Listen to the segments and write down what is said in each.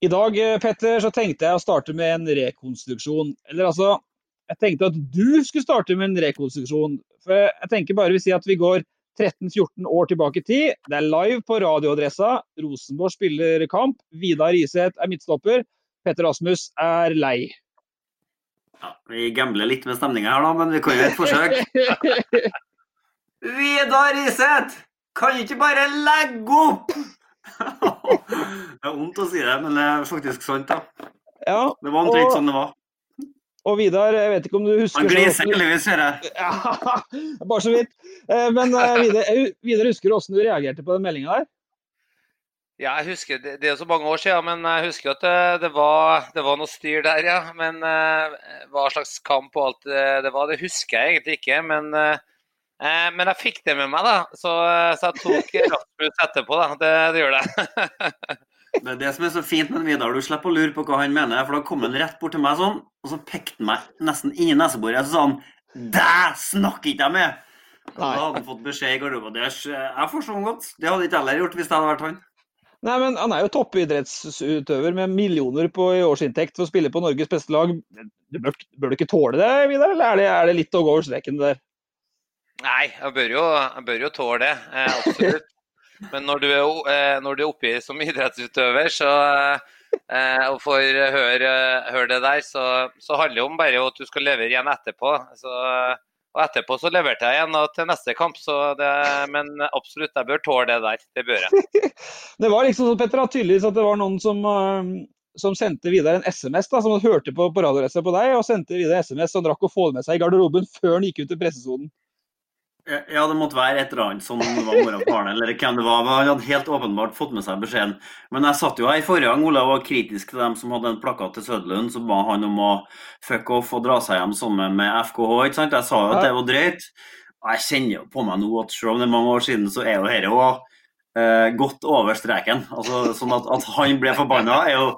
I dag, eh, Petter, så tenkte jeg å starte med en rekonstruksjon. Eller altså, jeg tenkte at du skulle starte med en rekonstruksjon. For jeg tenker bare vi sier at vi går 13-14 år tilbake i tid. Det er live på radioadressa. Rosenborg spiller kamp. Vidar Iseth er midtstopper. Petter Rasmus er lei. Ja, vi gambler litt med stemninga her, da, men vi kan jo et forsøk. Vidar Iseth, Kan ikke bare legge opp! Det er vondt å si det, men det er faktisk sant, da. Ja, Det var omtrent og- sånn det var. og Vidar, jeg vet ikke om du husker Han gliser heldigvis, ser jeg. Ja, bare så vidt. Eh, Men eh, Vidar, Vidar, husker du hvordan du reagerte på den meldinga der? Ja, jeg husker, det, er så mange år siden, men jeg husker at det, det, var, det var noe styr der, ja. Men eh, hva slags kamp og alt det, det var, det husker jeg egentlig ikke. Men, men jeg fikk det med meg, da. Så, eh, så jeg tok Rasmus etterpå, da. Det, det gjør det. Det er det som er så fint med Vidar. Du slipper å lure på hva han mener. For da kom han rett bort til meg sånn, og så pekte han meg nesten inn i neseboret. Så sa han Dæ snakker ikke jeg med! Og Da hadde han fått beskjed i garderoben. Det er- Jeg forstår han godt. Det hadde ikke jeg heller gjort hvis det hadde vært han. Nei, men Han er jo toppidrettsutøver med millioner på i årsinntekt for å spille på Norges beste lag. Du bør, bør du ikke tåle det, Vidar? Eller er det, er det litt å gå over streken det der? Nei, jeg bør jo, jeg bør jo tåle det. Eh, absolutt. Men når du er, eh, når du er oppi som idrettsutøver så, eh, og får høre, høre det der, så, så handler det om bare at du skal levere igjen etterpå. Så, og etterpå så leverte jeg igjen til neste kamp, så det, men absolutt, jeg bør tåle det der. Det bør jeg. Det var liksom sånn, Petter, at tydeligvis at det var noen som, som sendte Vidar en SMS, da, som hørte på, på radioresset på deg, og sendte Vidar SMS som drakk å få det med seg i garderoben før han gikk ut i pressesonen. Ja, det måtte være et eller annet som var mora og faren eller hvem det var. Men han hadde helt åpenbart fått med seg beskjeden. Men jeg satt jo her i forrige gang Olav var kritisk til dem som hadde en plakat til Søderlund som ba han om å fuck off og dra seg hjem sammen med FKH. ikke sant? Jeg sa jo at det var drøyt. Jeg kjenner jo på meg nå at selv om det er mange år siden, så er jo dette òg eh, godt over streken. Altså, sånn at, at han ble forbanna, er jo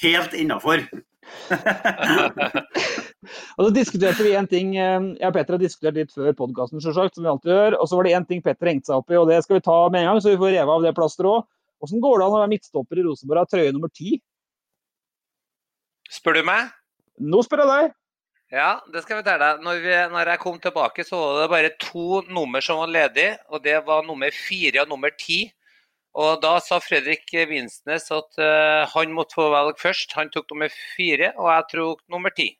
helt innafor. Og så diskuterte vi en ting, eh, jeg og Petter har diskutert litt før podkasten, som vi alltid gjør. Og så var det én ting Petter hengte seg opp i, og det skal vi ta med en gang, så vi får revet av det plasteret òg. Åssen går det an å være midtstopper i Rosenborg av trøye nummer ti? Spør du meg? Nå spør jeg deg. Ja, det skal jeg fortelle deg. Når, vi, når jeg kom tilbake, så var det bare to nummer som var ledige, og det var nummer fire og nummer ti. Og da sa Fredrik Vinsnes at uh, han måtte få velge først. Han tok nummer fire, og jeg tok nummer ti.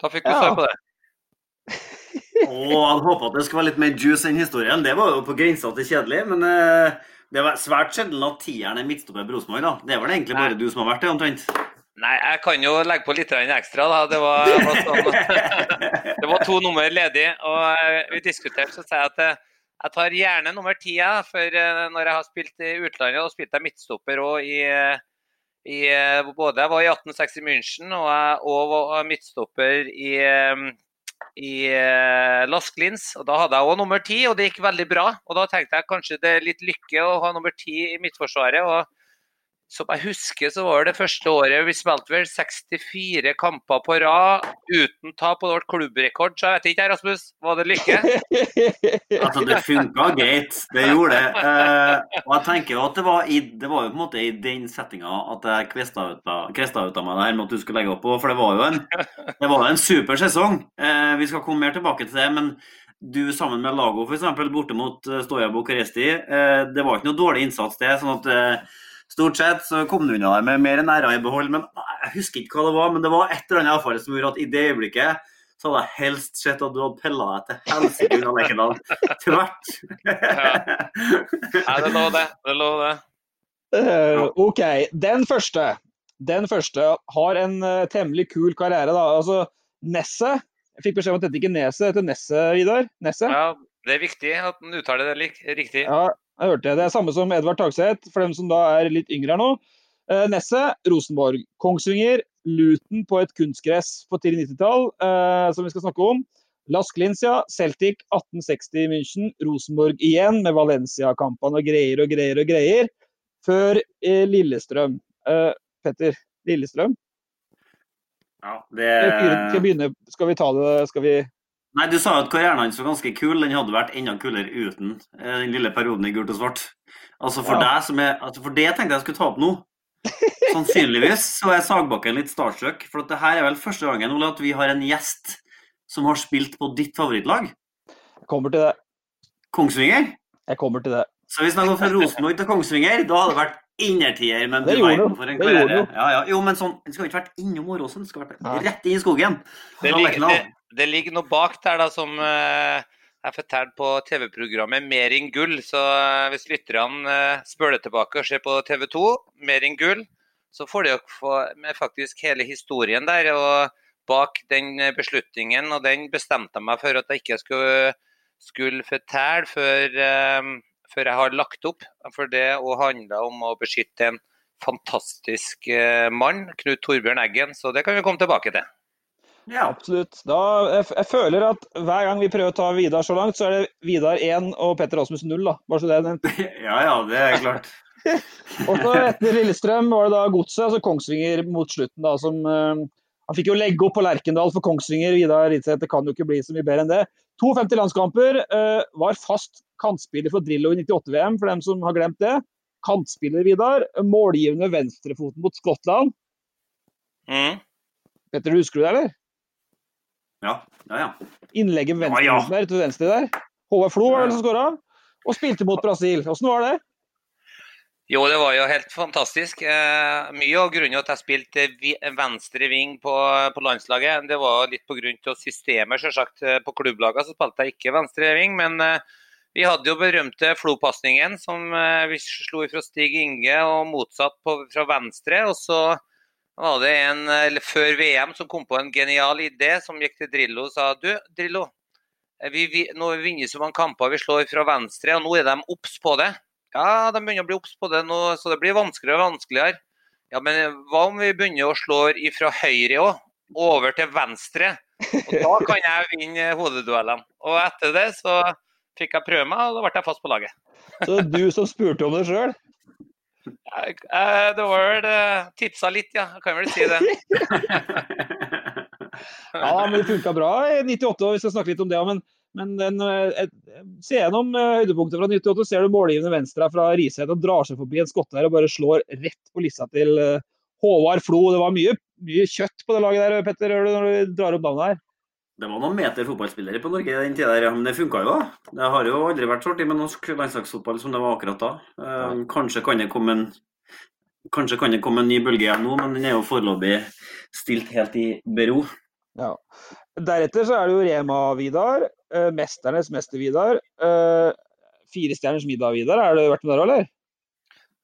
Da fikk vi Ja. svar på det. Å, jeg hadde håpet at det skulle være litt mer juice enn historien. Det var jo på grensa til kjedelig, men uh, det var svært sjelden at tieren er midtstopper på Rosenborg. da. Det er vel egentlig bare du som har vært det, omtrent. Nei, jeg kan jo legge på litt ekstra. da. Det var, sånn, det var to nummer ledig, og eh, vi diskuterte, så sa jeg at eh, Jeg tar gjerne nummer ti, for når jeg har spilt i utlandet, og spilte jeg midtstopper òg i, i eh, Både jeg var i 1860 München, og jeg var midtstopper i, eh, i Lask Las Og da hadde jeg òg nummer ti, og det gikk veldig bra. Og da tenkte jeg kanskje det er litt lykke å ha nummer ti i midtforsvaret. og som jeg husker, så var det første året vi spilte vel 64 kamper på rad uten tap, og det ble klubbrekord. Så jeg vet ikke, Rasmus, var det lykke? Altså, det funka greit. Det gjorde det. Eh, og jeg tenker jo at det var, i, det var jo på en måte i den settinga at jeg kvesta ut, av- meg det her med at du skulle legge opp for det var jo en, det var en super sesong. Eh, vi skal komme mer tilbake til det. men du sammen med Lago eksempel, borte mot eh, Stoja Bucuresti, eh, det var ikke noe dårlig innsats det. sånn at eh, Stort sett så kom du unna det med mer enn æra i behold. men Jeg husker ikke hva det var, men det var et eller annet avfall som gjorde at i det øyeblikket så hadde jeg helst sett at du hadde pilla deg til helsike unna Lerkendal. Tvert. Nei, det lå det. Det lå det. Uh, OK. Den første. Den første har en uh, temmelig kul karriere, da. Altså, Nesset. Jeg fikk beskjed om at dette ikke er Neset, det heter Nesset, Vidar. Nesset. Ja, det er viktig at den uttaler det lik, riktig. Ja, jeg hørte det. Det er samme som Edvard Tagseth, for dem som da er litt yngre her nå. Eh, Nesset, Rosenborg. Kongsvinger, Luton på et kunstgress på tidlig 90-tall, eh, som vi skal snakke om. Las Glincia, Celtic 1860 München, Rosenborg igjen med Valencia-kampene og greier og greier og greier. Før eh, Lillestrøm. Eh, Petter, Lillestrøm? Ja, det... Skal vi begynne? Skal vi ta det? Skal vi Nei, Du sa jo at karrieren hans var ganske kul. Den hadde vært enda kulere uten eh, den lille perioden i gult og svart. Altså For Ja. deg som er, altså for det tenkte jeg skulle ta opp nå. Sannsynligvis så er Sagbakken litt starstruck. For at det her er vel første gangen Ole, at vi har en gjest som har spilt på ditt favorittlag. Jeg kommer til det. Kongsvinger. Jeg kommer til det. Så hvis man går fra Rosenborg til Kongsvinger, da hadde det vært innertier. Men Det du gjorde verden for en Det gjorde karriere. Ja, ja. Jo, men sånn, det skal ikke vært innom Åråsen. Det skal vært rett inn i skogen. Det det, det ligger noe bak der da som er fortalt på TV-programmet Mer enn gull. Så eh, hvis lytterne uh, spør det tilbake og ser på TV 2, Mer enn gull, så får de med faktisk hele historien der. Og bak den eh, beslutningen, og den bestemte jeg meg for at jeg ikke skulle, skulle fortelle før, eh, før jeg har lagt opp. For det òg handla om å beskytte en fantastisk eh, mann, Knut Torbjørn Eggen. Så det kan vi komme tilbake til. Ja. Absolutt. Da, jeg, jeg føler at hver gang vi prøver å ta Vidar så langt, så er det Vidar 1 og Petter Rasmus 0. da. Bare så det er nevnt. ja, ja, det er klart. Og så etter Lillestrøm var det da Godset, altså Kongsvinger mot slutten, da, som uh, Han fikk jo legge opp på Lerkendal for Kongsvinger. Vidar Ridseth, det kan jo ikke bli så mye bedre enn det. 52 landskamper. Uh, var fast kantspiller for Drillo i 98-VM, for dem som har glemt det. Kantspiller, Vidar. Målgivende venstrefoten mot Skottland. Mm. Petter, husker du det, eller? Ja, ja. ja. Innlegget med Ja, ja. der til venstre der. Håvard Flo var det som skåra. Og spilte mot Brasil. Åssen var det? Jo, det var jo helt fantastisk. Eh, mye av grunnen til at jeg spilte venstre ving på, på landslaget, det var litt til systemet. Selvsagt, eh, på klubblagene så spilte jeg ikke venstre ving, men eh, vi hadde jo berømte Flo-pasningen som eh, vi slo fra Stig Inge og motsatt på, fra venstre. Og så var hadde en før VM som kom på en genial idé som gikk til Drillo og sa du, Drillo, eh, vi, vi, nå vinner så mange kamper, vi slår fra venstre, og nå er de obs på det. Ja, de begynner å bli obs på det nå, så det blir vanskeligere og vanskeligere. Ja, men hva om vi begynner å slå ifra høyre òg, over til venstre? Og da kan jeg vinne hodeduellene. Og etter det så fikk jeg prøve meg, og da ble jeg fast på laget. Så du som spurte om det sjøl? Eh, det var vel eh, tipsa litt, ja. Kan vel si det. Ja, men det funka bra i 98, og vi skal snakke litt om det. Men, men den, eh, se gjennom høydepunktet fra 98, så ser du målgivende venstre fra Riseth og drar seg forbi en skotte her og bare slår rett på lissa til Håvard Flo. Det var mye, mye kjøtt på det laget der, Petter, når du drar opp navnet her. Det var noen meter fotballspillere på Norge den tida, men det funka jo. da. Det har jo aldri vært så artig med norsk landslagsfotball som det var akkurat da. Eh, kanskje kan det komme en Kanskje kan det komme en ny bølge igjen nå, men den er jo foreløpig stilt helt i bero. Ja. Deretter så er det jo Rema-Vidar, eh, Mesternes mester-Vidar. Eh, Firestjerners middag-Vidar, har du vært med der òg, eller?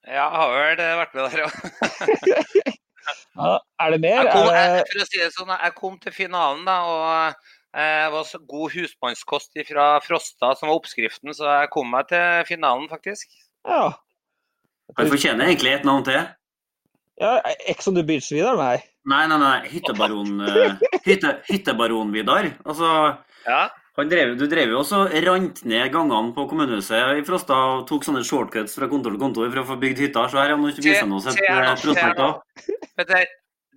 Ja, jeg har vel vært med der òg. Er det mer? Jeg, kom- jeg, for å si det sånn, jeg kom til finalen, da, og Eh, Det var så god husmannskost fra Frosta som var oppskriften, så jeg kom meg til finalen, faktisk. Ja. Han fortjener egentlig et navn til. ja Ex on the beach, Vidar? Nei. Nei, nei, nei. Hyttebaron eh, hytte, Hyttebaron Vidar. Altså, Ja. Han drev, du drev jo også rant ned gangene på kommunehuset i Frosta og tok sånne shortcuts fra kontor til kontor for å få bygd hytta. Så her har du ikke vist oss et eh, prospekt av.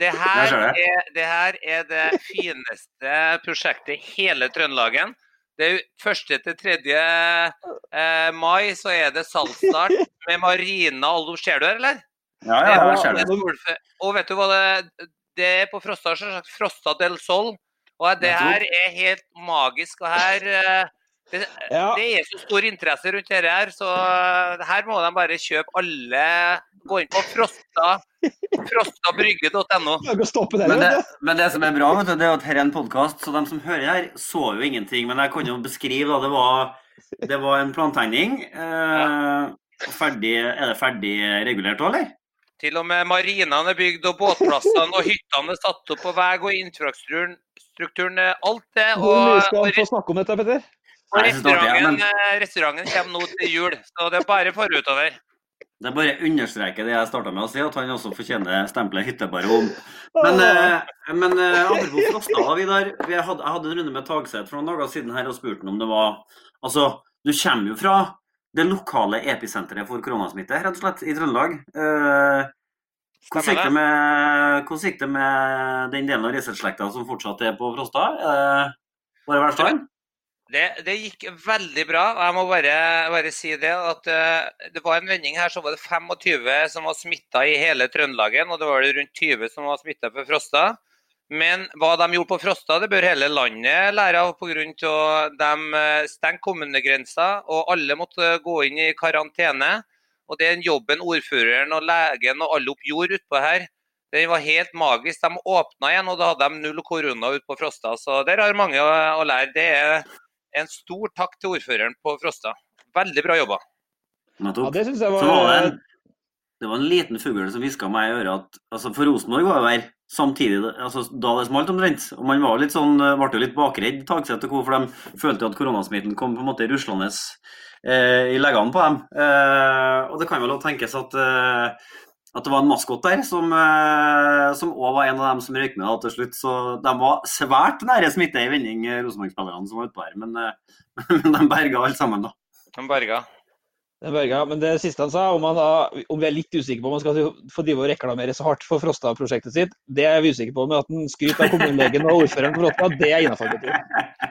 Det her, er, det her er det fineste prosjektet i hele Trøndelagen. Det er første til tredje eh, mai så er det salgsstart med Marina Aldo. Ser du her, eller? Ja, ja, jeg ser det. Det Og vet du hva det Det er på Frosta. Frosta del Sol. Og det her er helt magisk. Og her eh, det, Ja. det er så stor interesse rundt dette her, så eh, her må de bare kjøpe alle Gå inn på Frosta, frostabrygge.no. Men det, men det som er bra, vet du, det er at her er en podkast, så de som hører her, så jo ingenting. Men jeg kan jo beskrive da det var, det var en plantegning. Eh, ferdig, er det ferdig regulert òg, eller? Til og med marinaen er bygd, og båtplassene og hyttene er satt opp på vei, og infrastrukturen strukturen, er alt det. Hvor mye skal og, han få snakke om dette, Petter? og jeg restauranten, eh, restauranten kommer nå til jul, så det er bare forutover. Det bare understreker det jeg starta med å si, at han også fortjener stempelet hyttebaron. Men, eh, men eh, apropos Frosta, Vidar. Vi hadde, jeg hadde en runde med Tagseth for noen dager siden her og spurte han om det var Altså, du kommer jo fra det lokale episenteret for koronasmitte, rett og slett, i Trøndelag. Hvordan gikk det med, hvordan gikk det med den delen av Riseth-slekta som fortsatt er på Frosta? Eh, var det verst? Det, det gikk veldig bra. Jeg må bare, bare si det at uh, det var en vending her så var det 25 som var smitta i hele Trøndelagen, og det var det rundt 20 som var smitta på Frosta. Men hva de gjorde på Frosta, det bør hele landet lære av pga. de eh, stengte kommunegrensa, og alle måtte gå inn i karantene. Og den jobben ordføreren og legen og alle opp gjorde utpå her, den var helt magisk. De åpna igjen, og da hadde de null korona ute på Frosta. Så der har mange å, lære. Det er en stor takk til ordføreren på Frosta. Veldig bra jobba. Ja, det syns jeg var, var det, en, det var en liten fugl som hviska meg i øret at altså for Rosenborg var det der samtidig altså da det smalt omtrent. Og man var litt sånn, ble jo litt bakredd Tagseth og co. For de følte at koronasmitten kom på en måte ruslende i leggene på dem. Eh, og det kan vel også tenkes at eh, at det var en maskot der som eh, òg var en av dem som røyk med da, til slutt. Så de var svært nære smitte i vending, eh, Rosenborg-spillerne som var utpå her. Men, eh, men de berga alle sammen, da. De berga. Den Berga, men det siste han sa, om, han da, om vi er litt usikre på om han skal få drive og reklamere så hardt for Frosta-prosjektet sitt, det er vi usikre på. Men at han skryter av kommunelegen og ordføreren på Frosta, det er innafor.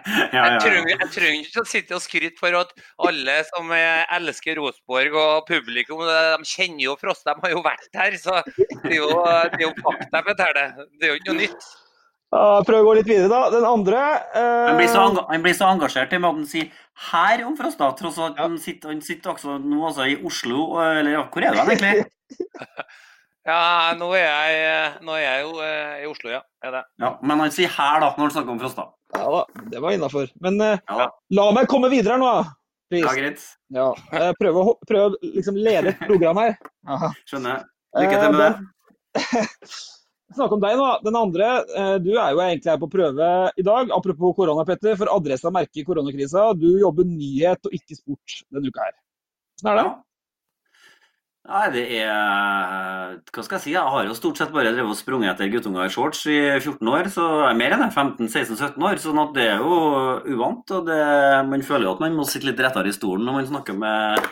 Ja, ja, Jeg ja. trenger, jeg trenger ikke å sitte og skryte for at alle som eh, elsker Rosenborg og publikum, de kjenner jo Frosta, de har jo vært her. Så det er jo, det er jo fakta, jeg Det Det er jo ikke noe nytt. Ja, prøv å gå litt videre, da. Den andre eh, Han blir, så han blir så engasjert i at han sier 'her' om Frosta, tross at han sitter, han sitter også nå altså i Oslo. Eller ja, hvor er han egentlig? Ja, nå er jeg, nå er jeg jo uh, i Oslo, ja. Er det. Ja, men han sier 'her' da, når han snakker om Frosta. Ja da, det var innafor. Men eh, Ja, la meg komme videre her nå, da. ja greit. Ja, eh, prøv å, prøv å liksom lede et program her. Aha. Skjønner. Lykke til med Eh, det. Snakk om deg nå. Den andre, eh, du er jo egentlig her på prøve i dag. Apropos korona, Petter. For Adressa merker koronakrisa. Du jobber nyhet og ikke sport denne uka her. Hvordan er det? Nei, det er Hva skal jeg si? Jeg har jo stort sett bare drevet og sprunget etter guttunger i shorts i 14 år. Så er mer enn jeg, 15-16-17 år. sånn at det er jo uvant. Og det, man føler jo at man må sitte litt rettere i stolen når man snakker med,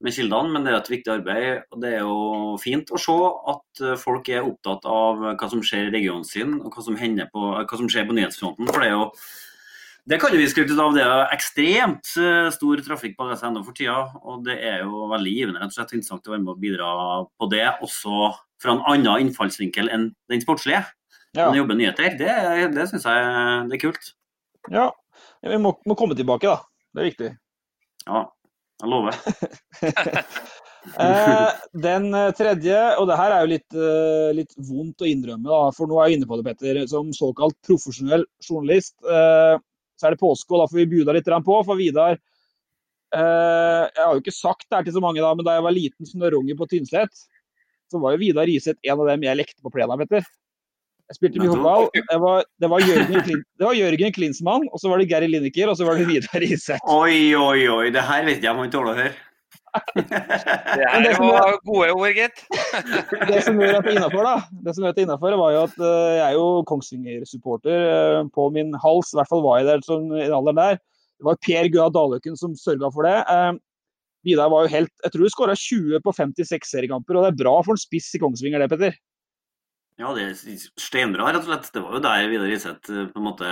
med kildene, men det er et viktig arbeid. Og det er jo fint å se at eh, folk er opptatt av hva som skjer i regionen sin, og hva som, på, hva som skjer på nyhetsfronten. For det er jo det kan vi skryte av. Det er ekstremt eh, stor trafikk på ADC.no for tida. Og det er jo veldig givende rett og slett interessant å være med og bidra på det, også fra en annen innfallsvinkel enn den sportslige. Ja. Men å jobbe nyheter, det, det syns jeg det er kult. ja. Vi må, må komme tilbake, da. Det er viktig. Ja, jeg lover. Eh, den eh, tredje, og det her er jo litt, eh, litt vondt å innrømme, da, for nå er jeg inne på det, Petter. Som såkalt profesjonell journalist, eh, så er det påske, og da får vi bjuda litt på. For Vidar eh, Jeg har jo ikke sagt det her til så mange, da, men da jeg var liten snørrunge på Tynset, så var jo Vidar Riseth en av dem jeg lekte på plenen, Petter. Jeg spilte mye håndball. Det var, det var, Jørgen, Klinsmann, og så var det Gary Lineker, og så var det Vidar Iseth. Oi, oi, oi. Det her vet jeg om han tåler å høre. Det er var gode ord, gitt. det som gjør at det er innafor, da, det som gjør at det er innenfor, var jo at uh, jeg er jo Kongsvinger-supporter uh, på min hals. I hvert fall var jeg der sånn, i den alderen der. Det var Per Gunnar Daløken som sørga for det. Uh, Vidar var jo helt Jeg tror du skåra 20 på 56 seriekamper, og det er bra for en spiss i Kongsvinger, det, Petter? Ja, det er steinbra, rett og slett. Det var jo der Vidar Iseth på en måte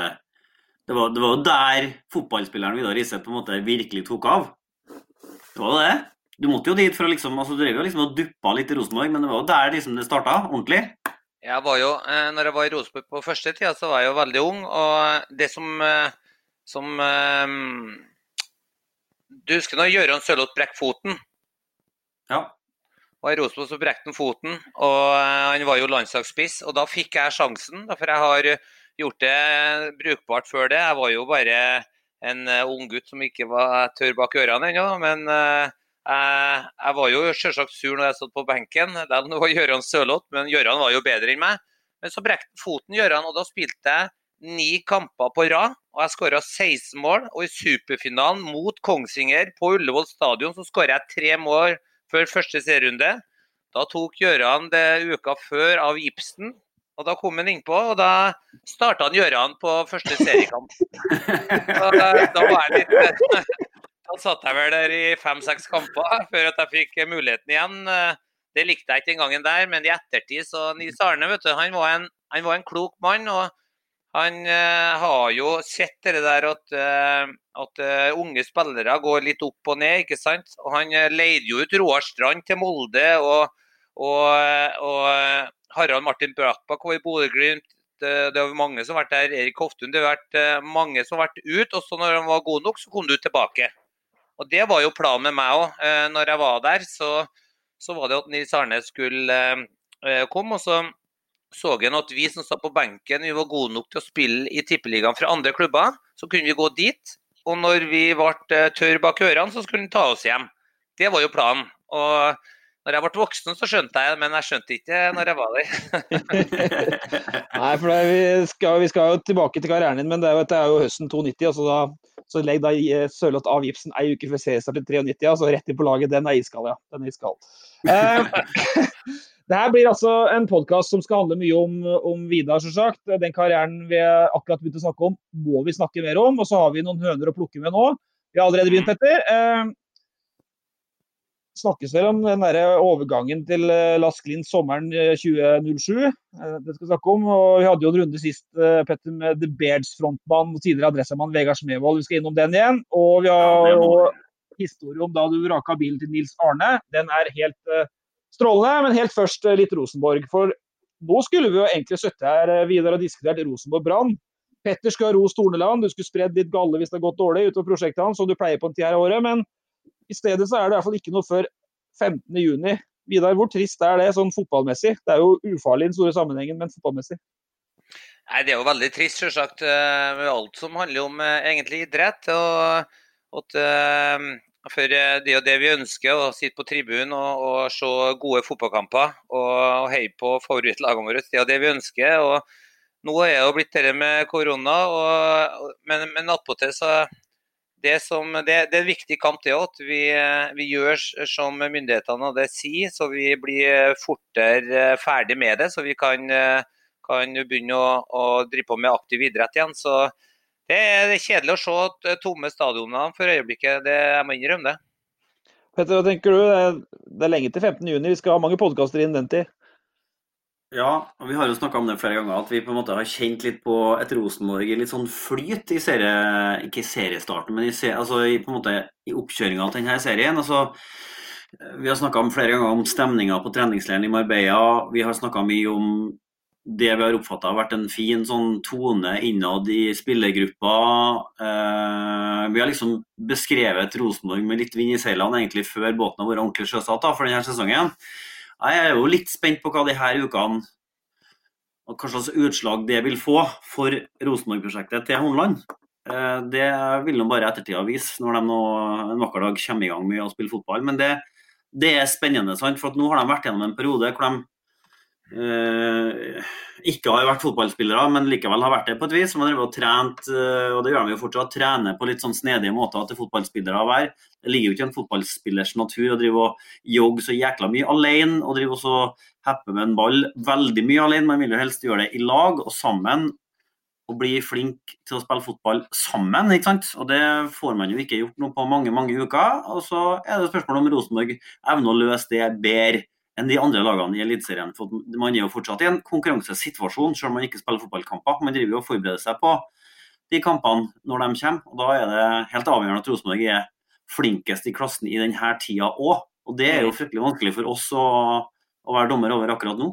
det var, det var jo der fotballspilleren Vidar Iseth på en måte virkelig tok av. Det var jo det. Du måtte jo dit for å liksom altså Du drev jo liksom og duppa litt i Rosenborg, men det var jo der liksom det starta ordentlig. Jeg var jo, eh, når jeg var i Rosenborg på første tida, så var jeg jo veldig ung. Og det som, eh, som eh, Du husker når Gøran Sørloth brekk foten? Ja. Og I Rosenborg så brekte han foten, og han var jo landslagsspiss. Og da fikk jeg sjansen, for jeg har gjort det brukbart før det. Jeg var jo bare en ung gutt som ikke var tørr bak ørene ennå. Men jeg, jeg var jo selvsagt sur når jeg satt på benken, det var Gøran Sørloth, men Gøran var jo bedre enn meg. Men så brekte foten Gøran, og da spilte jeg ni kamper på rad. Og jeg skåra 16 mål. Og i superfinalen mot Kongsvinger på Ullevål stadion så skåra jeg tre mål før første serierunde. Da tok Gjøran det uka før av gipsen, og da kom han innpå, og da starta han Gjøran på første seriekamp. Så, da var jeg litt da satt jeg vel der i fem-seks kamper før at jeg fikk muligheten igjen. Det likte jeg ikke den gangen der, men i ettertid så Nils Arne vet du, han var en, han var en klok mann. og Han uh, har jo sett det der at, uh, at uh, unge spillere går litt opp og ned. ikke sant? Og Han leide jo ut Roar Strand til Molde, og, og, og Harald Martin Bratbakk var i Bodø-Glimt. Det, var mange som har vært der. Erik Hoftun. Det har vært mange som har vært ut. Og så når han var god nok, så kom du tilbake. Og Det var jo planen med meg òg. Eh, når jeg var der, så, så, var det at Nils Arne skulle eh, komme. og så så han at vi som satt på benken, vi var gode nok til å spille i Tippeligaen fra andre klubber. Så kunne vi gå dit. Og når vi ble eh, tørre bak ørene, så skulle han ta oss hjem. Det var jo planen. Og når jeg ble voksen, så skjønte jeg det, men jeg skjønte ikke når jeg var der. Nei, for vi skal, vi, skal, jo tilbake til karrieren din, men det jo, det er jo høsten 92. altså da så legg da eh, Sørloth av gipsen ei uke før seriestart i 93, altså rett inn på laget. Den er iskald, ja. Den er iskald. Eh, det her blir altså en podkast som skal handle mye om, om Vidar, selvsagt. Den karrieren vi akkurat begynte å snakke om, må vi snakke mer om. Og så har vi noen høner å plukke med nå. Vi har allerede begynt, Petter. Eh, snakkes vel om den der overgangen til Lask Lind sommeren 2007. Eh, eh, det skal vi snakke om. og Vi hadde jo en runde sist Petter, med The Beards-frontmann og tidligere adressemann Vegard Smevold. Vi skal innom den igjen. Og vi har jo historie om da du vraka bilen til Nils Arne. Den er helt strålende. Men helt først litt Rosenborg. For nå skulle vi jo egentlig sittet her videre og diskutert Rosenborg-Brann. Petter skulle ha rost Torneland, du skulle spredd litt galle hvis det har gått dårlig utover prosjektet hans, som du pleier på en tid her i året. men i stedet så er det i hvert fall ikke noe før 15.6. Vidar, hvor trist er det sånn fotballmessig? Det er jo ufarlig i den store sammenhengen, men fotballmessig. Nei, Det er jo veldig trist, selvsagt, eh, med alt som handler om eh, egentlig idrett. og at eh, for det er det vi ønsker, å sitte på tribunen og, og, se gode fotballkamper og, og heie på favorittlagene våre. Det er det vi ønsker. og Nå er det jo blitt dette med korona, og, men, men attpåtil så det, som, det, det, er en viktig kamp det at vi, vi, gjør som myndighetene det sier, så vi blir fortere ferdig med det. Så vi kan, kan begynne å, å, drive på med aktiv idrett igjen. Så det er, kjedelig å se tomme stadioner for øyeblikket. Det, jeg må innrømme det. Petter, hva tenker du? Det er lenge til 15.6. Vi skal ha mange podkaster innen den tid. Ja, og vi har jo snakka om det flere ganger, at vi på en måte har kjent litt på et Rosenborg i litt sånn flyt i serie... Ikke seriestarten, men i, altså i, på en måte, i oppkjøringa til denne serien. altså vi har snakka flere ganger om stemninga på treningsleiren i Marbella. Vi har snakka mye om det vi har oppfatta har vært en fin sånn tone innad i spillergruppa. Eh, vi har liksom beskrevet Rosenborg med litt vind i seilene egentlig før båten har vært ordentlig sjøsatt for denne sesongen. Jeg er jo litt spent på hva de her ukene og hva slags utslag det vil få for Rosenborg-prosjektet til Hornland. Eh, det vil nå bare ettertida vise, når de nå en vakker dag kommer i gang med å spille fotball. Men det, det er spennende, sant? for nå har de vært gjennom en periode hvor de eh, ikke har vært fotballspillere, men likevel har vært det på et vis. Som har og trent, eh, og det gjør de jo fortsatt, trener på litt sånn snedige måter til fotballspillere å være. Det ligger jo ikke i en fotballspillers natur å drive og jogge så jækla mye alene og drive og så heppe med en ball veldig mye alene. Man vil jo helst gjøre det i lag og sammen og bli flink til å spille fotball sammen. ikke sant? Og Det får man jo ikke gjort noe på mange mange uker. Og så er det spørsmål om Rosenborg evner å løse det bedre enn de andre lagene i Eliteserien. For man er jo fortsatt i en konkurransesituasjon, selv om man ikke spiller fotballkamper. Man driver jo og forbereder seg på de kampene når de kommer. og Da er det helt avgjørende at Rosenborg er flinkest i klassen i denne tida òg. Og det er jo fryktelig vanskelig for oss å, å være dommer over akkurat nå.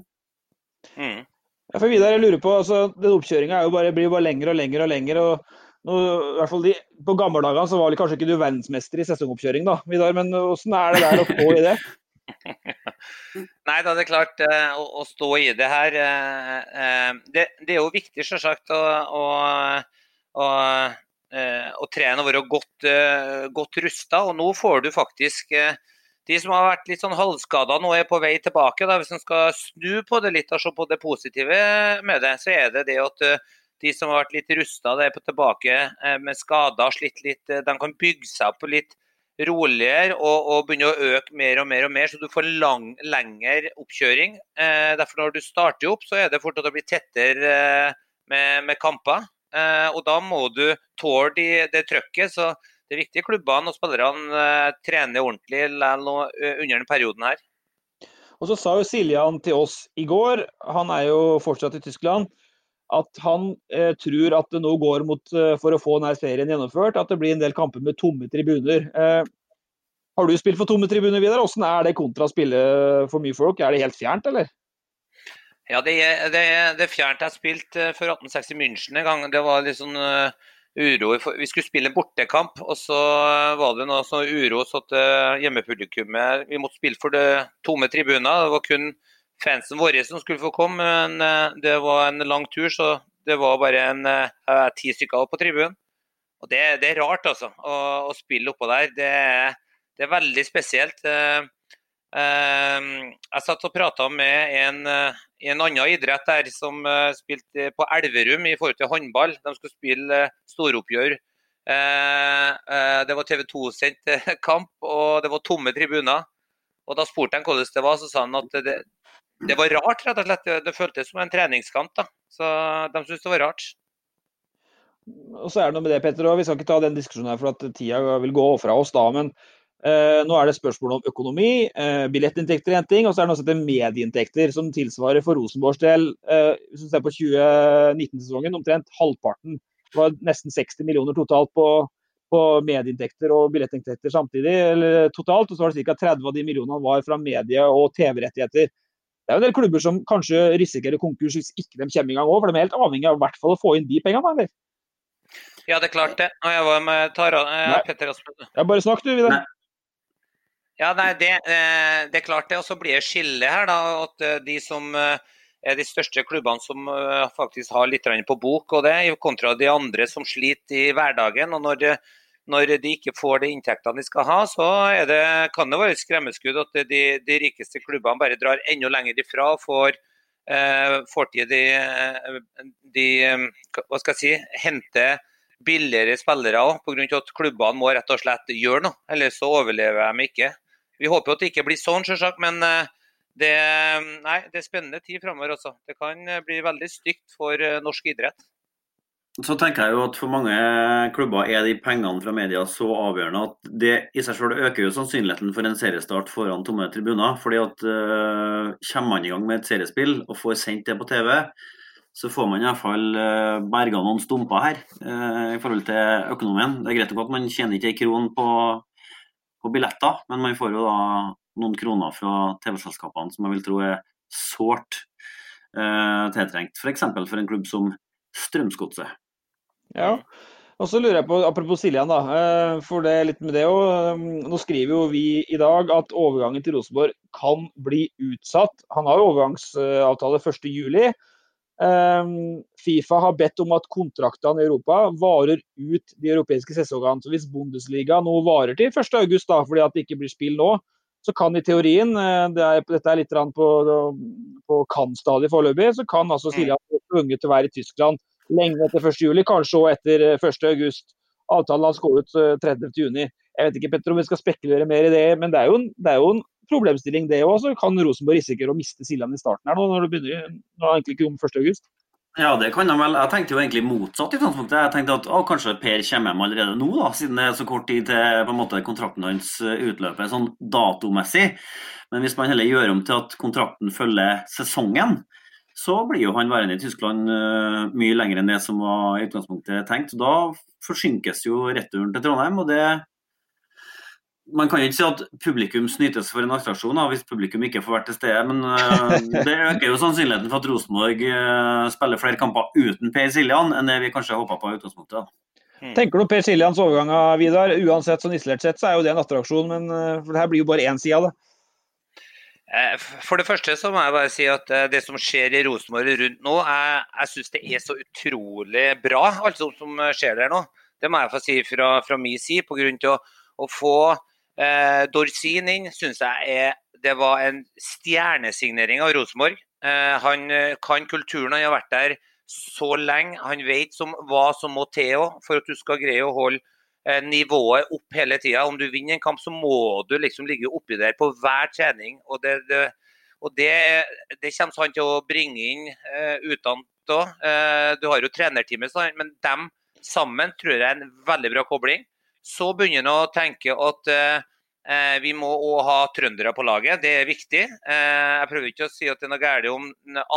Mm. Ja, for Vidar, jeg lurer på, altså, den Oppkjøringa blir bare lengre og lengre og lengre. og nå, i hvert fall de, På gammeldagene så var vel kanskje ikke du verdensmester i sesongoppkjøring, da, Vidar. Men hvordan er det der å få i det? Nei da, det er klart eh, å, å stå i det her eh, eh, det, det, er jo viktig selvsagt å, å, å, å trene og være godt, godt rusta. Og nå får du faktisk de som har vært litt sånn halvskada nå, er på vei tilbake. Da. Hvis en skal snu på det litt og se på det positive med det, så er det det at de som har vært litt rusta, er på tilbake med skader, slitt litt. De kan bygge seg opp litt roligere og, og begynner å øke mer og mer og mer, så du får lang, lengre oppkjøring. Eh, derfor Når du starter opp, så er det fort at det blir tettere eh, med, med, kamper. Eh, og Da må du tåle de, det trøkket. så Det er viktig klubbene og spillerne eh, trener ordentlig under denne perioden her. Og Så sa jo Siljan til oss i går, han er jo fortsatt i Tyskland, at han eh, tror at det nå går mot, eh, for å få denne serien gjennomført, at det blir en del kamper med tomme tribuner. Eh, har du spilt for tomme tribuner, Vidar? Hvordan er det kontra å spille for mye folk? Er det helt fjernt, eller? Ja, det er, det det er fjernt. Jeg spilte for 1860 München en gang. Det var litt sånn uh, uro. Vi skulle spille en bortekamp, og så var det noe sånn uro så at uh, hjemmepublikummet Vi måtte spille for det tomme tribuner. Det var kun fansen vår som skulle få komme, men eh, det var en lang tur, så det var bare en uh, ti stykker på tribunen. Og det, det, er rart, altså, å, å spille oppå der. Det, det, er veldig spesielt. Uh, jeg satt og prata med en, en annen idrett der som spilte på Elverum i forhold til håndball. De skulle spille storoppgjør. det var TV 2-sendt kamp, og det var tomme tribuner. Og Da spurte han hvordan det var, så sa han at det var rart, rett og slett. Det føltes som en treningskamp. da. Så de syntes det var rart. Og så er det noe med det, Petter, og Vi skal ikke ta den diskusjonen her for at tida vil gå fra oss da. men eh, Nå er det spørsmål om økonomi. Eh, billettinntekter er én ting, og så er det noe som heter medieinntekter, som tilsvarer for Rosenborgs del, eh, hvis du ser på 2019-sesongen, omtrent halvparten. Det var nesten 60 millioner totalt på, på medieinntekter og billettinntekter samtidig, eller totalt. Og så var det ca. 30 av de millionene var fra medie- og TV-rettigheter. Det er jo en del klubber som kanskje risikerer konkurs hvis ikke de kommer i gang òg, for de er helt avhengig av i hvert fall å få inn de pengene, eller? Ja, det er klart det. Og jeg var med Tara, eh, Petter Aspen. Ja, bare snakk du, Vidar. Ja, nei, det, eh, det, er klart det. Og så blir det skille her, da. At eh, de som eh, er de største klubbene som faktisk har litt på bok, og det, kontra de andre som sliter i hverdagen. og når det når de ikke får de inntektene de skal ha, så det, kan det være et skremmeskudd at de, de, rikeste klubbene bare drar enda lenger ifra og får, eh, får de, de, hva skal jeg si, hente billigere spillere òg, pga. at klubbene må rett og slett gjøre noe. Ellers så overlever de ikke. Vi håper at det ikke blir sånn, selvsagt, men eh, det, nei, det er spennende tid framover. Det kan bli veldig stygt for eh, norsk idrett. Så tenker jeg jo at For mange klubber er de pengene fra media så avgjørende at det i seg selv øker jo sannsynligheten for en seriestart foran tomme tribuner. fordi at uh, Kommer man i gang med et seriespill og får sendt det på TV, så får man iallfall uh, eh, berga noen stumper her uh, i forhold til økonomien. Det er greit nok at man tjener ikke ei kron på, på, billetter, men man får jo da noen kroner fra TV-selskapene som jeg vil tro er sårt uh, tiltrengt. F.eks. For, for en klubb som Strømsgodset. Ja. Og så lurer jeg på, Apropos Siljan, da, eh, for det er litt med det også. Eh, nå skriver jo vi i dag at overgangen til Rosenborg kan bli utsatt. Han har jo overgangsavtale 1.7. Eh, Fifa har bedt om at kontraktene i Europa varer ut de europeiske sesongene. Så Hvis Bundesliga nå varer til 1.8, fordi at det ikke blir spill nå, så kan i teorien, det er, dette er litt på, på kan-stadiet foreløpig, så kan altså Mm. Siljan tvunget til å være i Tyskland lenge etter 1. juli, kanskje òg etter 1. august. Avtalen hans går ut 30. juni. Jeg vet ikke Petter, om vi skal spekulere mer i det, men det er jo en, er jo en problemstilling det òg. Kan Rosenborg risikere å miste Siljan i starten her nå, når det begynner nå er egentlig ikke om 1.8. Ja, det kan han vel. Jeg tenkte jo egentlig motsatt i utgangspunktet. Jeg tenkte at å, kanskje Per kommer hjem allerede nå, da, siden det er så kort tid til på en måte, kontrakten hans eh, utløper sånn datomessig. Men hvis man heller gjør om til at kontrakten følger sesongen, så blir jo han værende i Tyskland uh, mye lenger enn det som var i utgangspunktet tenkt. Da forsinkes jo returen til Trondheim, og det man kan jo ikke si at publikum snytes for en attraksjon hvis publikum ikke får vært til stede, men uh, det øker jo sannsynligheten for at Rosenborg uh, spiller flere kamper uten Per Siljan enn det vi kanskje håpa på i utgangspunktet. Tenker du Per Siljans overgang av Vidar? Uansett sånn isolert sett, så er jo det en attraksjon, men for det her blir jo bare én side av det. Eh, For det første så må jeg bare si at det som skjer i Rosenborg rundt nå, jeg, jeg syns det er så utrolig bra, alt som skjer der nå. Det må jeg få si fra, fra min side. På grunn til å, å få eh, Dorsin inn, syns jeg er, det var en stjernesignering av Rosenborg. Eh, han kan kulturen, han har vært der så lenge. Han vet som, hva som må til for at du skal greie å holde eh, nivået opp hele tida. Om du vinner en kamp, så må du liksom ligge oppi der på hver trening. Og det, det, og det, det kommer han til å bringe inn uh, utdannet òg. Uh, du har jo trenerteamet, men dem sammen tror jeg er en veldig bra kobling. Så begynner han å tenke at uh, vi må òg ha trøndere på laget. Det er viktig. Eh, jeg prøver ikke å si at det er noe galt om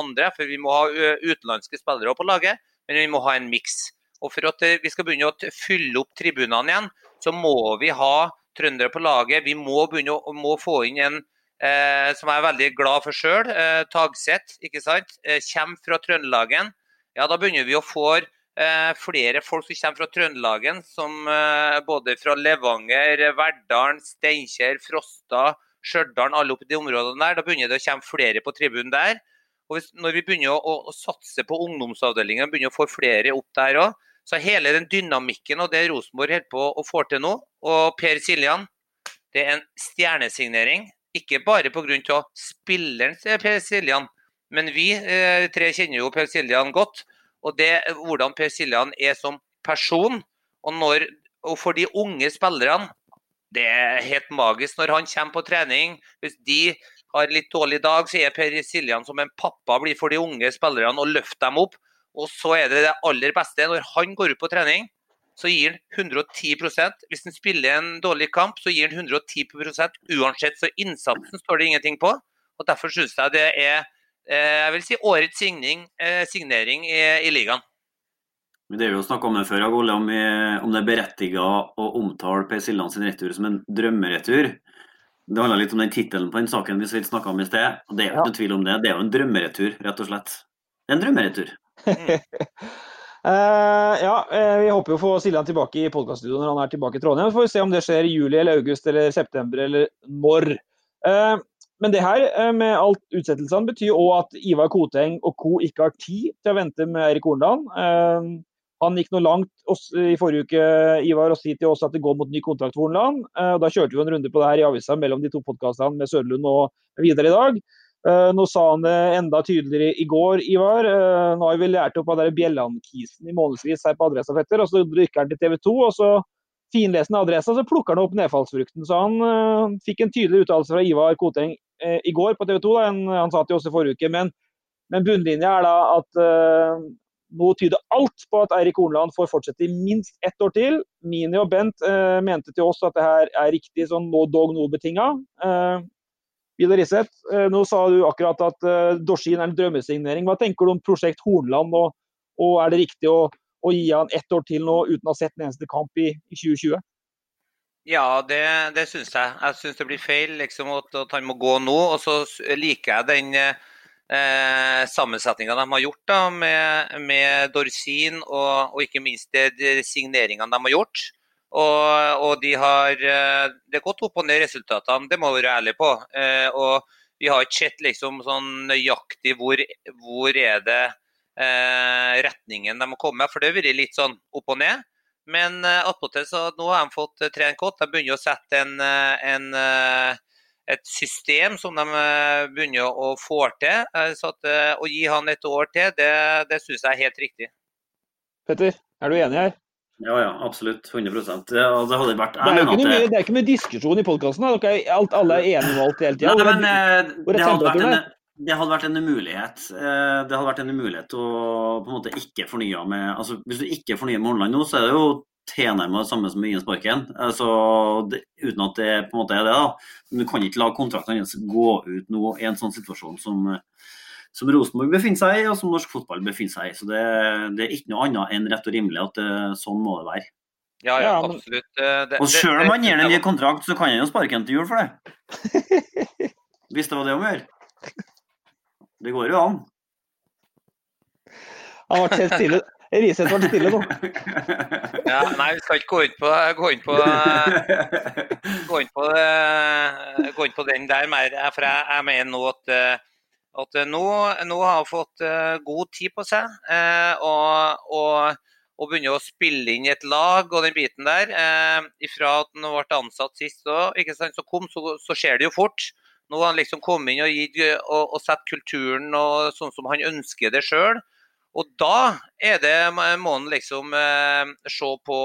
andre, for vi må ha utenlandske spillere på laget. Men vi må ha en miks. Og For at vi skal begynne å fylle opp tribunene igjen, så må vi ha trøndere på laget. Vi må begynne å må få inn en eh, som jeg er veldig glad for sjøl, eh, Tagseth. ikke sant? Eh, kommer fra Trøndelagen. Ja, da begynner vi å få eh, flere folk som kommer fra Trøndelagen, som eh, både fra Levanger, Verdalen, Steinkjer, Frosta, Stjørdal, alle oppi de områdene der. Da begynner det å komme flere på tribunen der. Og hvis, når vi begynner å, å, å satse på ungdomsavdelingen, begynner å få flere opp der òg, så hele den dynamikken og det Rosenborg holder på å få til nå, og Per Siljan, det er en stjernesignering. Ikke bare pga. spilleren til Per Siljan, men vi eh, tre kjenner jo Per Siljan godt. Og det, hvordan Per Siljan er som person. Og, når, og for de unge spillerne, det er helt magisk når han kommer på trening. Hvis de har litt dårlig dag, så er Per Siljan som en pappa blir for de unge spillerne og løfter dem opp. Og så er det det aller beste. Når han går ut på trening, så gir han 110% Hvis han spiller en dårlig kamp, så gir han 110% uansett. Så innsatsen står det ingenting på. Og Derfor syns jeg det er jeg vil si årets signing, signering i, i ligaen. Det er jo snakka om det før, Ole, om, om det er berettiga å omtale Per Siljan sin retur som en drømmeretur. Det handler litt om den tittelen på den saken vi snakka om i sted. og Det er jo ikke ja. tvil om det. Det er jo en drømmeretur, rett og slett. Det er en drømmeretur. Uh, ja, vi håper jo å få Siljan tilbake i podkaststudioet når han er tilbake i Trondheim. Så får vi se om det skjer i juli eller august eller september eller når. Uh, men det her med alt utsettelsene betyr òg at Ivar Koteng og co. ikke har tid til å vente med Erik Hornland. Uh, han gikk noe langt i forrige uke Ivar, og si til oss at det går mot ny kontrakt for Hornland. Da kjørte vi en runde på det her i avisa mellom de to podkastene med Sørlund og videre i dag. Nå sa han det enda tydeligere i går, Ivar. Nå har vi lært opp av Bjelland-kisen i månedsvis her på Adressafetter. og Så rykker han til TV 2, og så finlesende adressa, så plukker han opp nedfallsfrukten. Så han uh, fikk en tydelig uttalelse fra Ivar Koteng uh, i går på TV 2. Da, en, han sa til oss i forrige uke. Men, men bunnlinja er da at uh, nå tyder alt på at Eirik Hornland får fortsette i minst ett år til. Mini og Bent mente til oss at det her er riktig sånn no dog no-betinga. Vidar Riseth, nå sa du akkurat at Dorsin er en drømmesignering. Hva tenker du om prosjekt Hornland, og, og er det riktig å å gi han ett år til nå uten å ha sett en eneste kamp i, i 2020? Ja, det, det syns jeg. Jeg syns det blir feil liksom, at, at, han må gå nå. Og så liker jeg den eh, sammensetninga de har gjort da, med, med Dorsin, og, og, ikke minst de signeringene de har gjort. Og, og de har Det er gått opp og ned resultatene, det må vi være ærlige på. Eh, og vi har ikke sett liksom, sånn nøyaktig hvor, hvor er det Eh, retningen de må komme. For det har vært litt sånn opp og ned. Men eh, attpåtil så nå har de fått trent godt. De begynner å sette en, en, et system som de eh, begynner å få til. Eh, så at, eh, Å gi han et år til, det, det syns jeg er helt riktig. Petter, er du enig her? Ja, ja, absolutt. 100 Det, det hadde vært Det er mye, det er ikke mye diskusjon i podkasten. Alle er enige om alt hele tida. Det, det, hadde vært en, det hadde vært en umulighet. Det hadde vært en umulighet å på en måte ikke fornye med altså Hvis du ikke fornyer med Hornland nå, så er det jo tilnærmet det samme som med Ingen sparken. Altså, uten at det på en måte er det. da. Men du kan ikke la kontrakten hans gå ut nå i en sånn situasjon som, som Rosenborg befinner seg i, og som norsk fotball befinner seg i. Så det, det er ikke noe annet enn rett og rimelig at det, sånn må det være. Ja, ja, absolutt. Det, og sjøl om han gir en ny kontrakt, så kan han jo sparke en til jul for det. Hvis det var det å gjør. Det går jo an. Han ble helt stille. Riseth ble stille nå. Ja, nei, vi skal ikke gå inn på, gå inn på, gå inn på, gå inn på den der mer. For jeg, jeg mener nå at, at nå, nå, har hun fått god tid på seg. Og, og, og begynner å spille inn et lag og den biten der. Ifra at han ble ansatt sist, så, så så, så skjer det jo fort. Nå har han liksom kommet inn og, gitt, og, og sett kulturen og sånn som han ønsker det sjøl. Og da er det, må han liksom eh, se på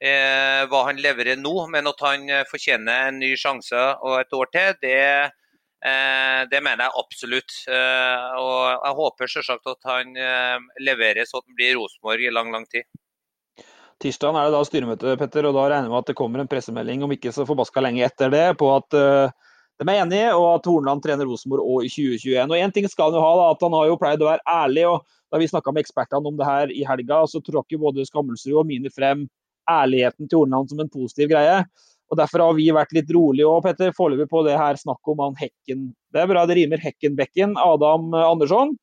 eh, hva han leverer nå, men at han eh, fortjener en ny sjanse og et år til, det, eh, det mener jeg absolutt. Eh, og jeg håper selvsagt at han eh, leverer så at han blir Rosenborg i lang, lang tid. Tirsdag er det da styremøte, Petter, og da regner vi med at det kommer en pressemelding om ikke så forbaska lenge etter det, på at de er enige, og at Hornland trener Rosenborg òg i 2021. Og Én ting skal han jo ha, da, at han har jo pleid å være ærlig. og Da vi snakka med ekspertene om det her i helga, så tråkker både Skammelsrud og Mini frem ærligheten til Hornland som en positiv greie. Og Derfor har vi vært litt rolige og Petter, foreløpig på det her snakket om han Hekken. Det er bra det rimer Hekkenbekken, Adam Andersson.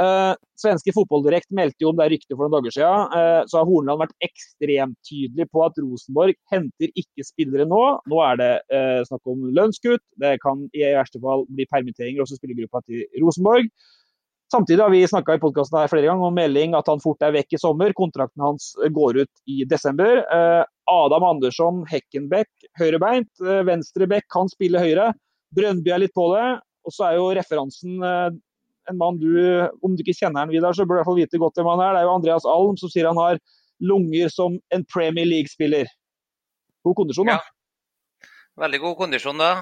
Eh, svenske fotballdirekt meldte jo om det ryktet for noen dager siden. Eh, så har Hornland vært ekstremt tydelig på at Rosenborg henter ikke spillere nå. Nå er det eh, snakk om lønnskutt. Det kan i verste fall bli permitteringer også spillergruppa til Rosenborg. Samtidig har vi snakka i podkasten flere ganger om melding at han fort er vekk i sommer. Kontrakten hans går ut i desember. Adam Andersson, Hekkenbeck, høyrebeint. Venstrebekk kan spille høyre. Brøndby er litt på det. Og så er jo referansen en mann du, om du ikke kjenner han Vidar, så bør du i hvert fall vite godt hvem han er. Det er jo Andreas Alm som sier han har lunger som en Premier League-spiller. God kondisjon, da. Ja. Veldig god kondisjon, da.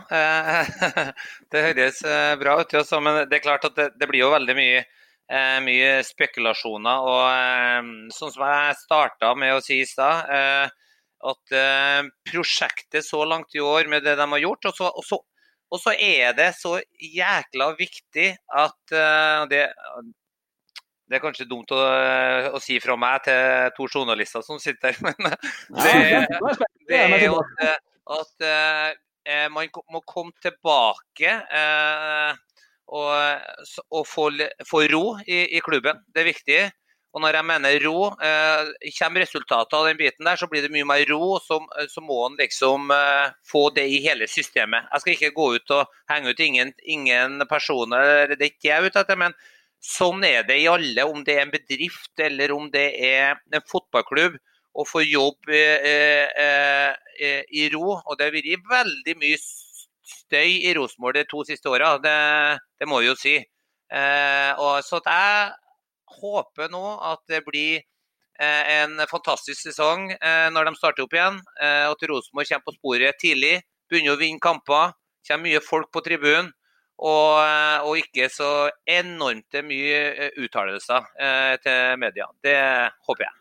Det høres eh, bra ut. Men det er klart at det, det blir jo veldig mye, eh, mye spekulasjoner. Og eh, sånn som jeg starta med å si i stad, at prosjektet så langt i år med det de har gjort, og så, og så og så er det så jækla viktig at eh, det, det er kanskje dumt å, å, si fra meg til to journalister som sitter der, men det, det er jo at, at eh, man må komme tilbake og, og få, få, ro i, i, klubben. Det er viktig. Og når jeg mener ro, eh, kommer resultatet av den biten der, så blir det mye mer ro. Så, så må en liksom eh, få det i hele systemet. Jeg skal ikke gå ut og henge ut ingen, ingen personer, det er ikke jeg ute etter. men Sånn er det i alle, om det er en bedrift eller om det er en fotballklubb. Å få jobb eh, eh, eh, i ro. Og det har vært veldig mye støy i Rosenborg de to siste åra, det, det, må jeg jo si. Eh, og så at jeg håper nå at det blir eh, en fantastisk sesong eh, når de starter opp igjen. Eh, at Rosenborg kommer på sporet tidlig, begynner å vinne kamper. kommer mye folk på tribunen. Og, og, ikke så enormt mye uttalelser til media. Det håper jeg.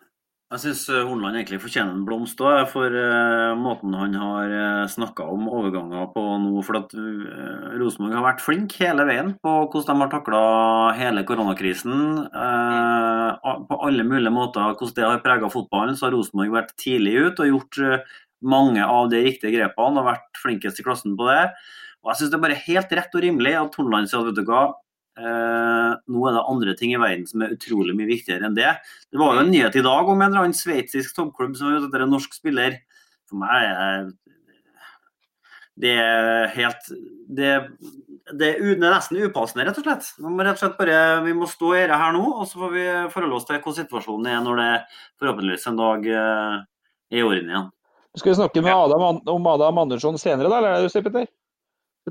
Jeg syns eh, Hornland egentlig fortjener en blomst òg, for uh, måten han har uh, eh, snakka om overganger på nå. For at uh, Rosenborg har vært flink hele veien på hvordan de har takla hele koronakrisen. Uh, på alle mulige måter hvordan det har prega fotballen, så har Rosenborg vært tidlig ut og gjort mange av de riktige grepene og vært flinkest i klassen på det. Og jeg syns det er bare helt rett og rimelig at Hornland sier at vet du hva, Eh, nå er det andre ting i verden som er utrolig mye viktigere enn det. Det var jo en nyhet i dag om en eller annen sveitsisk toppklubb som er ute etter en norsk spiller. For meg er det er helt det, det, er nesten upassende, rett og slett. Vi må, rett og slett bare, vi må stå i dette her nå, og så får vi forholde oss til hvordan situasjonen er når det forhåpentligvis en dag eh, er i orden igjen. Skal vi snakke med Adam, om Adam Andersson senere, da? eller er det du sier, Petter?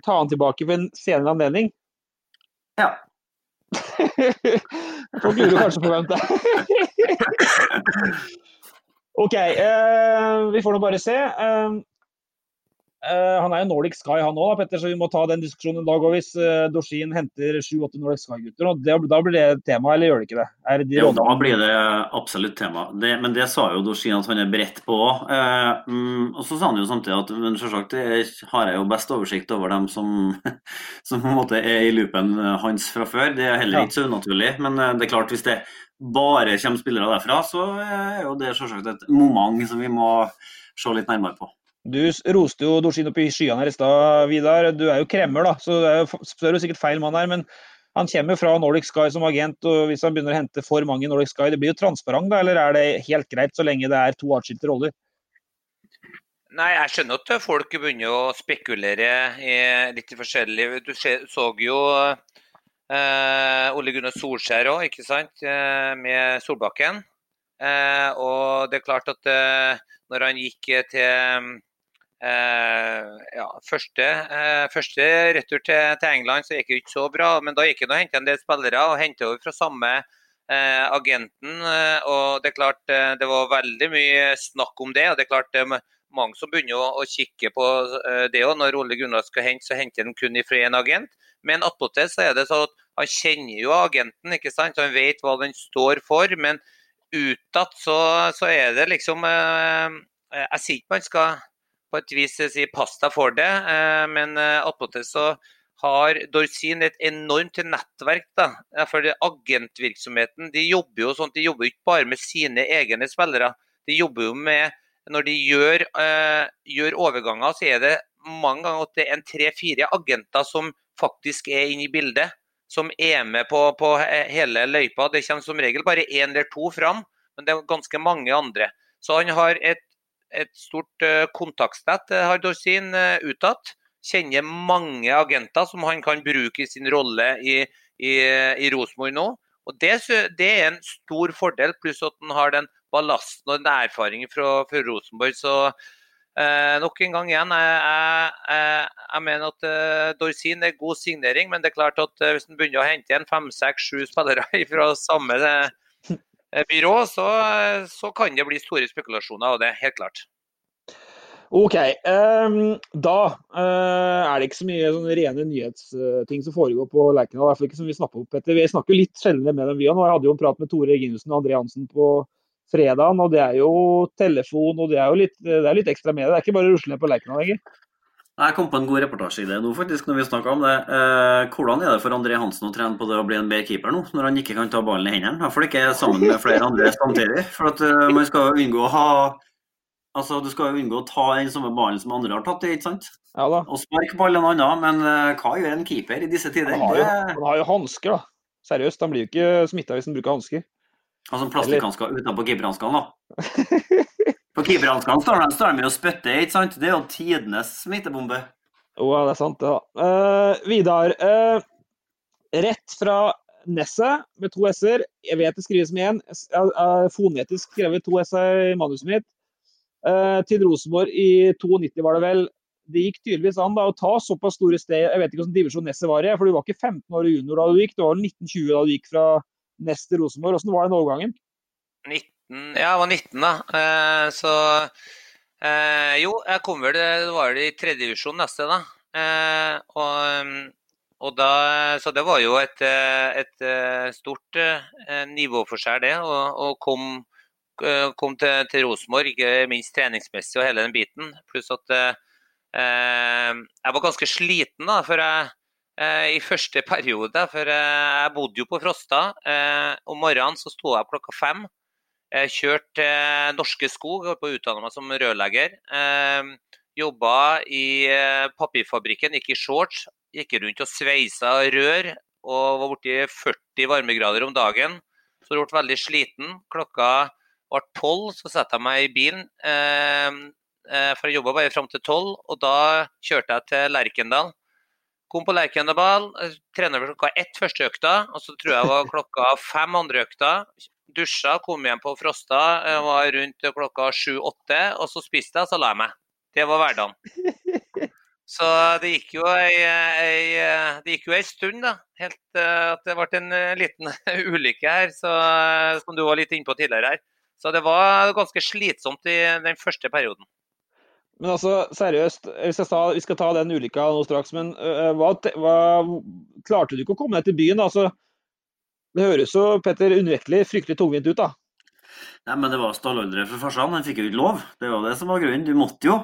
Ta han tilbake ved en senere anledning? Ja. Får Guro kanskje er. OK, eh, vi får nå bare se. Eh, han er jo Nordic Sky han òg, Petter, så vi må ta den diskusjonen en dag òg hvis uh, Dorsin henter sju-åtte Nordic Sky-gutter. Da blir det tema, eller gjør det ikke det? det de jo, da blir det absolutt tema. Det, men det sa jo Dorsin at han er beredt på òg. Eh, um, og så sa han jo samtidig at men selvsagt har jeg jo best oversikt over dem som, som på en måte er i loopen hans fra før. Det er heller ikke så unaturlig. Men det er klart, hvis det bare kommer spillere derfra, så er jo det selvsagt et moment som vi må se litt nærmere på. Du roste jo Dorsin opp i skyene her i stad, Vidar. Du er jo kremmer, da, så det er jo sikkert feil mann her. Men han kommer fra Nordic Sky som agent, og hvis han begynner å hente for mange Nordic Sky, det blir jo transparent, da? Eller er det helt greit så lenge det er to atskilte roller? Nei, jeg skjønner at folk begynner å spekulere i litt forskjellig. Du så jo eh, Ole Gunnar Solskjær òg, ikke sant, eh, med Solbakken. Eh, og det er klart at eh, når han gikk til Eh, ja, første, eh, første, retur til, til, England så gikk det ikke så bra, men da gikk det og hentet en del spillere. og hentet over fra samme eh, agenten. Og Det er klart det var veldig mye snakk om det. og det er klart det er mange som begynner å, å kikke på det òg. Når Ole Gunnar skal hente, så henter han kun ifra én agent. Men attpåtil så er det sånn at han kjenner jo agenten, ikke sant? han vet hva den står for. Men utad så, så, er det liksom Jeg sier ikke man skal et vis si pasta for det. Eh, men eh, attpåtil så har Dorsin et enormt nettverk. da, for Agentvirksomheten de jobber jo sånn, de jobber ikke bare med sine egne spillere. De jobber jo med Når de gjør, gjør overganger, så er det mange ganger at det er tre-fire agenter som faktisk er inne i bildet. Som er med på, på hele løypa. Det kommer som regel bare én eller to fram, men det er ganske mange andre. Så han har et et stort kontaktsnett eh, har Dorsin eh, utad. Kjenner mange agenter som han kan bruke i sin rolle i, i, i Rosenborg nå. Og det, det, er en stor fordel, pluss at han har den ballasten og den erfaringen fra, fra Rosenborg. Så eh, nok en gang igjen, jeg, jeg, jeg mener at eh, Dorsin er god signering, men det er klart at hvis han begynner å hente igjen fem, seks, sju spillere fra samme Eh, byrå, så, så, kan det bli store spekulasjoner av det. Helt klart. OK. Um, da uh, er det ikke så mye sånn rene nyhetsting som foregår på Lerkendal. I hvert fall ikke som vi snakker opp etter. Vi snakker jo litt sjeldnere med dem, vi òg. Jeg hadde jo en prat med Tore Reginussen og André Hansen på fredagen, og det er jo telefon og det er jo litt, det er litt ekstra med det. Det er ikke bare å rusle ned på Lerkendal lenger. Jeg kom på en god reportasje i det nå, faktisk, når vi snakka om det. Eh, hvordan er det for André Hansen å trene på det å bli en bedre keeper nå, når han ikke kan ta ballen i hendene? Iallfall ikke sammen med flere andre samtidig? For at uh, man skal jo unngå å ha Altså, Du skal jo unngå å ta den samme ballen som andre har tatt, ikke sant? Ja da. Og sparke ball en annen, men uh, hva gjør en keeper i disse tider? Han har jo, han har jo hansker, da. Seriøst, han blir jo ikke smitta hvis han bruker hansker. Altså plastikkhansker utenpå keeperhanskene, da? På keeperhanskene står, de, står de og spytter, ikke sant? Det er jo tidenes smittebombe. Jo, ja, det er sant, det. Ja. Uh, Vidar. Uh, rett fra Nesset med to s-er. Jeg vet det skrives med én. Uh, fonetisk skrevet to s-er i manuset mitt. Uh, til Rosenborg i 92, var det vel. Det gikk tydeligvis an da, å ta såpass store steg. Jeg vet ikke hvilken divisjon Nesset var i, for du var ikke 15 år junior da du gikk. Du var 1920 da du gikk fra Nest til Rosenborg. Hvordan var den overgangen? 19 19, ja, jeg var 19 da. Eh, så eh, Jo, jeg kom vel Det var vel i tredjedivisjon neste, da. Eh, og, og, da Så det var jo et, et stort nivåforskjell, det. å komme kom til, til Rosenborg, minst treningsmessig og hele den biten. Pluss at eh, jeg var ganske sliten da, før jeg, eh, i første periode. For jeg bodde jo på Frosta. Eh, om morgenen så sto jeg klokka fem jeg kjørte til Norske Skog, holdt på å utdanne meg som rørlegger. Eh, Jobba i eh, papirfabrikken, gikk i shorts. Gikk rundt og sveisa rør og var borti 40 varmegrader om dagen. Så jeg ble veldig sliten. Klokka ble tolv, så satte jeg meg i bilen. Eh, eh for jeg jobba bare fram til tolv, og da kjørte jeg til Lerkendal. Kom på Lerkendal, trener klokka ett første økta, og så tror jeg det var klokka fem andre økta dusja, kom hjem på Frosta, var rundt klokka sju-åtte, og så spiste jeg, så la jeg meg. Det var hverdagen. Så det gikk jo ei, ei, det gikk jo ei stund, da. Helt uh, at det ble en uh, liten ulykke her, så, uh, som du var litt inne på tidligere her. Så det var ganske slitsomt i den første perioden. Men altså, seriøst, ta, vi skal ta den ulykka nå straks. Men hva, hva, klarte du ikke å komme deg til byen? Altså, det høres jo Petter, unnvektelig fryktelig tungvint ut, da. Nei, men det var stallordre for farsan. Han fikk jo ikke lov. Det var det som var grunnen. Du måtte jo.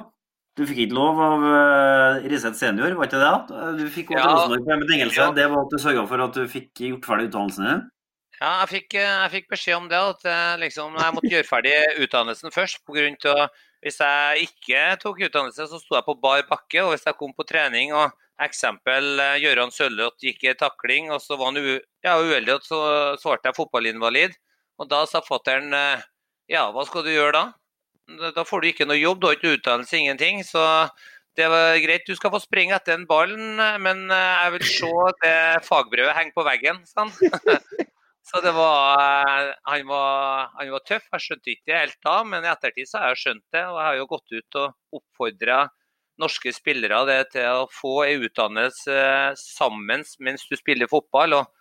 Du fikk ikke lov av uh, Riseth senior, var ikke det? Du fikk gå til ja. Rosenborg på en betingelse. Ja. Det var at du sørga for at du fikk gjort ferdig utdannelsen din? Ja, jeg fikk, eh, jeg fikk, beskjed om det. At jeg, liksom, jeg måtte gjøre ferdig utdannelsen først. På grunn til, hvis jeg ikke tok utdannelse, så sto jeg på bar bakke. Og hvis jeg kom på trening og eksempel Gøran Sørloth gikk i takling, og så var han ja, uheldig, og så, svarte jeg fotballinvalid. Og da sa fatter'n ja, hva skal du gjøre da? Da får du ikke noe jobb, du har ikke utdannelse, ingenting. Så det var greit, du skal få springe etter den ballen, men eh, jeg vil se det fagbrevet henger på veggen. Sånn. Så det var han, var han, var tøff. Jeg skjønte ikke det helt da, men i ettertid så har jeg skjønt det. Og jeg har jo gått ut og oppfordra norske spillere til å få en utdannelse sammen mens du spiller fotball. og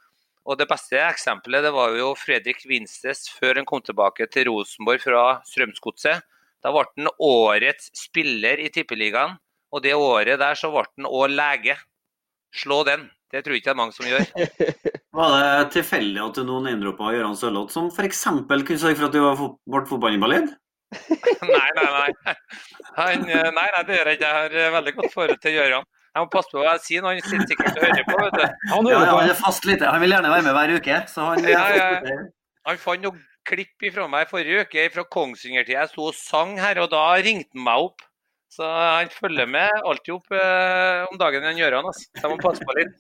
og Det beste eksempelet det var jo Fredrik Winstes før han kom tilbake til Rosenborg fra Strømsgodset. Da ble han årets spiller i Tippeligaen, og det året der så ble han òg lege. Slå den. Det tror jeg ikke det er mange som gjør. Var det tilfeldig at nå name-droppa Gøran Sørloth, som f.eks. kunne sørge for at du ble fotballinvalid? nei, nei, nei. Han, nei, nei, det gjør jeg ikke. Jeg har veldig godt forhold til Gøran. Jeg må passe på hva jeg sier, han sitter sikkert og hører på. vet du. Han, ja, ja, han er fast litt. Han vil gjerne være med hver uke. så Han, ja, ja. han fant noen klipp fra meg forrige uke fra Kongsvinger-tida. Jeg sto og sang her, og da ringte han meg opp. Så han følger med alltid opp eh, om dagen, den Gøran. Altså. Så jeg må passe på litt.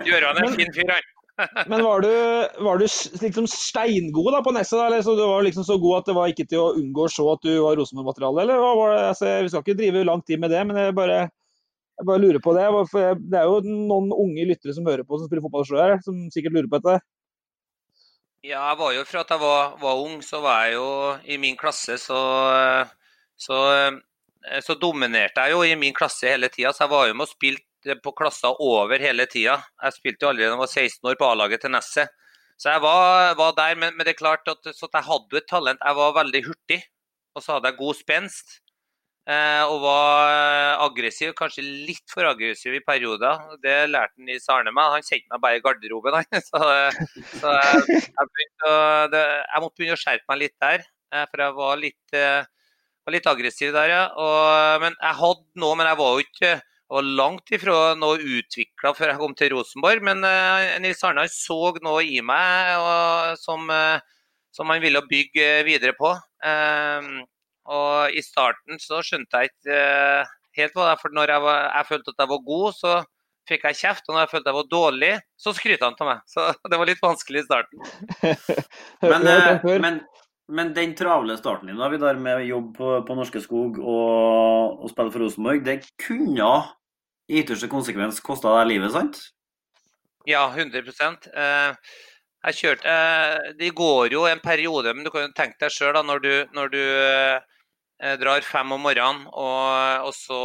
Gøran er en fin fyr, han. Men var du, var du liksom steingod da på Nesset? Eller så du var liksom så god at det var ikke til å unngå å se at du var Rosenborg-materiale? Eller hva var det? Altså, vi skal ikke drive lang tid med det, men jeg bare jeg bare lurer på det. for Det er jo noen unge lyttere som hører på som spiller fotball sjøl, som sikkert lurer på dette. Ja, jeg var jo fra at jeg var, var, ung, så var jeg jo i min klasse, så, så, så dominerte jeg jo i min klasse hele tida. Så jeg var jo med og spilte på klasser over hele tida. Jeg spilte jo allerede da jeg var 16 år på A-laget til Nesset. Så jeg var, var der, men, men, det er klart at, at jeg hadde et talent. Jeg var veldig hurtig, og så hadde jeg god spenst. Eh, og var eh, aggressiv, kanskje litt for aggressiv i perioder. Det lærte han i Sarne meg. Han sendte meg bare i garderoben. Så, så jeg, jeg, å, det, jeg, måtte begynne å skjerpe meg litt der, eh, for jeg var litt, var litt aggressiv der, ja. Og, men jeg hadde noe, men jeg var jo ikke var langt ifra noe utvikla før jeg kom til Rosenborg. Men uh, Nils Arne så noe i meg og, som, uh, som han ville bygge videre på. Uh, og i starten så skjønte jeg ikke uh, helt hva det er, for når jeg, var, jeg, følte at jeg var god, så fikk jeg kjeft. Og når jeg følte jeg var dårlig, så skryter han av meg. Så det var litt vanskelig i starten. men, uh, men, men, den travle starten din da, vi der med jobb på, på Norske Skog og, og spille for Rosenborg, det kunne i ytterste konsekvens kosta deg livet, sant? Ja, 100 uh, jeg kjørte, Det går jo en periode, men du kan jo tenke deg sjøl når du, når du Eh, drar fem om morgenen, og, og, så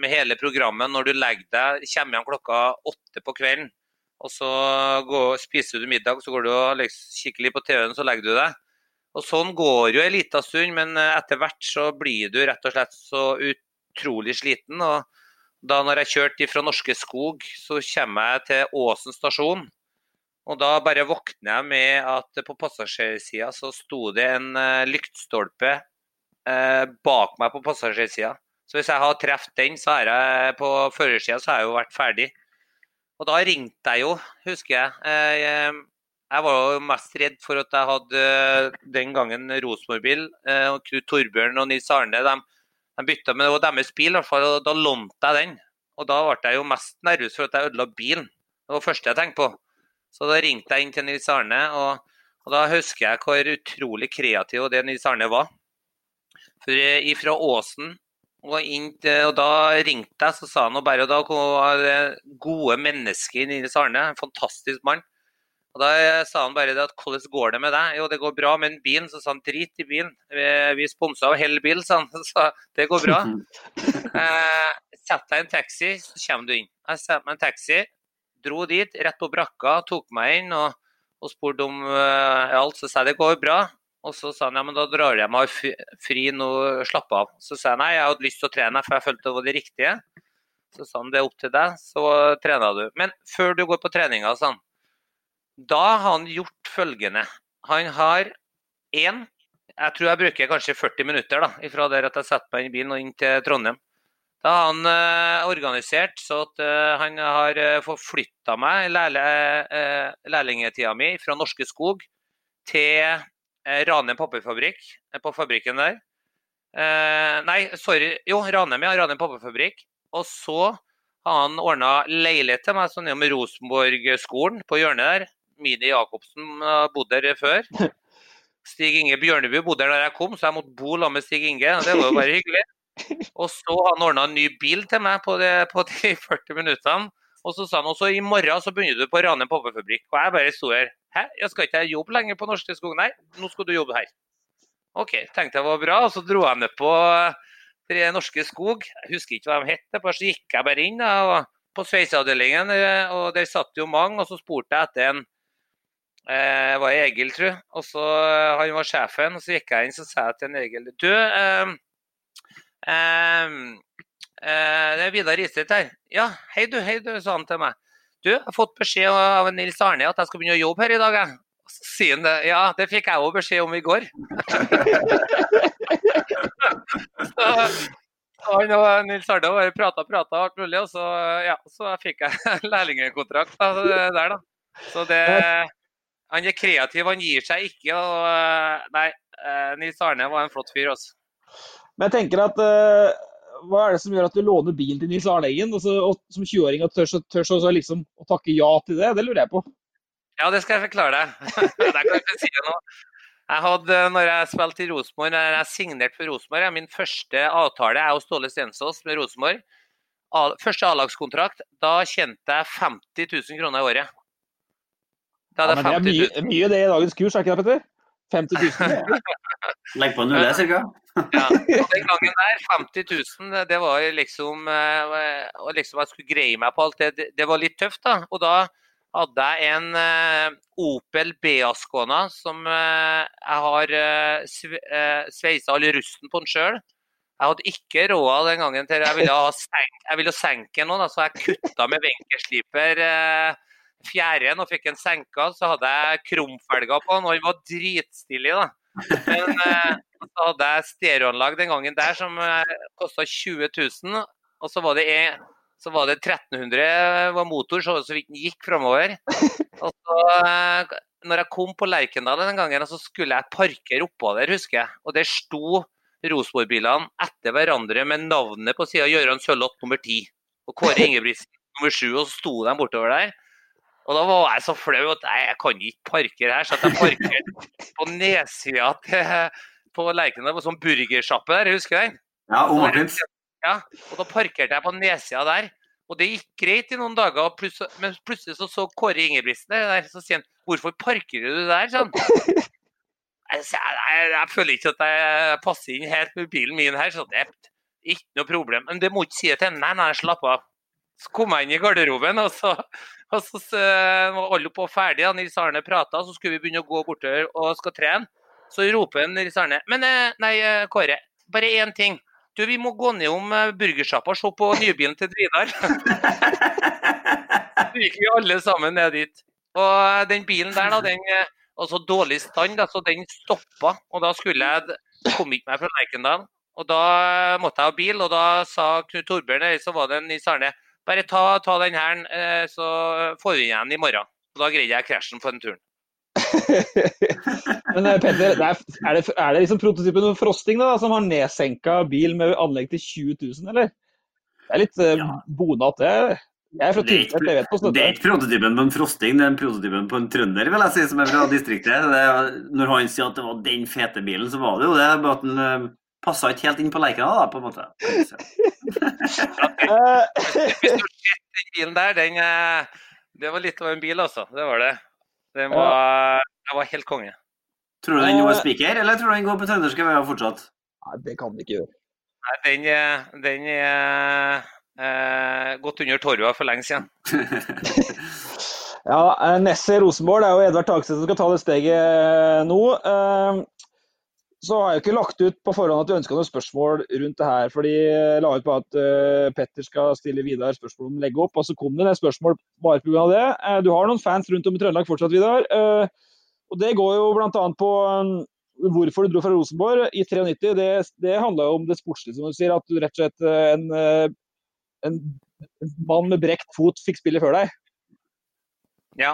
med hele programmet når du legger deg, kommer hjem klokka åtte på kvelden, og så går, spiser du middag, så går du og liksom, kikker litt på TV-en, så legger du deg. Og Sånn går jo en liten stund, men eh, etter hvert så blir du rett og slett så utrolig sliten. og da når jeg kjørte fra Norske Skog, så kommer jeg til Åsen stasjon. Og da bare våkner jeg med at på passasjersida så sto det en eh, lyktstolpe eh, bak meg på passasjersida. Så hvis jeg har truffet den, så er jeg på førersida, så har jeg jo vært ferdig. Og da ringte jeg jo, husker jeg. Eh, jeg var jo mest redd for at jeg hadde eh, den gangen Rosenborg-bil. Eh, Knut Torbjørn og Nils Arne de, de bytta, men det var deres bil, i hvert fall, og da lånte jeg den. Og da ble jeg jo mest nervøs for at jeg ødela bilen. Det var det første jeg tenkte på. Så da ringte jeg inn til Nils Arne, og, og da husker jeg hvor utrolig kreativ det Nils Arne var. For ifra Åsen og, inn, og da ringte jeg, så sa han bare og da var det gode mennesker i Nils Arne. En fantastisk mann. Og Da sa han bare det at hvordan går det med deg? Jo, det går bra men bilen. Så sa han drit i bilen. Vi, vi sponsa av hele bil, sa han. Så det går bra. Eh, Sett deg i en taxi, så kommer du inn. Jeg satte meg i en taxi, dro dit, rett på brakka, tok meg inn og, og spurte om uh, alt. Så sa jeg det går bra. Og så sa han ja, men da drar jeg meg fri, fri nå, slapp av. Så sa jeg nei, jeg hadde lyst til å trene, for jeg følte det var det riktige. Så sa han det er opp til deg, så trener du. Men før du går på treninga, sa han, da har han gjort følgende. Han har én Jeg tror jeg bruker kanskje 40 minutter da, fra der at jeg setter meg inn i bilen og inn til Trondheim. Da har han eh, organisert så at eh, han har uh, forflytta meg lærle, eh, lærlingetida mi fra Norske Skog til eh, Ranheim papirfabrikk, eh, på fabrikken der. Eh, nei, sorry. Jo, Ranheim, ja. Ranheim papirfabrikk. Og så har han ordna leilighet til meg sånn med Rosenborg-skolen på hjørnet der. Mini Jacobsen bodde der før. Stig Inge Bjørneby bodde der da jeg kom, så jeg måtte bo sammen med Stig Inge. Det var jo bare hyggelig. Og så han ordna en ny bil til meg på, det, på de 40 minuttene. Og så sa han også i morgen så begynner du på Ranheim Poppefabrikk, Og jeg bare sto her. Hæ, jeg skal ikke jobbe lenger på Norske Skog? Nei, nå skal du jobbe her. OK, tenkte jeg var bra. Og så dro jeg ned på det Norske Skog. Jeg husker ikke hva de het, så gikk jeg bare inn da, på sveiseavdelingen, eh, og der satt jo mange. Og så spurte jeg etter en eh, var Egil, tror jeg. Og så eh, Han var sjefen, og så gikk jeg inn så sa jeg til en Egil Du, eh, eh, det er Vidar Iseth her. Ja, hei du, hei du, sa han til meg. Du, jeg har fått beskjed av Nils Arne at jeg skal begynne å jobbe her i dag. Jeg. Og Så sier han det. Ja, det fikk jeg òg beskjed om i går. så, han og Nils Arne bare prata og prata alt mulig, og så, ja, så fikk jeg lærlingkontrakt der, da. Så det Han er kreativ, han gir seg ikke. og Nei, eh, Nils Arne var en flott fyr, Også. Men jeg tenker at eh, hva er det som gjør at du låner bilen til Nils Arne Eggen, og, og som 20-åring og tør, tør så, liksom å takke ja til det? Det lurer jeg på. Ja, det skal jeg forklare deg. det kan jeg ikke si noe. nå. Jeg hadde, når jeg spilte i Rosenborg, når jeg signerte for Rosenborg, min første avtale, jeg og Ståle Stensås med Rosenborg, første A-lagskontrakt, da tjente jeg 50 000 kroner i året. Ja, hadde men det er mye, mye det i dagens kurs, er ikke det, Petter? 50 000? Legg på en nulle, cirka. Ja, den gangen der, 50 000, det var liksom eh, Og liksom jeg skulle greie meg på alt det, det- det var litt tøft, da. Og da hadde jeg en eh, Opel B-Ascona som eh, jeg har uh, eh, sveisa all rusten på den sjøl. Jeg hadde ikke råd den gangen til jeg ville ha senk, jeg ville senke noen, da, så jeg kutta med venkersliper eh, fjæren og fikk den senka. Så hadde jeg krumfelger på den, og den var dritstilig, da. Men eh, så hadde jeg stereoanlag den gangen der som eh, kosta 20 000. Og så var det, en, så var det 1300 var motor, så vidt den gikk framover. Og så, eh, når jeg kom på Lerkendal den gangen, så skulle jeg parkere oppå der, husker jeg. Og der sto Rosenborg-bilene etter hverandre med navnet på sida Gøran Sørloth nummer 10 og Kåre Ingebrigtsen nummer 7, og så sto de bortover der. Og da var jeg så flau at nei, jeg kan ikke parkere her, så jeg parkerte på nedsida til på Lerkendal, på sånn burgersjappe der, husker du den? Ja, Omartins. Ja, og da parkerte jeg på nedsida der. Og det gikk greit i noen dager, og pluss- men plutselig så så Kåre Ingebrigtsen der, så sier han 'Hvorfor parkerer du der?' sånn. Jeg, jeg, jeg føler ikke at jeg passer inn helt med bilen min her, så det er ikke noe problem. Men det må ikke si det til. Nei, nei, slapp av. Så kom jeg inn i garderoben, og så, og så, så var alle på ferdig. og Nils Arne prata, så skulle vi begynne å gå bortover og skal trene. Så roper Nils Arne Men eh, nei, eh, Kåre, bare én ting. Du, vi må gå ned om eh, burgersjappa og se på nybilen til Vidar. Så gikk vi alle sammen ned dit. Og eh, den bilen der, da, den eh, var så dårlig stand, da, så den stoppa. Og da skulle jeg komme ikke meg fra Lerkendal. Og da eh, måtte jeg ha bil, og da sa Knut Torbjørn, eller så var det Nils Arne, bare ta, ta den her, eh, så får vi igjen i morgen. Og da greide jeg krasjen på den turen. Men eh, Petter, det er, er, det, er det liksom prototypen med Frosting da, som har nedsenka bil med anlegg til 20 000, eller? Det er litt uh, Ja. bonat, det. Jeg er fra Det er ikke- Tynset, jeg vet hvordan Det er ikke prototypen på en frosting, det er en prototypen på en trønder, vil jeg si, som er fra distriktet. Det, er- når han sier at det var den fete bilen, så var det jo det. Bare at den uh, passa ikke helt inn på leikene da, på en måte. Eh, Hvis du ser den bilen der, den eh, Det var litt av en bil, altså. Det var det. Den var, den var helt konge. Tror du den Eh. er spiker, eller tror du den går på trønderske veier fortsatt? Nei, det kan den ikke gjøre. Nei, den, er- den er eh, gått under torva for lenge siden. Ja, eh, Nesset Rosenborg, det er jo Edvard Tagstedt som skal ta det steget eh, nå. Så har jeg ikke lagt ut på forhånd at du ønska noen spørsmål rundt det her. fordi jeg la ut på at uh, Petter skal stille Vidar spørsmål om å legge opp, og så kom det et spørsmål bare pga. det. Uh, Du har noen fans rundt om i Trøndelag fortsatt, Vidar. Uh, Og det går jo bl.a. på eh, hvorfor du dro fra Rosenborg i 93. Det, det handla jo om det sportslige, som du sier. At du rett og slett en, en mann med brekt fot fikk spille før deg. Ja.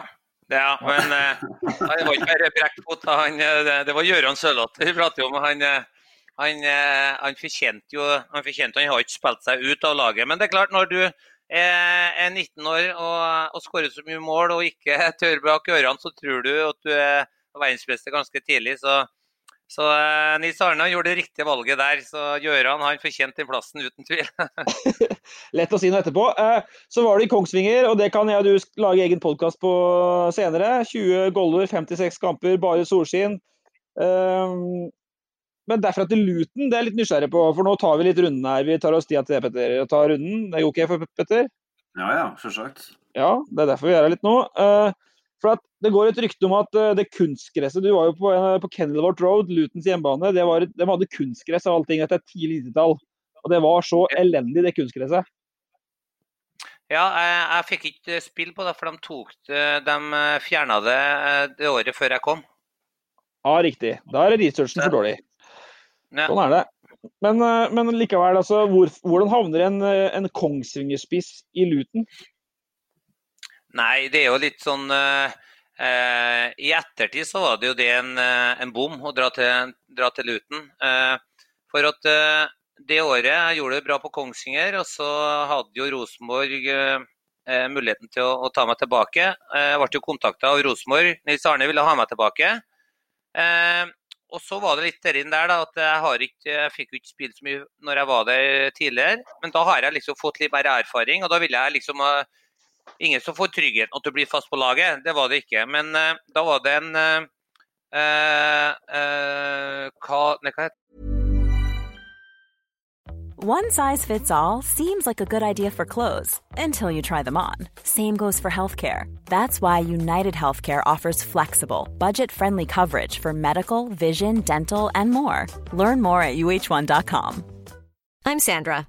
Det, ja. Men eh, han var ikke bare brekkfot. Eh, det, det var Gøran Sørloth vi prater om. Han, eh, han, eh, han fortjente jo han fortjente, han har ikke spilt seg ut av laget. Men det er klart, når du er 19 år og, og skårer så mye mål og ikke tør bak ørene, så tror du at du er verdensmester ganske tidlig. Så, så eh, Nils Arne gjorde det riktige valget der. Så Gøran han fortjente den plassen, uten tvil. Lett å si noe etterpå. Eh, Så var det i Kongsvinger, og det kan jeg og du lage egen podkast på senere. 20 goller, 56 kamper, bare solskinn. Eh, Men derfra til Luton, det er jeg litt nysgjerrig på, for nå tar vi litt runden her. Vi tar oss tida til det, Petter. Ta runden. Det er OK for Petter? Ja ja, selvsagt. Ja, det er derfor vi er her litt nå. Eh, For Det går et rykte om at eh, det kunstgresset Du var jo på, eh, på Kenilworth Road, Lutens hjemmebane. Det var, de hadde kunstgress av allting. etter er tidlig 90-tall. Og det var så elendig, det kunstgresset. Ja, jeg, jeg fikk ikke spill på det, for de tok det, de fjerna det eh, det året før jeg kom. Ja, riktig. Da er researchen for dårlig. Sånn er det. Men, eh, men likevel, altså, hvor, hvordan havner en, eh, en Kongsvinger-spiss i Luton? Nei, det er jo litt sånn eh, eh, I ettertid så var det jo det en, eh, en bom å dra til, dra til Luton. Eh, for at eh, det året gjorde det bra på Kongsvinger, og så hadde jo Rosenborg eh, muligheten til å, å ta meg tilbake. Jeg ble jo kontakta av Rosenborg. Nils Arne ville ha meg tilbake. Og så var det litt der inn der da, at jeg, ikke, jeg fikk jo ikke spilt så mye når jeg var der tidligere. Men da har jeg liksom fått litt mer erfaring, og da ville jeg liksom Ingen som får tryggheten at du blir fast på laget, det var det ikke. Men eh, da var det en eh, eh, eh, hva, nei, hva heter One size fits all seems like a good idea for clothes until you try them on. Same goes for healthcare. That's why United Healthcare offers flexible, budget friendly coverage for medical, vision, dental, and more. Learn more at uh1.com. I'm Sandra,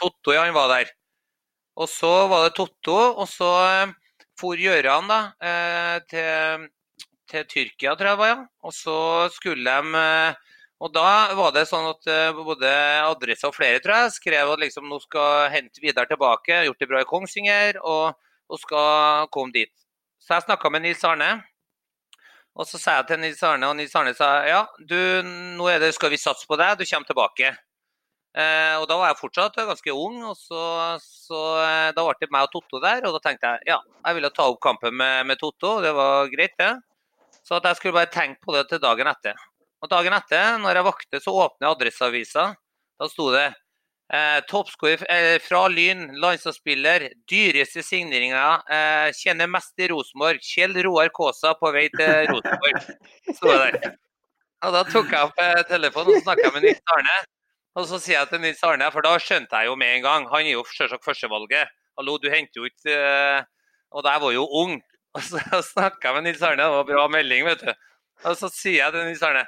Totto, ja, han var der. Og så var det Totto, og så eh, for Gjøran da, eh, til, til Tyrkia, tror jeg det var, ja. Og så skulle de eh, Og da var det sånn at både adresse og flere, tror jeg, skrev at liksom nå skal hente Vidar tilbake, gjort det bra i Kongsvinger, og, og skal komme dit. Så jeg snakka med Nils Arne. Og så sa jeg til Nils Arne, og Nils Arne sa ja, du, nå er det, skal vi satse på deg, du kommer tilbake. Eh, og da var jeg fortsatt ganske ung, og så, så eh, da ble det meg og Totto der. Og da tenkte jeg ja, jeg ville ta opp kampen med, med Totto, det var greit, det. Så at jeg skulle bare tenke på det til dagen etter. Og dagen etter, når jeg vakte, så åpner jeg Adresseavisa. Da sto det eh, toppskårer eh, fra Lyn, landslagsspiller, dyreste signeringer, eh, kjenner mest i Rosenborg. Kjell Roar Kaasa på vei til Rosenborg. Så det der. Og da tok jeg opp eh, telefonen og snakka med Nils Arne. Og så sier jeg til Nils Arne, for da skjønte jeg jo med en gang, han er jo selvsagt førstevalget. Hallo, du henter jo ikke eh, Og jeg var jo ung. Og så snakka jeg med Nils Arne, det var bra melding, vet du. Og så sier jeg til Nils Arne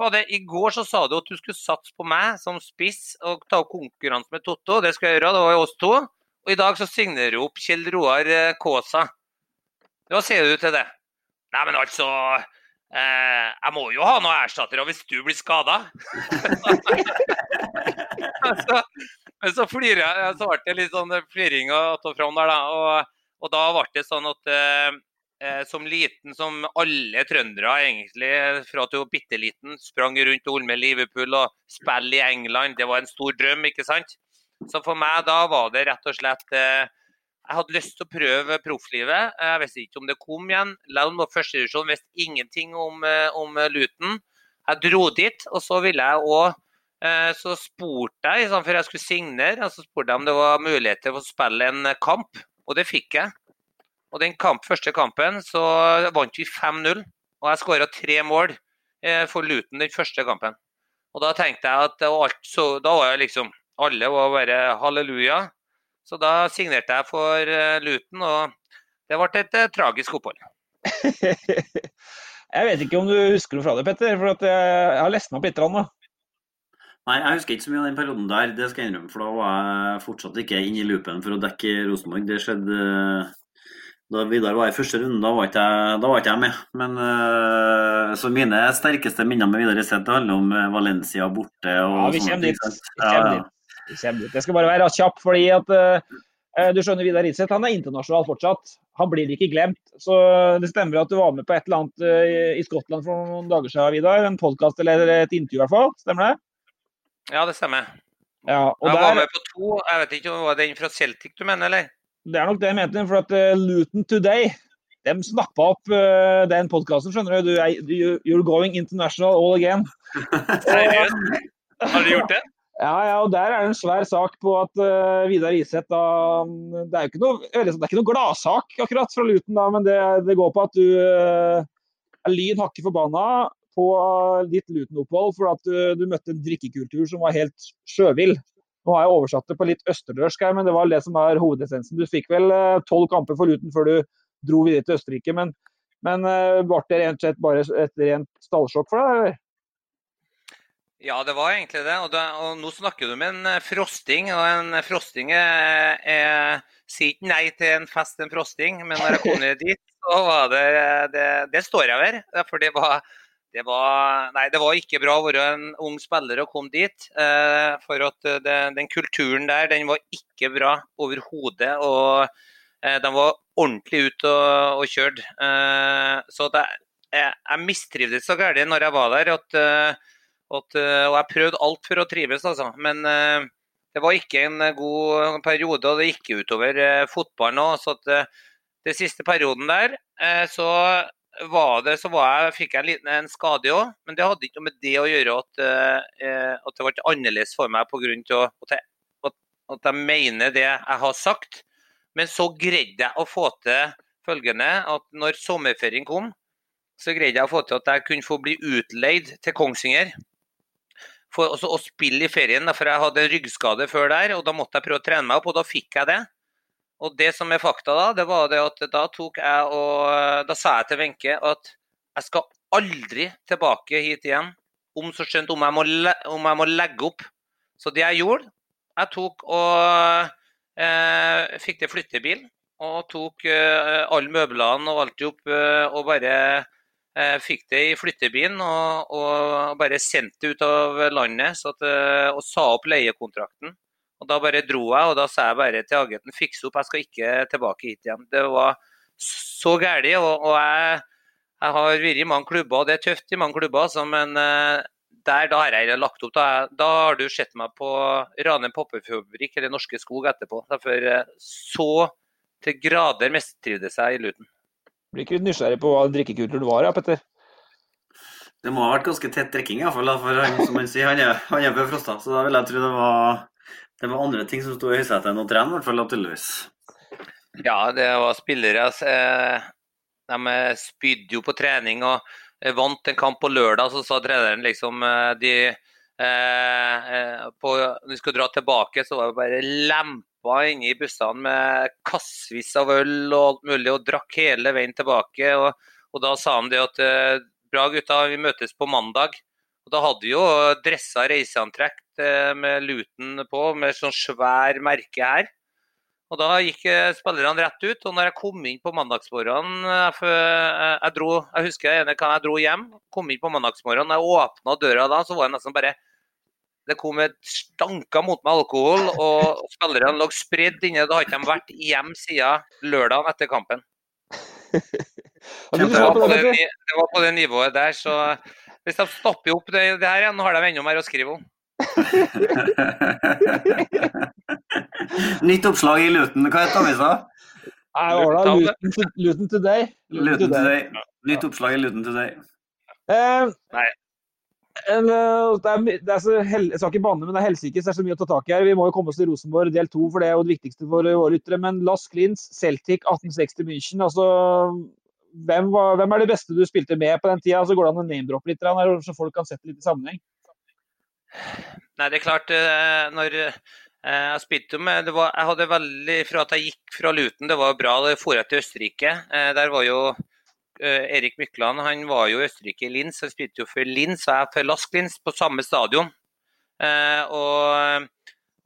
Fader, i går så sa du at du skulle satse på meg som spiss og ta opp konkurranse med Totto. Det skal jeg gjøre, det var jo oss to. Og i dag så signerer du opp Kjell Roar eh, Kaasa. Hva sier du til det? Nei, men altså eh, Jeg må jo ha noen erstattere hvis du blir skada. så, men så flirer jeg, så ble det litt sånn fliring og der, da. Og, og da ble det sånn at eh, eh, som liten, som alle trøndere egentlig, fra at du var bitte liten, sprang rundt og holdt med Liverpool og spilte i England. Det var en stor drøm, ikke sant? Så for meg da var det rett og slett eh, Jeg hadde lyst til å prøve profflivet. Jeg visste ikke om det kom igjen. Lell var førstedivisjon, visste ingenting om, eh, om Luton. Jeg dro dit, og så ville jeg òg eh, Så spurte jeg, før jeg skulle signere, så spurte jeg om det var mulighet til å spille en kamp, og det fikk jeg. Og den kamp, første kampen så vant vi 5-0, og jeg skåra tre mål eh, for Luton den første kampen. Og da tenkte jeg at alt, så, da var jeg liksom Alle var bare halleluja. Så da signerte jeg for uh, Luton, og det ble et uh, tragisk opphold. jeg vet ikke om du husker noe fra det, Petter, for jeg, jeg har lest meg opp litt. nå. Nei, jeg husker ikke så mye av den perioden der, det skal jeg innrømme. For da var jeg fortsatt ikke inne i loopen for å dekke Rosenborg. Det skjedde da Vidar var i første runde, da var ikke jeg, var ikke jeg med. Men uh, så mine sterkeste minner med Vidar Iseth handler om eh, Valencia borte. og ja, vi kommer dit. Vi dit. Jeg skal bare være kjapp, fordi at uh, du skjønner Vidar Iseth han er internasjonal fortsatt. Han blir ikke glemt. Så det stemmer at du var med på et eller annet uh, i Skottland for noen dager siden, Vidar. En podkast eller et intervju i hvert fall. Stemmer det? Ja, det stemmer. Ja, jeg der... var med på to. Jeg vet ikke om det var den fra Celtic du mener, eller? Det er nok det jeg mente. For at uh, Luton Today de snappa opp uh, den podkasten, skjønner du. du. You're going international all again. Seriøst? Har du gjort det? Ja, ja, og der er det en svær sak på at uh, Vidar Iseth da Det er jo ikke noe, det er ikke noe gladsak akkurat fra Luton, da, men det, det går på at du uh, er lyn hakket forbanna på ditt Luton-opphold for at du, du, møtte en drikkekultur som var helt sjøvill. Nå har jeg oversatt det på litt østerdørsk, her, men det var det som er hovedessensen. Du fikk vel tolv tolv kamper for Luton før du dro videre til Østerrike. Men, men uh, ble det rent sett bare et rent stallsjokk for deg? eller? Ja, det var egentlig det. Og, det, og nå snakker du med en eh, frosting. Og en frosting er, er sier ikke nei til en fest, en frosting. Men når jeg kom dit, så var det Det, det står jeg ved. For det var det var, nei, det var ikke bra å være en ung spiller og komme dit. Eh, for at den kulturen der, den var ikke bra overhodet. Og eh, de var ordentlig ute og, og kjørt. Eh, så det, jeg, jeg mistrivdes så gærent når jeg var der. At, eh, at, eh, og jeg prøvde alt for å trives, altså. Men eh, det var ikke en god periode, og det gikk utover fotballen òg. Så at, den siste perioden der, så var det, så var jeg, fikk jeg en, liten, en skade òg, men det hadde ikke noe med det å gjøre at, eh, at det ble annerledes for meg pga. At, at, at jeg mener det jeg har sagt. Men så greide jeg å få til følgende, at når sommerferien kom, så greide jeg å få til at jeg kunne få bli utleid til Kongsvinger. For å spille i ferien, for jeg hadde en ryggskade før der, og da måtte jeg prøve å trene meg opp, og da fikk jeg det. Og det som er fakta da, det var det at da tok jeg og Da sa jeg til Wenche at jeg skal aldri tilbake hit igjen om så skjønt om jeg må, om jeg må legge opp. Så det jeg gjorde, jeg tok og eh, fikk til flyttebil. Og tok eh, alle møblene og alt opp eh, og bare eh, fikk det i flyttebilen. Og, og, bare sendte det ut av landet at, eh, og sa opp leiekontrakten. Og Da bare dro jeg, og da sa jeg bare til agenten fiks opp, jeg skal ikke tilbake hit igjen. Det var så galt. Og, og jeg, jeg, har vært i mange klubber, og det er tøft i mange klubber, altså, men uh, der da har jeg lagt opp. Da, da har du sett meg på Ranheim poppefabrikk eller Norske Skog etterpå. Derfor så til grader mistrivdes jeg i Luton. Blir ikke litt nysgjerrig på hva drikkekulturen var, ja, Petter? Det må ha vært ganske tett drikking, iallfall. For han, som han sier, han er, han er på Frosta. Så da vil jeg tro det var, det var andre ting som sto i høysetet enn å trene, i hvert fall tydeligvis. Ja, det var spillere. Eh, de spydde jo på trening og vant en kamp på lørdag, så sa treneren liksom eh, de eh, på, Når de skulle dra tilbake, så var det bare lempa inne i bussene med kassevis av øl og alt mulig, og drakk hele veien tilbake. Og, og da sa han det at bra gutta, vi møtes på mandag. Og Da hadde vi jo dressa reiseantrekk med luten på, med sånn svær merke her. Og Da gikk spillerne rett ut. og når jeg kom inn på mandagsmorgenen jeg, jeg, dro, jeg husker jeg, jeg dro hjem, kom inn på mandagsmorgenen, jeg åpna døra da, så var jeg nesten bare Det kom et stanka mot meg alkohol, og spillerne lå spredd inne. Da har ikke de vært hjem siden lørdagen etter kampen. Det var, på det, det var på det nivået der, så hvis de stopper opp det, det her igjen, har de enda mer å skrive om. Nytt oppslag i Luton. Hva heter avisa? Luton, Luton Today. Luton Today. Nytt oppslag i Luton Today. Eh, Nei. Eh, det er, det er så hel, jeg skal ikke banne, men det er helsikes det er så mye å ta tak i her. Vi må jo komme oss til Rosenborg del to, for det er jo det viktigste for våre lyttere. Men Las Klins, Celtic 1860 München. Altså, hvem, var, hvem, er det beste du spilte med på den tida? Så går det an å name-droppe litt, så folk kan sette litt i sammenheng. Nei, det er klart eh, når eh, jeg spilte med det var, Jeg hadde veldig Fra at jeg gikk fra Luton, det var bra. Da for jeg til Østerrike. Der var jo Erik Mykland han var jo i Østerrike i Linz. Han spilte jo for Linz og jeg for Lask Linz på samme stadion. Og,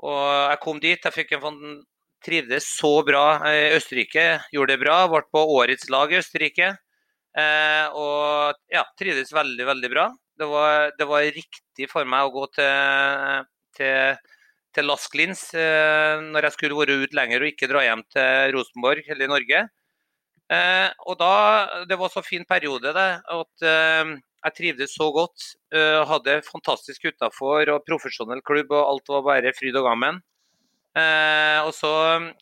og jeg kom dit. Jeg fikk en trivdes så bra i Østerrike. Gjorde det bra. Ble på årets lag i Østerrike. Og ja, trivdes veldig, veldig bra det var, det var, riktig for meg å gå til, til, til Lask Lins eh, når jeg skulle vært ute lenger og ikke dra hjem til Rosenborg eller Norge. Eh, og da, Det var så fin periode det, at eh, jeg trivdes så godt. Eh, hadde fantastisk utafor og profesjonell klubb, og alt var bare fryd og gammen. Eh, og så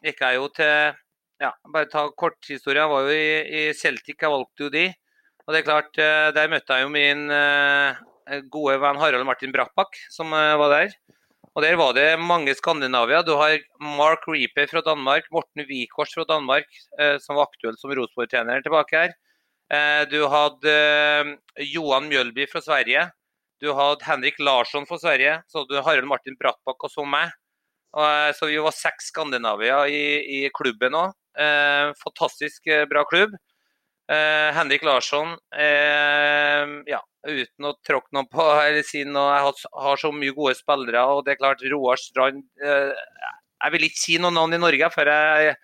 gikk jeg jo til ja, bare ta korthistoria. Jeg var jo i, i Celtic, jeg valgte jo de. Og det er klart, eh, Der møtte jeg jo min eh, gode venn Harald Martin Brattbakk, som var der. Og Der var det mange Skandinavia. Du har Mark Reaper fra Danmark, Morten Wikors fra Danmark, som var aktuell som Rosenborg-trener tilbake her. Du hadde Johan Mjølby fra Sverige. Du hadde Henrik Larsson fra Sverige. Så hadde du Harald Martin Brattbakk og så meg. Så vi var seks Skandinavia i, i klubben òg. Fantastisk bra klubb. Eh, Henrik Larsson, eh, ja, uten å tråkke noen på eller si noe, jeg har, har, så mye gode spillere. og det er klart Roar Strand eh, Jeg vil ikke si noen navn i Norge, for jeg,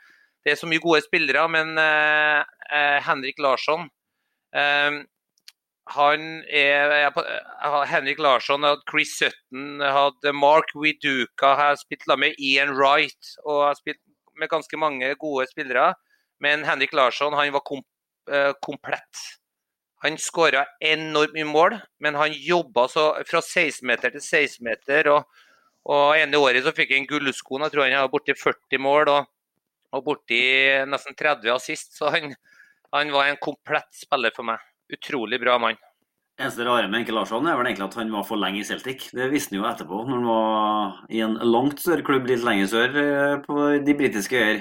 det er så mye gode spillere. Men eh, eh, Henrik Larsson eh, han er, er Henrik Larsson, hadde Chris Sutton, hadde Mark Widuka, har spilt med Ian Wright og har spilt med ganske mange gode spillere. Men Henrik Larsson han var komp komplett. Han skåra enormt mye mål, men han jobba fra 16-meter til 16-meter. Og, og ene året så fikk han gullskoen. Jeg tror han har borti 40 mål og, og borti nesten 30 assist. Så han, han, var en komplett spiller for meg. Utrolig bra mann. Eneste rare med Enke Larsson er vel egentlig at han var for lenge i Celtic. Det visste han jo etterpå, når han var i en langt større klubb litt lenger sør eh, på de britiske øyer.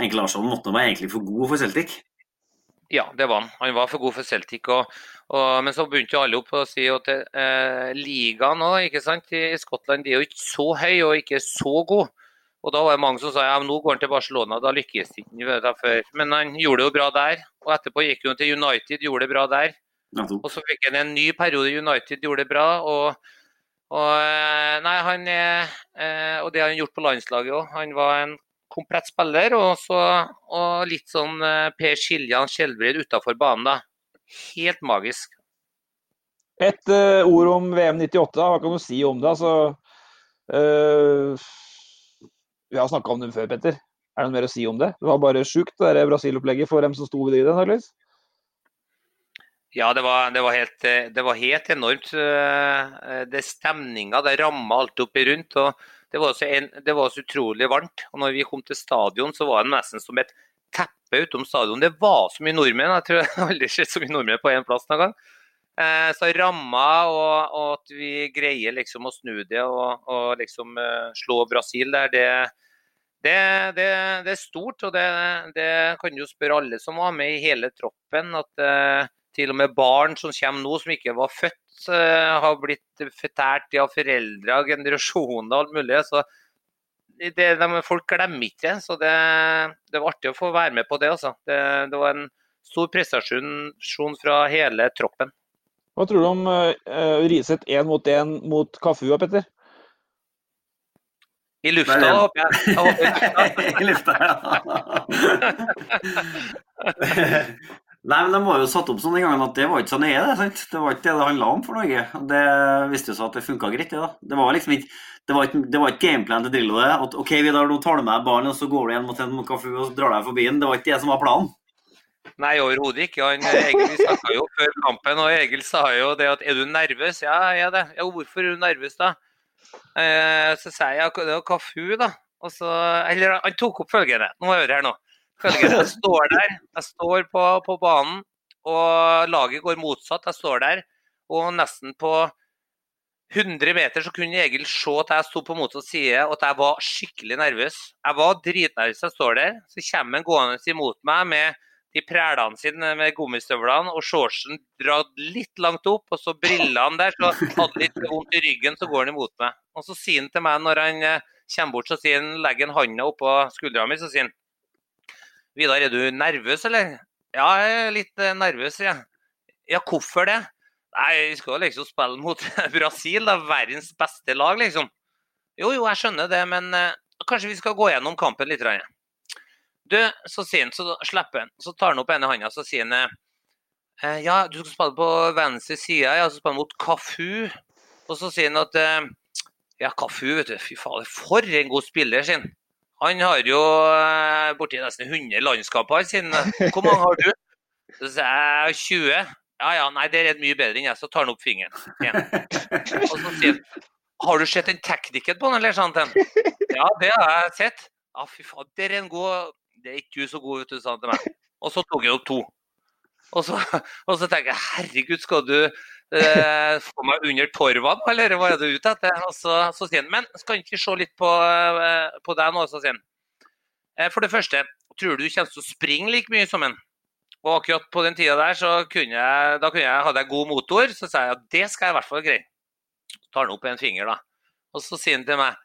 Enke Larsson måtte være egentlig for god for Celtic. Ja, det var han. Han var for god for Celtic. Og, og, men så begynte jo alle opp å si at eh, ligaen òg, ikke sant, i Skottland de er jo ikke så høy og ikke så god. Og da var det mange som sa ja, nå går han til Barcelona, da lykkes det ikke før. Men han gjorde det jo bra der. Og etterpå gikk han til United, gjorde det bra der. Og så fikk han en ny periode i United, gjorde det bra. Og, og eh, nei, han eh, og det har han gjort på landslaget òg. Han var en komplett spiller, og, så, og litt sånn eh, Per Siljan Skjelbred utafor banen. da. Helt magisk. Et uh, ord om VM 98, hva kan du si om det? Altså, uh, vi har snakka om det før, Petter. Er det noe mer å si om det? Det var bare sjukt, det Brasil-opplegget for dem som sto ved det, antakeligvis. Ja, det var, det var, helt, det var helt, enormt. Det Stemninga, det ramma alt oppi rundt. og det var, en, det var, så utrolig varmt. og når vi kom til stadion, så var det nesten som et teppe utom stadion. Det var så mye nordmenn. Jeg tror jeg aldri har sett så mye nordmenn på én plass noen gang. Eh, så ramma, og, og, at vi greier liksom å snu det og, og liksom uh, slå Brasil der, det, det, det, det, er stort. Og det, kan du spørre alle som var med i hele troppen. at uh, til og med barn som kommer nå, som ikke var født, uh, har blitt fortært av foreldre og generasjoner og alt mulig. så det, de, Folk glemmer ikke så det. Det var artig å få være med på det. Altså. Det, det var en stor prestasjon fra hele troppen. Hva tror du om uh, Riseth én mot én mot Kafua, Petter? I lufta, Nei, håper jeg. jeg håper I lufta, ja. Nei, men De var jo satt opp sånn den gangen at det var ikke så nøye. Det sant? Det var ikke det det handla om for Norge. Det viste seg at det funka greit. Det da. Det var liksom ikke det var ikke, det var ikke gameplan til Drillo. det, at ok, Vidar, nå tar du med ballen og så går du igjen mot en Kafu og drar deg forbi den. Det var ikke det som var planen. Nei, overhodet ikke. Han, Egil snakka jo før kampen, og Egil sa jo det at er du nervøs? Ja, jeg er det. Ja, hvorfor er du nervøs, da? Eh, så sier jeg det var Kafu, da. Og så, eller han tok opp følgende. Nå må jeg høre her nå. Følgende. Jeg står der, jeg står på, på banen, og laget går motsatt. Jeg står der, og nesten på 100 meter så kunne Egil se at jeg sto på motsatt side, og at jeg var skikkelig nervøs. Jeg var dritnervøs. Jeg står der, så kommer han gående imot meg med de prælene sine med gummistøvlene og shortsen dratt litt langt opp, og så brillene der. Så hadde litt vondt i ryggen, så går han imot meg. Og så sier han til meg når han eh, kommer bort, så sier han, legger han hånda oppå skuldra mi, så sier han Vidar, er du nervøs, eller? Ja, jeg er litt eh, nervøs, sier jeg. Ja, hvorfor det? Nei, vi skal liksom spille mot Brasil, da, verdens beste lag, liksom. Jo, jo, jeg skjønner det, men uh, kanskje vi skal gå gjennom kampen litt. Rann. Du, så sier han, så slipper han. Så tar han opp ene hånda så sier han eh, ja, du skal spille på venstre side, ja, så spiller han mot Kafu. Og så sier han at eh, ja, Kafu, vet du, fy fader, for en god spiller, sier han. Han har jo eh, borti nesten 100 landskamper, siden. Hvor mange har du? Så sier jeg 20. Ja ja, nei, det er mye bedre enn jeg. Så tar han opp fingeren igjen. Og så sier han Har du sett den teknikken på den, eller sånt? Ja, det har jeg sett. Ja, fy faen, det er en god det er ikke du så god, vet du, sa han til meg. Og så tok jeg opp to. Og så, og så tenker jeg herregud, skal du eh, få meg under torvene, eller hva er du ute etter? Så, så sier han men skal ikke se litt på, eh, på deg nå, så sier han. Eh, for det første, tror du du kommer til å springe like mye som han? Og akkurat på den tida der så kunne jeg, da kunne jeg, hadde jeg god motor, så sa jeg at det skal jeg i hvert fall greie. Så tar han opp en finger, da. Og så sier han til meg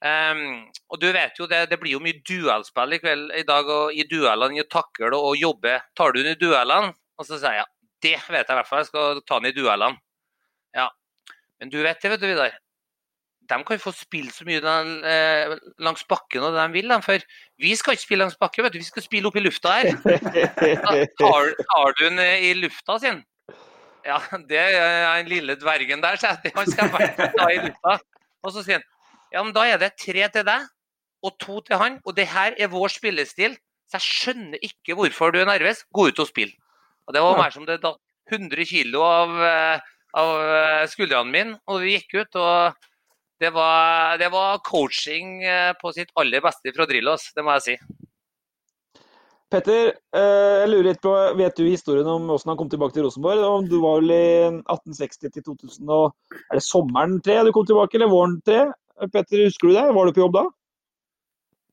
Um, og du vet jo, det, det blir jo mye duellspill i kveld i dag. og I duellene, i takle og jobbe. Tar du den i duellene? Og så sier jeg det vet jeg i hvert fall. Jeg skal ta den i duellene. Ja. Men du vet det, vet du, Vidar. De kan få spille så mye den, eh, langs bakken og det de vil. De, for vi skal ikke spille langs bakken, vet du. vi skal spille opp i lufta her. Da tar, tar du den i lufta sin? Ja, det er den lille dvergen der, så han skal ta i lufta. Og så sier han ja, men da er det tre til deg og to til han. Og det her er vår spillestil. Så jeg skjønner ikke hvorfor du er nervøs. Gå ut og spill. Og det var mer som det datt 100 kg av, eh, av eh, skuldrene mine, og vi gikk ut. og det var, det var, coaching eh, på sitt aller beste fra Drillos, det må jeg si. Petter, jeg lurer litt på, vet du historien om hvordan han kom tilbake til Rosenborg? Du var vel i 1860 til 2000, og er det sommeren 3 du kom tilbake, eller våren 3? Petter, husker du det? Var du på jobb da?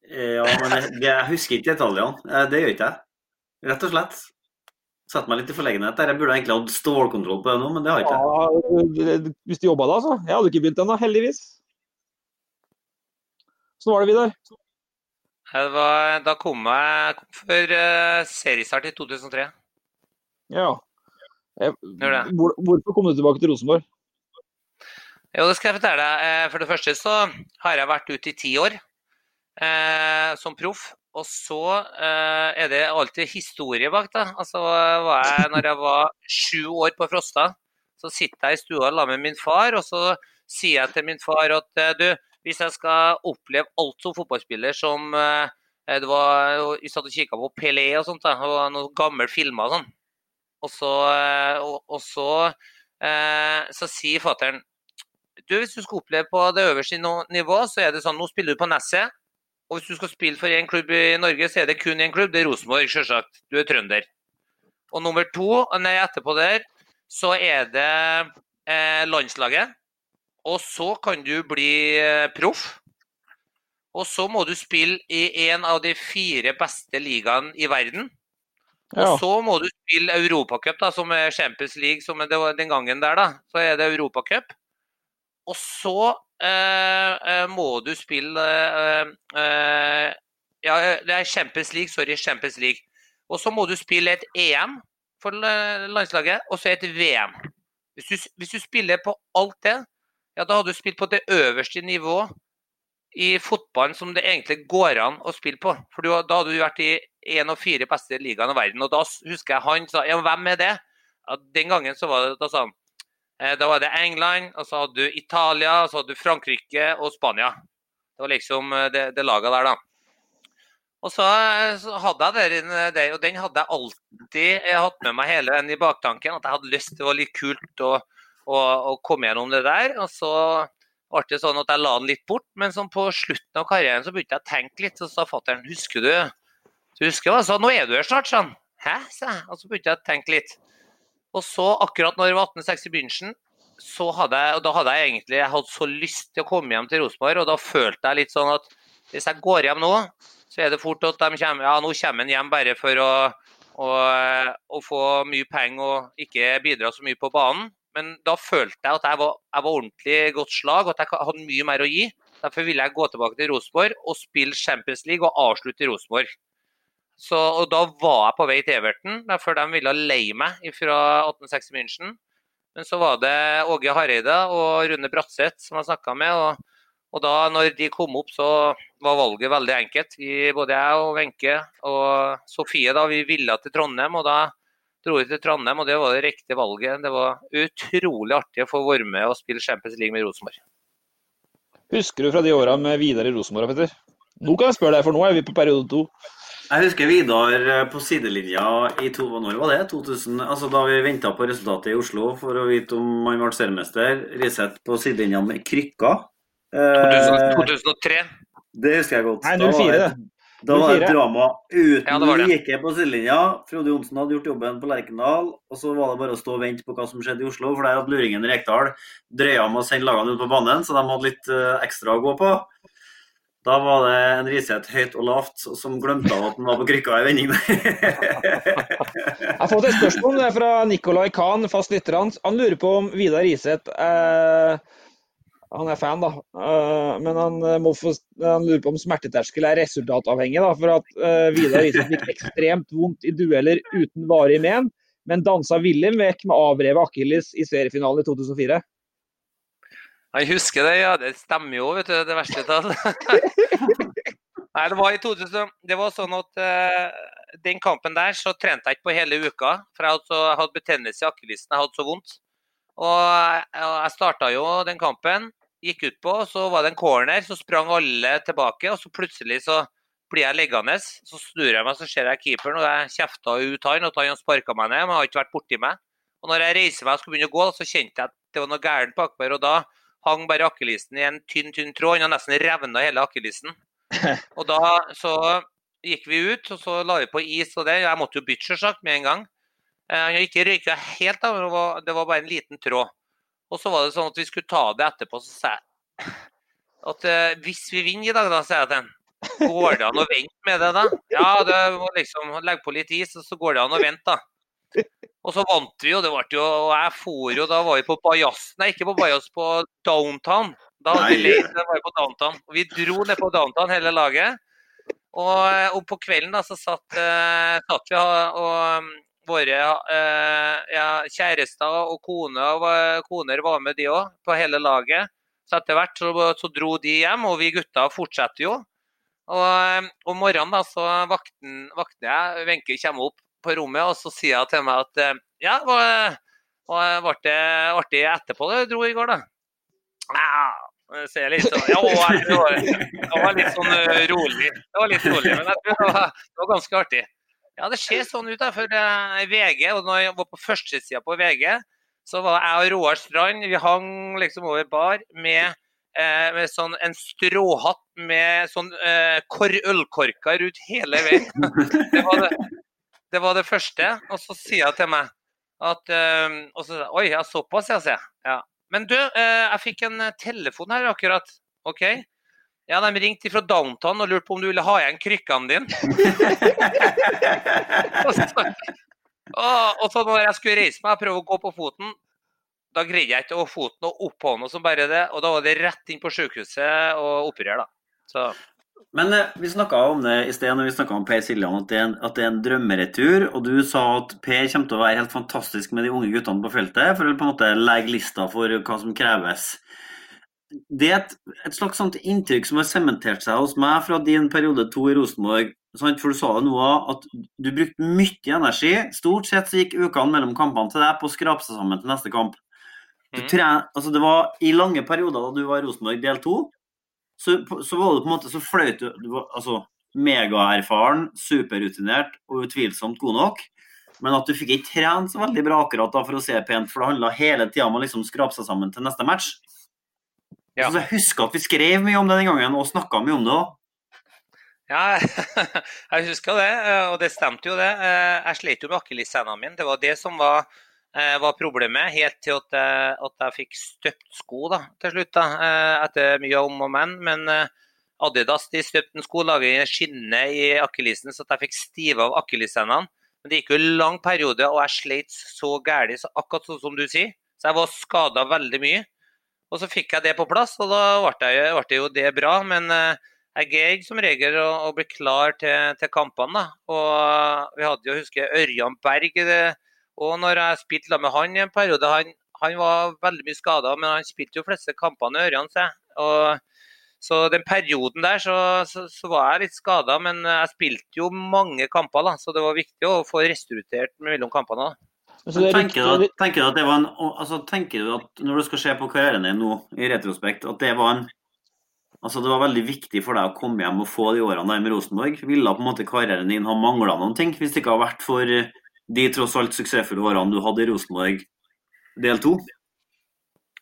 Ja, men jeg, jeg husker ikke detaljene. Det gjør ikke jeg. Rett og slett. Satte meg litt i forlegenhet der. Jeg burde egentlig hatt stålkontroll på det nå, men det har jeg ikke. Ja, hvis du jobba da, så. Jeg hadde ikke begynt ennå, heldigvis. Sånn var det, Vidar. Var, da kom jeg før uh, seriestart i 2003. Ja. Jeg, hvor, hvorfor kom du tilbake til Rosenborg? Jo, det skal jeg fortelle deg. Eh, for det første så har jeg vært ute i ti år eh, som proff. Og så eh, er det alltid historie bak. da. Altså, var jeg, når jeg var sju år på Frosta, så sitter jeg i stua sammen med min far, og så sier jeg til min far at eh, du, hvis jeg skal oppleve alt som fotballspiller som, eh, Eh, det var, Vi satt og kikka på Pelé og sånt, da, og noen gamle filmer og sånn. Og så, eh, og, og så, eh, så sier fatter'n du, hvis du skal oppleve på det øverste nivå, så er det sånn nå spiller du på Nesset. Og hvis du skal spille for én klubb i Norge, så er det kun én klubb. Det er Rosenborg, selvsagt. Du er trønder. Og nummer to, nei, etterpå der, så er det eh, landslaget. Og så kan du bli eh, proff. Og så må du spille i en av de fire beste ligaene i verden. Og så må du spille Europacup, som er Champions League, som er det var den gangen der, da. Så er det Europacup. Og så må du spille eh, eh, Ja, det er Champions League, sorry, Champions League. Og så må du spille et EM for eh, landslaget, og så et VM. Hvis du, hvis du spiller på alt det, ja, da hadde du spilt på det øverste nivå i fotballen som det egentlig går an å spille på. For du, da hadde du vært i én av fire beste ligaene i verden. Og da husker jeg han sa ja, hvem er det? Ja, den gangen så var det da sa han eh, da var det England, og så hadde du Italia, og så hadde du Frankrike og Spania. Det var liksom eh, det, det laget der, da. Og så, eh, så hadde jeg den, eh, og den hadde jeg alltid jeg hatt med meg hele den i baktanken. At jeg hadde lyst til å være litt kult å, å, å komme gjennom det der. Og så ble det sånn at jeg la den litt bort. Men sånn på slutten av karrieren så begynte jeg å tenke litt. Og så sa fatter'n husker du Så husker hva? Så nå er du her snart, sånn. Hæ? sa jeg. Og så begynte jeg å tenke litt. Og så, akkurat når det var 1860 i begynnelsen, så hadde jeg, og da hadde jeg egentlig jeg hadde så lyst til å komme hjem til Rosenborg. Og da følte jeg litt sånn at hvis jeg går hjem nå, så er det fort at de kommer Ja, nå kommer han hjem bare for å, å, å få mye penger og ikke bidra så mye på banen. Men da følte jeg at jeg var, jeg var ordentlig godt slag, og at jeg hadde mye mer å gi. Derfor ville jeg gå tilbake til Rosenborg og spille Champions League og avslutte i Rosenborg. Så, og da var jeg på vei til Everton, derfor de ville leie meg fra 1860 München. Men så var det Åge Hareide og Rune Bratseth som jeg snakka med. Og, og da når de kom opp, så var valget veldig enkelt. Vi, både jeg og Wenche og Sofie da, vi ville til Trondheim. Og da dro vi til Trondheim, og det var det riktige valget. Det var utrolig artig å få være med og spille Champions League med Rosenborg. Husker du fra de åra med Vidar i Rosenborg, Petter? Nå kan jeg spørre deg, for nå er vi på periode to. Jeg husker Vidar eh, på sidelinja i to, når var det? 2000, altså Da vi venta på resultatet i Oslo for å vite om han ble seriemester. Riseth på sidelinja med krykka. Eh, 2003. Det husker jeg godt. Nei, Da 04 det. Da var det et drama uten Ja, det var det. like på sidelinja. Frode Johnsen hadde gjort jobben på Lerkendal, og så var det bare å stå og vente på hva som skjedde i Oslo, for der hadde luringen Rekdal drøya med å sende lagene ut på banen, så de hadde litt eh, ekstra å gå på. Da var det en Riseth høyt og lavt som glemte at han var på krykka i vending. Jeg har fått et spørsmål fra Nicolay Kahn, fast lytter. hans. han lurer på om Vidar Riseth eh, Han er fan, da. Eh, men han, eh, få, han lurer på om smerteterskel er resultatavhengig. Da, for at eh, Vidar Riseth fikk ekstremt vondt i dueller uten varig men, men dansa Willem vekk med avrevet akilles i seriefinalen i 2004. Jeg husker det, ja. Det stemmer jo, vet du. Det verste av. Nei, det var i 2000 Det var sånn at uh, den kampen der så trente jeg ikke på hele uka. For jeg hadde, så, jeg hadde betennelse i akillesen. Jeg hadde så vondt. Og jeg, starta jo den kampen. Gikk utpå, så var det en corner. Så sprang alle tilbake, og så plutselig så blir jeg liggende. Så snur jeg meg, så ser jeg keeperen, og jeg kjefta ut han. Og han sparka meg ned, men han har ikke vært borti meg. Og når jeg reiser meg og skulle begynne å gå, så kjente jeg at det var noe gærent bakpå. Og da hang bare akillesen i en tynn, tynn tråd. Han har nesten revna hele akillesen. Og da så gikk vi ut, og så la vi på is og det. Jeg måtte jo bytte, selvsagt, med en gang. Eh, Han har ikke røyka helt, da, det var, det var bare en liten tråd. Og så var det sånn at vi skulle ta det etterpå, så sa jeg at eh, hvis vi vinner i dag, da, sier jeg til han. Går det an å vente med det, da? Ja, det må liksom legge på litt is, og så går det an å vente, da. Og så vant vi jo, det ble jo jeg for jo, da var vi på Bajas Nei, ikke på Bajas, på Downtown. Da hadde vi da var på Downtown. Og vi dro ned på Downtown, hele laget. Og, og på kvelden da, så satt, uh, satt vi og, og um, våre uh, ja, kjærester og kone, og koner var med, de òg, på hele laget. Så etter hvert så, så dro de hjem, og vi gutta fortsetter jo. Og eh, om morgenen da, så vakten, vakner jeg, Wenche kommer opp på rommet, og så sier hun til meg at eh, ja, hva- ble det artig etterpå det du dro i går, da? Ja, Så jeg litt sånn, ja, det var, det var litt sånn uh, rolig. Det var litt rolig, men jeg tror det var, det var ganske artig. Ja, det ser sånn ut da, for uh, VG, og når jeg var på førstesida på VG, så var jeg og Roar Strand vi hang liksom over bar med, med sånn en stråhatt med sånn ølkorker rundt hele veien. Det var det, det var det første. Og så sier hun til meg at og så, Oi, ja, såpass, ja, sier jeg. Ja. Men du, øh, jeg fikk en eh, telefon her akkurat. OK? Ja, De ringte fra downtown og lurte på om du ville ha igjen krykkene dine. og, så, og, så, når jeg skulle reise meg og prøve å gå på foten, da greide jeg ikke å foten og opp noe som bare det. Og da var det rett inn på sykehuset og operere, da. Så men eh, vi snakka om det i sted når vi snakka om Per Siljan, at, at, det er en drømmeretur. Og du sa at Per kommer til å være helt fantastisk med de unge guttene på feltet for å på en måte legge lista for hva som kreves. Det er et, et slags sånt inntrykk som har sementert seg hos meg fra din periode to i Rosenborg. Sant? For du sa det nå at du brukte mye energi. Stort sett så gikk ukene mellom kampene til deg på å skrape seg sammen til neste kamp. Mm. Tren, altså det var I lange perioder da du var i Rosenborg del to, så, så, var det på en måte så fløyt du, du var, altså, Megaerfaren, superrutinert og utvilsomt god nok. Men at du fikk ikke trent så veldig bra akkurat da for å se pent, for det handla hele tida om å liksom skrape seg sammen til neste match. Ja. Så jeg husker at vi skrev mye om det den gangen, og snakka mye om det òg. Ja, jeg husker det, og det stemte jo det. Jeg slet jo med akilleshæla min. Det var det som var Eh, var problemet, helt til at, at jeg fikk støpt sko da, til slutt. da, eh, Etter mye om og men. Men eh, Adidas de støpte en sko, laget skinne i akillesen, så jeg fikk stive av akillessenene. Men det gikk jo en lang periode, og jeg sleit så gærent, akkurat sånn som du sier. Så jeg var skada veldig mye. Og så fikk jeg det på plass, og da ble, jeg, det jo det bra. Men jeg greide som regel å, å, bli klar til, til kampene. da. Og vi hadde jo, husker Ørjan Berg. det og når jeg spilte med han i en periode Han, han var veldig mye skada, men han spilte jo fleste kampene i ørene seg. Og, så den perioden der så, så, så var jeg litt skada, men jeg spilte jo mange kamper, da, så det var viktig å få restituert mellom kampene. da. Tenker du, at, tenker, du at det var en, altså, tenker du at når du skal se på karrieren din nå i retrospekt, at det var en Altså Det var veldig viktig for deg å komme hjem og få de årene der med Rosenborg. Ville på en måte karrieren din ha mangla noen ting hvis det ikke hadde vært for de tross alt suksessfulle årene du hadde i Rosenborg del to?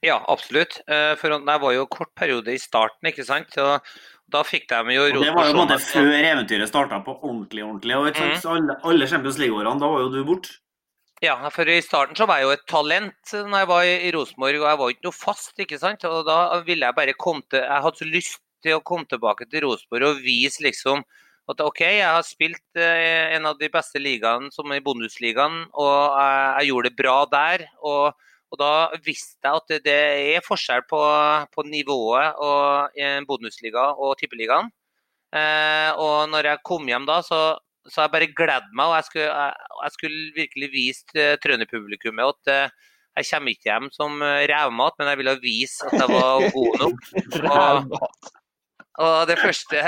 Ja, absolutt. Eh, for det var jo kort periode i starten, ikke sant. Og da fikk de jo Rosenborg Det var jo en måte før eventyret starta på ordentlig, ordentlig. Og mm. alle, alle Champions League-årene, da var jo du borte. Ja, for i starten så var jeg jo et talent når jeg var i Rosenborg, og jeg var ikke noe fast, ikke sant. Og da ville jeg bare komme til Jeg hadde så lyst til å komme tilbake til Rosenborg og vise liksom at OK, jeg har spilt eh, en av de beste ligaene som i Bundesligaen, og jeg, gjorde det bra der. Og, og, da visste jeg at det, er forskjell på, på nivået og, i Bundesliga og Tippeligaen. Eh, og når jeg kom hjem da, så, så jeg bare gledet meg, og jeg skulle, jeg, jeg skulle virkelig vist uh, trønderpublikummet at eh, jeg kommer ikke hjem som revmat, men jeg ville vise at jeg var god nok. Og, og Det første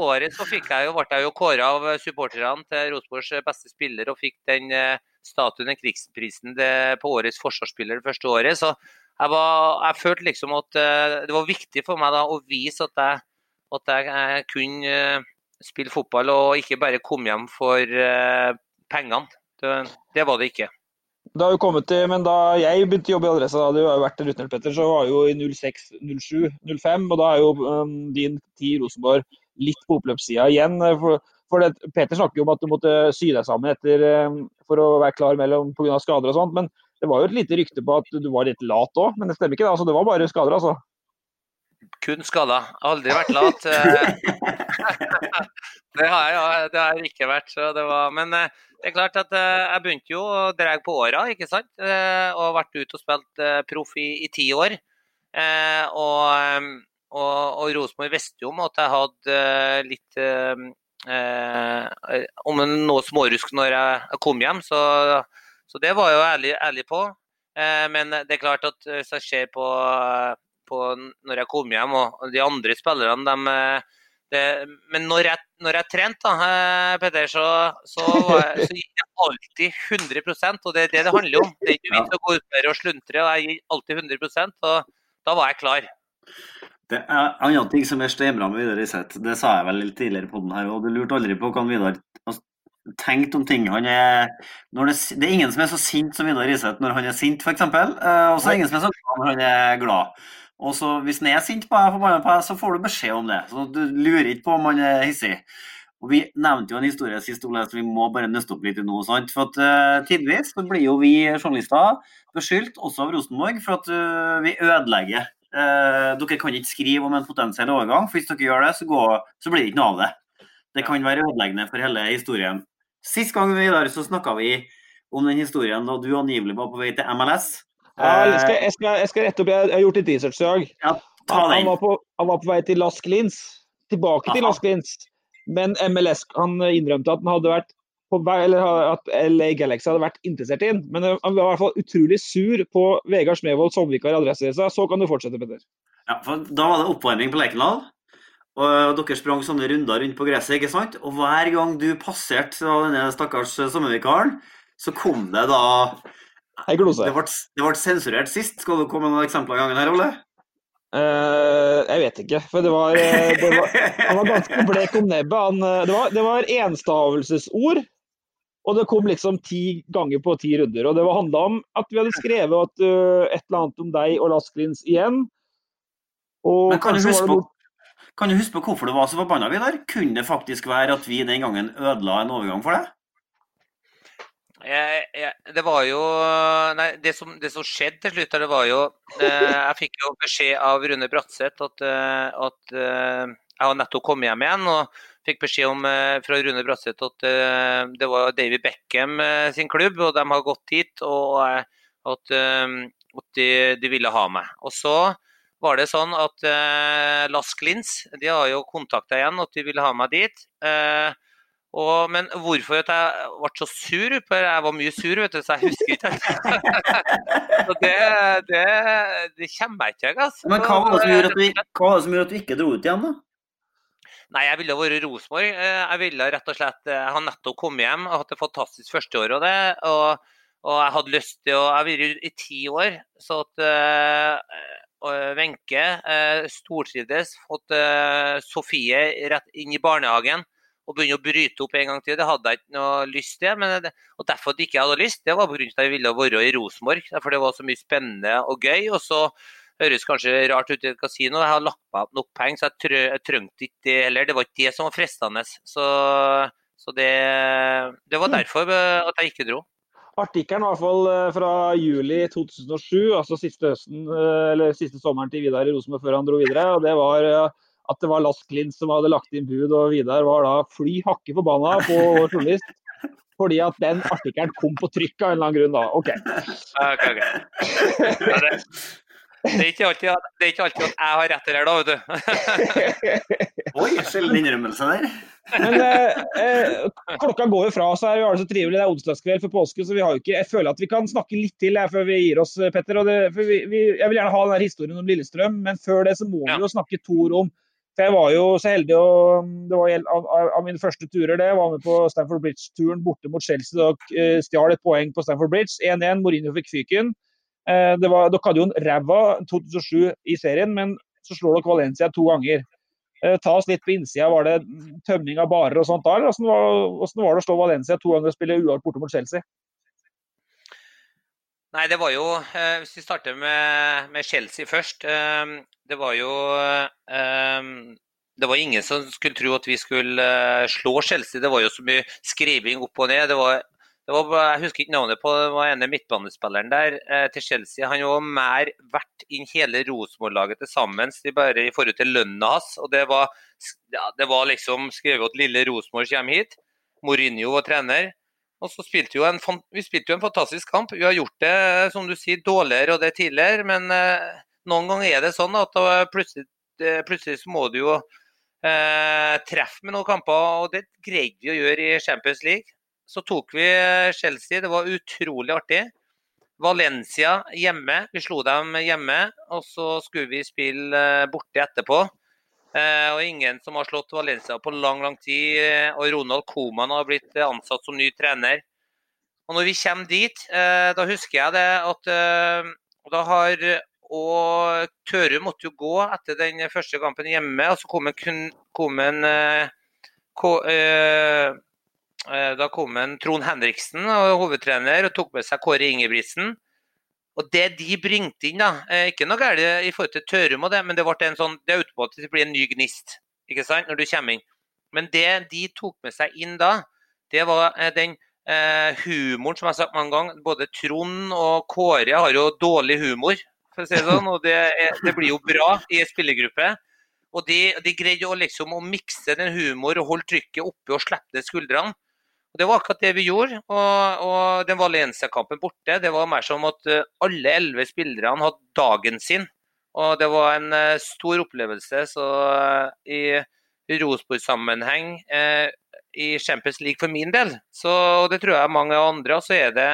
året så fikk jeg jo, ble jeg jo kåra av supporterne til Rosenborgs beste spiller og fikk den eh, statuen, den krigsprisen på årets forsvarsspiller det første året. Så jeg, var, jeg følte liksom at eh, det var viktig for meg da å vise at jeg, at jeg eh, kunne spille fotball og ikke bare komme hjem for pengene. Det, det var det ikke. Det har jo kommet til, men Da jeg begynte å jobbe i Adressa, da hadde jo vært rutinert, Petter, så var jo i 06, 07, 05. Og da er jo um, din tid i Rosenborg litt på oppløpssida igjen. For, for det, Peter snakker jo om at du måtte sy deg sammen etter, um, for å være klar mellom pga. skader og sånt. Men det var jo et lite rykte på at du var litt lat òg. Men det stemmer ikke, da. Altså, det var bare skader, altså. Kun skada. Aldri vært lat. det, har jeg, det har jeg ikke vært. Var, men eh, det er klart at eh, jeg begynte jo å dra på åra, ikke sant. Eh, og vært ute og spilt proff i, i ti år. Og, og, og Rosenborg visste jo om at jeg hadde litt eh, om noe smårusk når jeg kom hjem, så, så det var jeg jo ærlig, ærlig på. Eh, men det er klart at hvis jeg ser på på når jeg kom hjem, og de andre spillerne de, det, Men når jeg, når jeg trente, da, eh, Petter, så, så, så gikk jeg alltid 100% og det er det det handler om. Det er ikke vits å gå ut der og sluntre, og jeg gir alltid 100% og da var jeg klar. Det er en annen ting som er steinbra med Vidar Iseth, det sa jeg vel litt tidligere på den her, og du lurte aldri på hva Vidar har tenkt om ting. Han er, det, det, er ingen som er så sint som Vidar Iseth når han er sint, f.eks. Uh, og så er det ingen som er så glad når han er glad. Og så Hvis han er sint på deg, på deg, så får du beskjed om det. Så Du lurer ikke på om han er hissig. Og Vi nevnte jo en historie sist, Ole, så vi må bare nøste opp litt i noe. Sant? For at uh, Tidvis så blir jo vi journalister beskyldt, også av Rosenborg, for at uh, vi ødelegger Uh, dere kan ikke skrive om en potensiell overgang, for hvis dere gjør det, så, går, så blir det ikke noe av det. Det kan være ødeleggende for hele historien. Sist gang vi der, så snakka vi om den historien da du angivelig var på vei til MLS. Ja, jeg, skal, jeg, skal, jeg skal, rette opp, jeg har gjort litt research i dag. Ja, han, var på, han, var på, vei til Las Klins, tilbake Aha. til Las Klins. Men MLS han innrømte at han hadde vært på vei, eller at LA Galaxy hadde vært interessert i ham. Men han var i hvert fall utrolig sur på Vegard Smevold Sandvika i Adresseavisa. Så kan du fortsette, Petter. Ja, for Da var det oppvarming på Lerkendal. Og dere sprang sånne runder rundt på gresset, ikke sant? Og hver gang du passerte denne stakkars sommervikaren, så kom det da Hei, glose. Det ble, det ble sensurert sist. Skal du komme med noen eksempler i gangen her, Ole? Uh, jeg vet ikke. For det var, eh, det var, Han var ganske blek om nebbet. Han, eh, det, var, det var enstavelsesord. Og det kom liksom ti ganger på ti runder. Og det handla om at vi hadde skrevet at, uh, et eller annet om deg og Lasklins igjen. Og Men kan du, huske på, kan du huske på hvorfor du var så forbanna, Vidar? Kunne det faktisk være at vi den gangen ødela en overgang for deg? Det var jo Nei, det som, det som, skjedde til slutt, det var jo eh, Jeg fikk jo beskjed av Rune Bratseth at, at eh, jeg har nettopp kommet hjem igjen. og fikk beskjed om eh, fra Rune Bratseth at eh, det var David Beckham eh, sin klubb, og de har gått dit. Og at, at de, de, ville ha meg. Og så var det sånn at Lask Lins de har jo kontakta igjen at de ville ha meg dit. Og, men hvorfor jeg ble så sur? For jeg var mye sur, vet du, så jeg husker ikke. så det, det, det kommer jeg ikke altså. Men hva var det som gjorde at du, det ikke dro ut igjen, da? Nei, jeg ville vært Rosenborg. Eh, jeg ville rett og slett Jeg har nettopp kommet hjem og hatt et fantastisk førsteår og det. Og, og, jeg hadde lyst til å Jeg har vært i ti år, så at eh, Wenche stortrivdes. Fått Sofie rett inn i barnehagen og begynne å bryte opp en gang til. Det hadde jeg ikke noe lyst til. Men det, og derfor at jeg ikke hadde lyst, det var pga. at jeg ville være i Rosenborg. For det var så mye spennende og gøy. Og så høres kanskje rart ut i et kasino. Jeg har lagt meg opp nok penger, så jeg, trø, jeg trengte ikke det heller. Det var ikke det som var fristende. Så, så det, det, var mm. derfor at jeg ikke dro. Artikkelen i hvert fall eh, fra juli 2007, altså siste, høsten, eh, eller siste sommeren til Vidar i Rosenborg før han dro videre. og det var eh, at det var Lass Klint som hadde lagt inn bud, og Vidar var da fly hakke forbanna på vår journalist. Fordi at den artikkelen kom på trykk av en eller annen grunn, da. OK. okay, okay. Ja, det, det er ikke alltid, det er ikke alltid at jeg har rett her, da, vet du. Oi, sjelden innrømmelse der. Men eh, eh, klokka går jo fra oss her, vi har det så trivelig. Det er onsdagskveld for påske, så vi har jo ikke, jeg føler at vi kan snakke litt til her, før vi gir oss, Petter. Det, vi, vi, jeg vil gjerne ha den historien om Lillestrøm, men før det så må vi jo snakke to ord om for Jeg var jo så heldig å Det var av, av, mine første turer, det. Jeg var med på Stamford Bridge-turen borte mot Chelsea og uh, stjal et poeng på Stamford Bridge. 1-1. Mourinho fikk fyken. Eh, det var, dere hadde jo en ræva 2007 i serien, men så slår dere Valencia to ganger. Eh, ta oss litt på innsida. Var det tømming av barer og sånt da? Eller åssen var, var det å slå Valencia to ganger og spille uavgjort borte mot Chelsea? Nei, det var jo eh, Hvis vi starter med, med Chelsea først. Det var jo det var ingen som skulle tro at vi skulle slå Chelsea. Det var jo så mye skriving opp og ned. Det var var, jeg husker ikke navnet på det var ene midtbanespilleren der eh, til Chelsea. Han var mer verdt enn hele Rosenborg-laget til sammen bare i forhold til lønna hans. og det var, ja, det var liksom skrevet at lille Rosenborg kommer hit. Mourinho var trener. Og så spilte vi, en, vi spilte jo en fantastisk kamp. Vi har gjort det som du sier, dårligere og det tidligere, men eh, noen ganger er det sånn at plutselig, eh, plutselig så må du jo eh, treffe med noen kamper, og det greide vi å gjøre i Champions League. Så tok vi Chelsea, det var utrolig artig. Valencia hjemme, vi slo dem hjemme. Og så skulle vi spille eh, borte etterpå. Eh, og ingen som har slått Valencia på lang, lang tid. Eh, og Ronald Coman har blitt ansatt som ny trener. Og når vi kommer dit, da husker jeg det at da har og Tørum måtte jo gå etter den første kampen hjemme. og Så kom en, kom en eh, eh, eh, Da kom en Trond Henriksen, hovedtrener, og tok med seg Kåre Ingebrigtsen. Og det de bringte inn, da, eh, ikke noe galt i forhold til Tørum, og det, men det ble en sånn, det er ute på at det blir en ny gnist ikke sant, når du kommer inn. Men det de tok med seg inn da, det var eh, den eh, humoren som jeg har sagt mange ganger. Både Trond og Kåre har jo dårlig humor, for å si det sånn. Og det, er, det blir jo bra i en spillergruppe. Og de, de greide jo liksom å mikse den humor og holde trykket oppe og slippe ned skuldrene. Og Det var akkurat det vi gjorde. Og, og den Valencia-kampen borte, det var mer som at eh, alle elleve spillerne hadde dagen sin. Og det var en uh, stor opplevelse. Så uh, i Rosenborg-sammenheng uh, i Champions League for min del, så, og det tror jeg mange andre, så det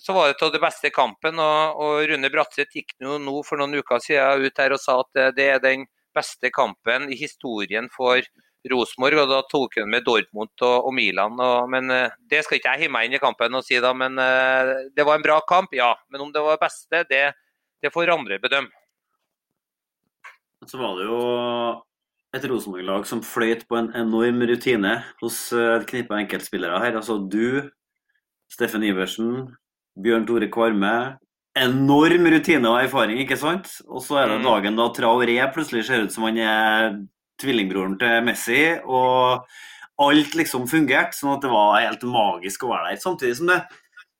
så var det av det beste kampen. Og, og Rune Bratseth gikk nå, nå for noen uker siden ut her og sa at det er den beste kampen i historien for Rosenborg. Og da tok han med Dortmund og, og Milan. Og, men det skal ikke jeg hive meg inn i kampen og si, da. Men det var en bra kamp, ja. Men om det var det beste, det, det får andre bedømme. Så var det jo et Rosenborg-lag som fløyt på en enorm rutine hos eh, et knippe enkeltspillere her. Altså du, Steffen Iversen, Bjørn Tore Kvarme. Enorm rutine og erfaring, ikke sant? Og så er det mm. dagen da Traoré plutselig ser ut som han er tvillingbroren til Messi. Og alt liksom fungerte, sånn at det var helt magisk å være der. Samtidig som det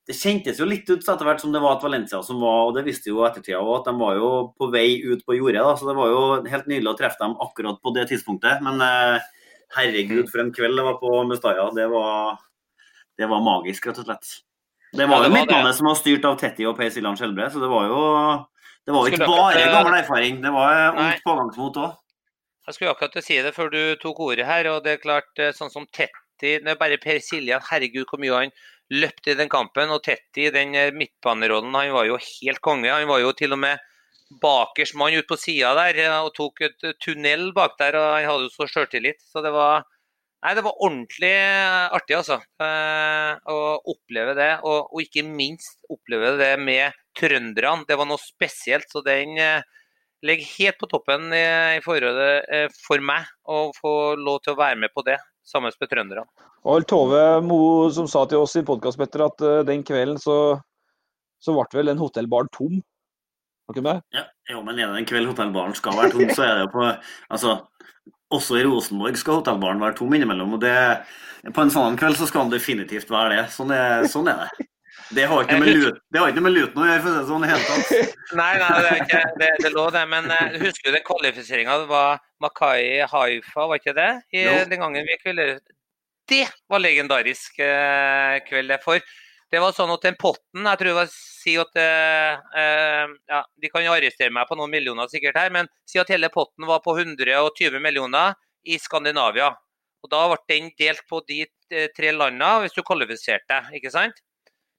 det kjentes jo litt ut etter hvert som det var at Valencia som var, og det visste jo ettertida òg, at de var jo på vei ut på jordet. Så det var jo helt nydelig å treffe dem akkurat på det tidspunktet. Men eh, herregud, for en kveld det var på Mustaya. Det var, det var magisk, rett og slett. Det var ja, det jo midtbanen som var styrt av Tetti og Per Siljan Skjelbre, så det var jo det var jo ikke bare gammel erfaring. Det var ungt pågangsmot òg. Jeg skulle akkurat si det før du tok ordet her, og det er klart, eh, sånn som Tetti det er bare Per Siljan, herregud hvor mye han løpte i den kampen. Og Tetti, den eh, midtbanerollen, han var jo helt konge. Han var jo til og med bakerst mann ute på sida der og tok et tunnel bak der. og Han hadde jo så sjøltillit. Så det var, nei, det var ordentlig eh, artig, altså. Eh, å oppleve det. Og, og, ikke minst oppleve det med trønderne. Det var noe spesielt. Så den ligger helt på toppen i, i forholdet for meg å få lov til å være med på det sammen med trønderne. Og Tove Mo som sa til oss i podkast at uh, den kvelden så, så ble vel den hotellbaren tom. Var ikke med? Ja, jo, men er det en kveld hotellbaren skal være tom, så er det jo på Altså, også i Rosenborg skal hotellbaren være tom innimellom. og det, På en sånn kveld så skal den definitivt være det. Sånn er, sånn er det. Det har ikke noe med luten å gjøre, for å si det sånn i hele tatt. Nei, nei, det, er ikke, det, det lå det. Men uh, husker du den kvalifiseringa? Det var Makai Haifa, var ikke det? I, den gangen vi kvelder. Det var legendarisk uh, kveld. For det var sånn at den potten Jeg tror det var si at uh, ja, De kan jo arrestere meg på noen millioner sikkert her, men si at hele potten var på 120 millioner i Skandinavia. Og Da ble den delt på de tre landene hvis du kvalifiserte, ikke sant?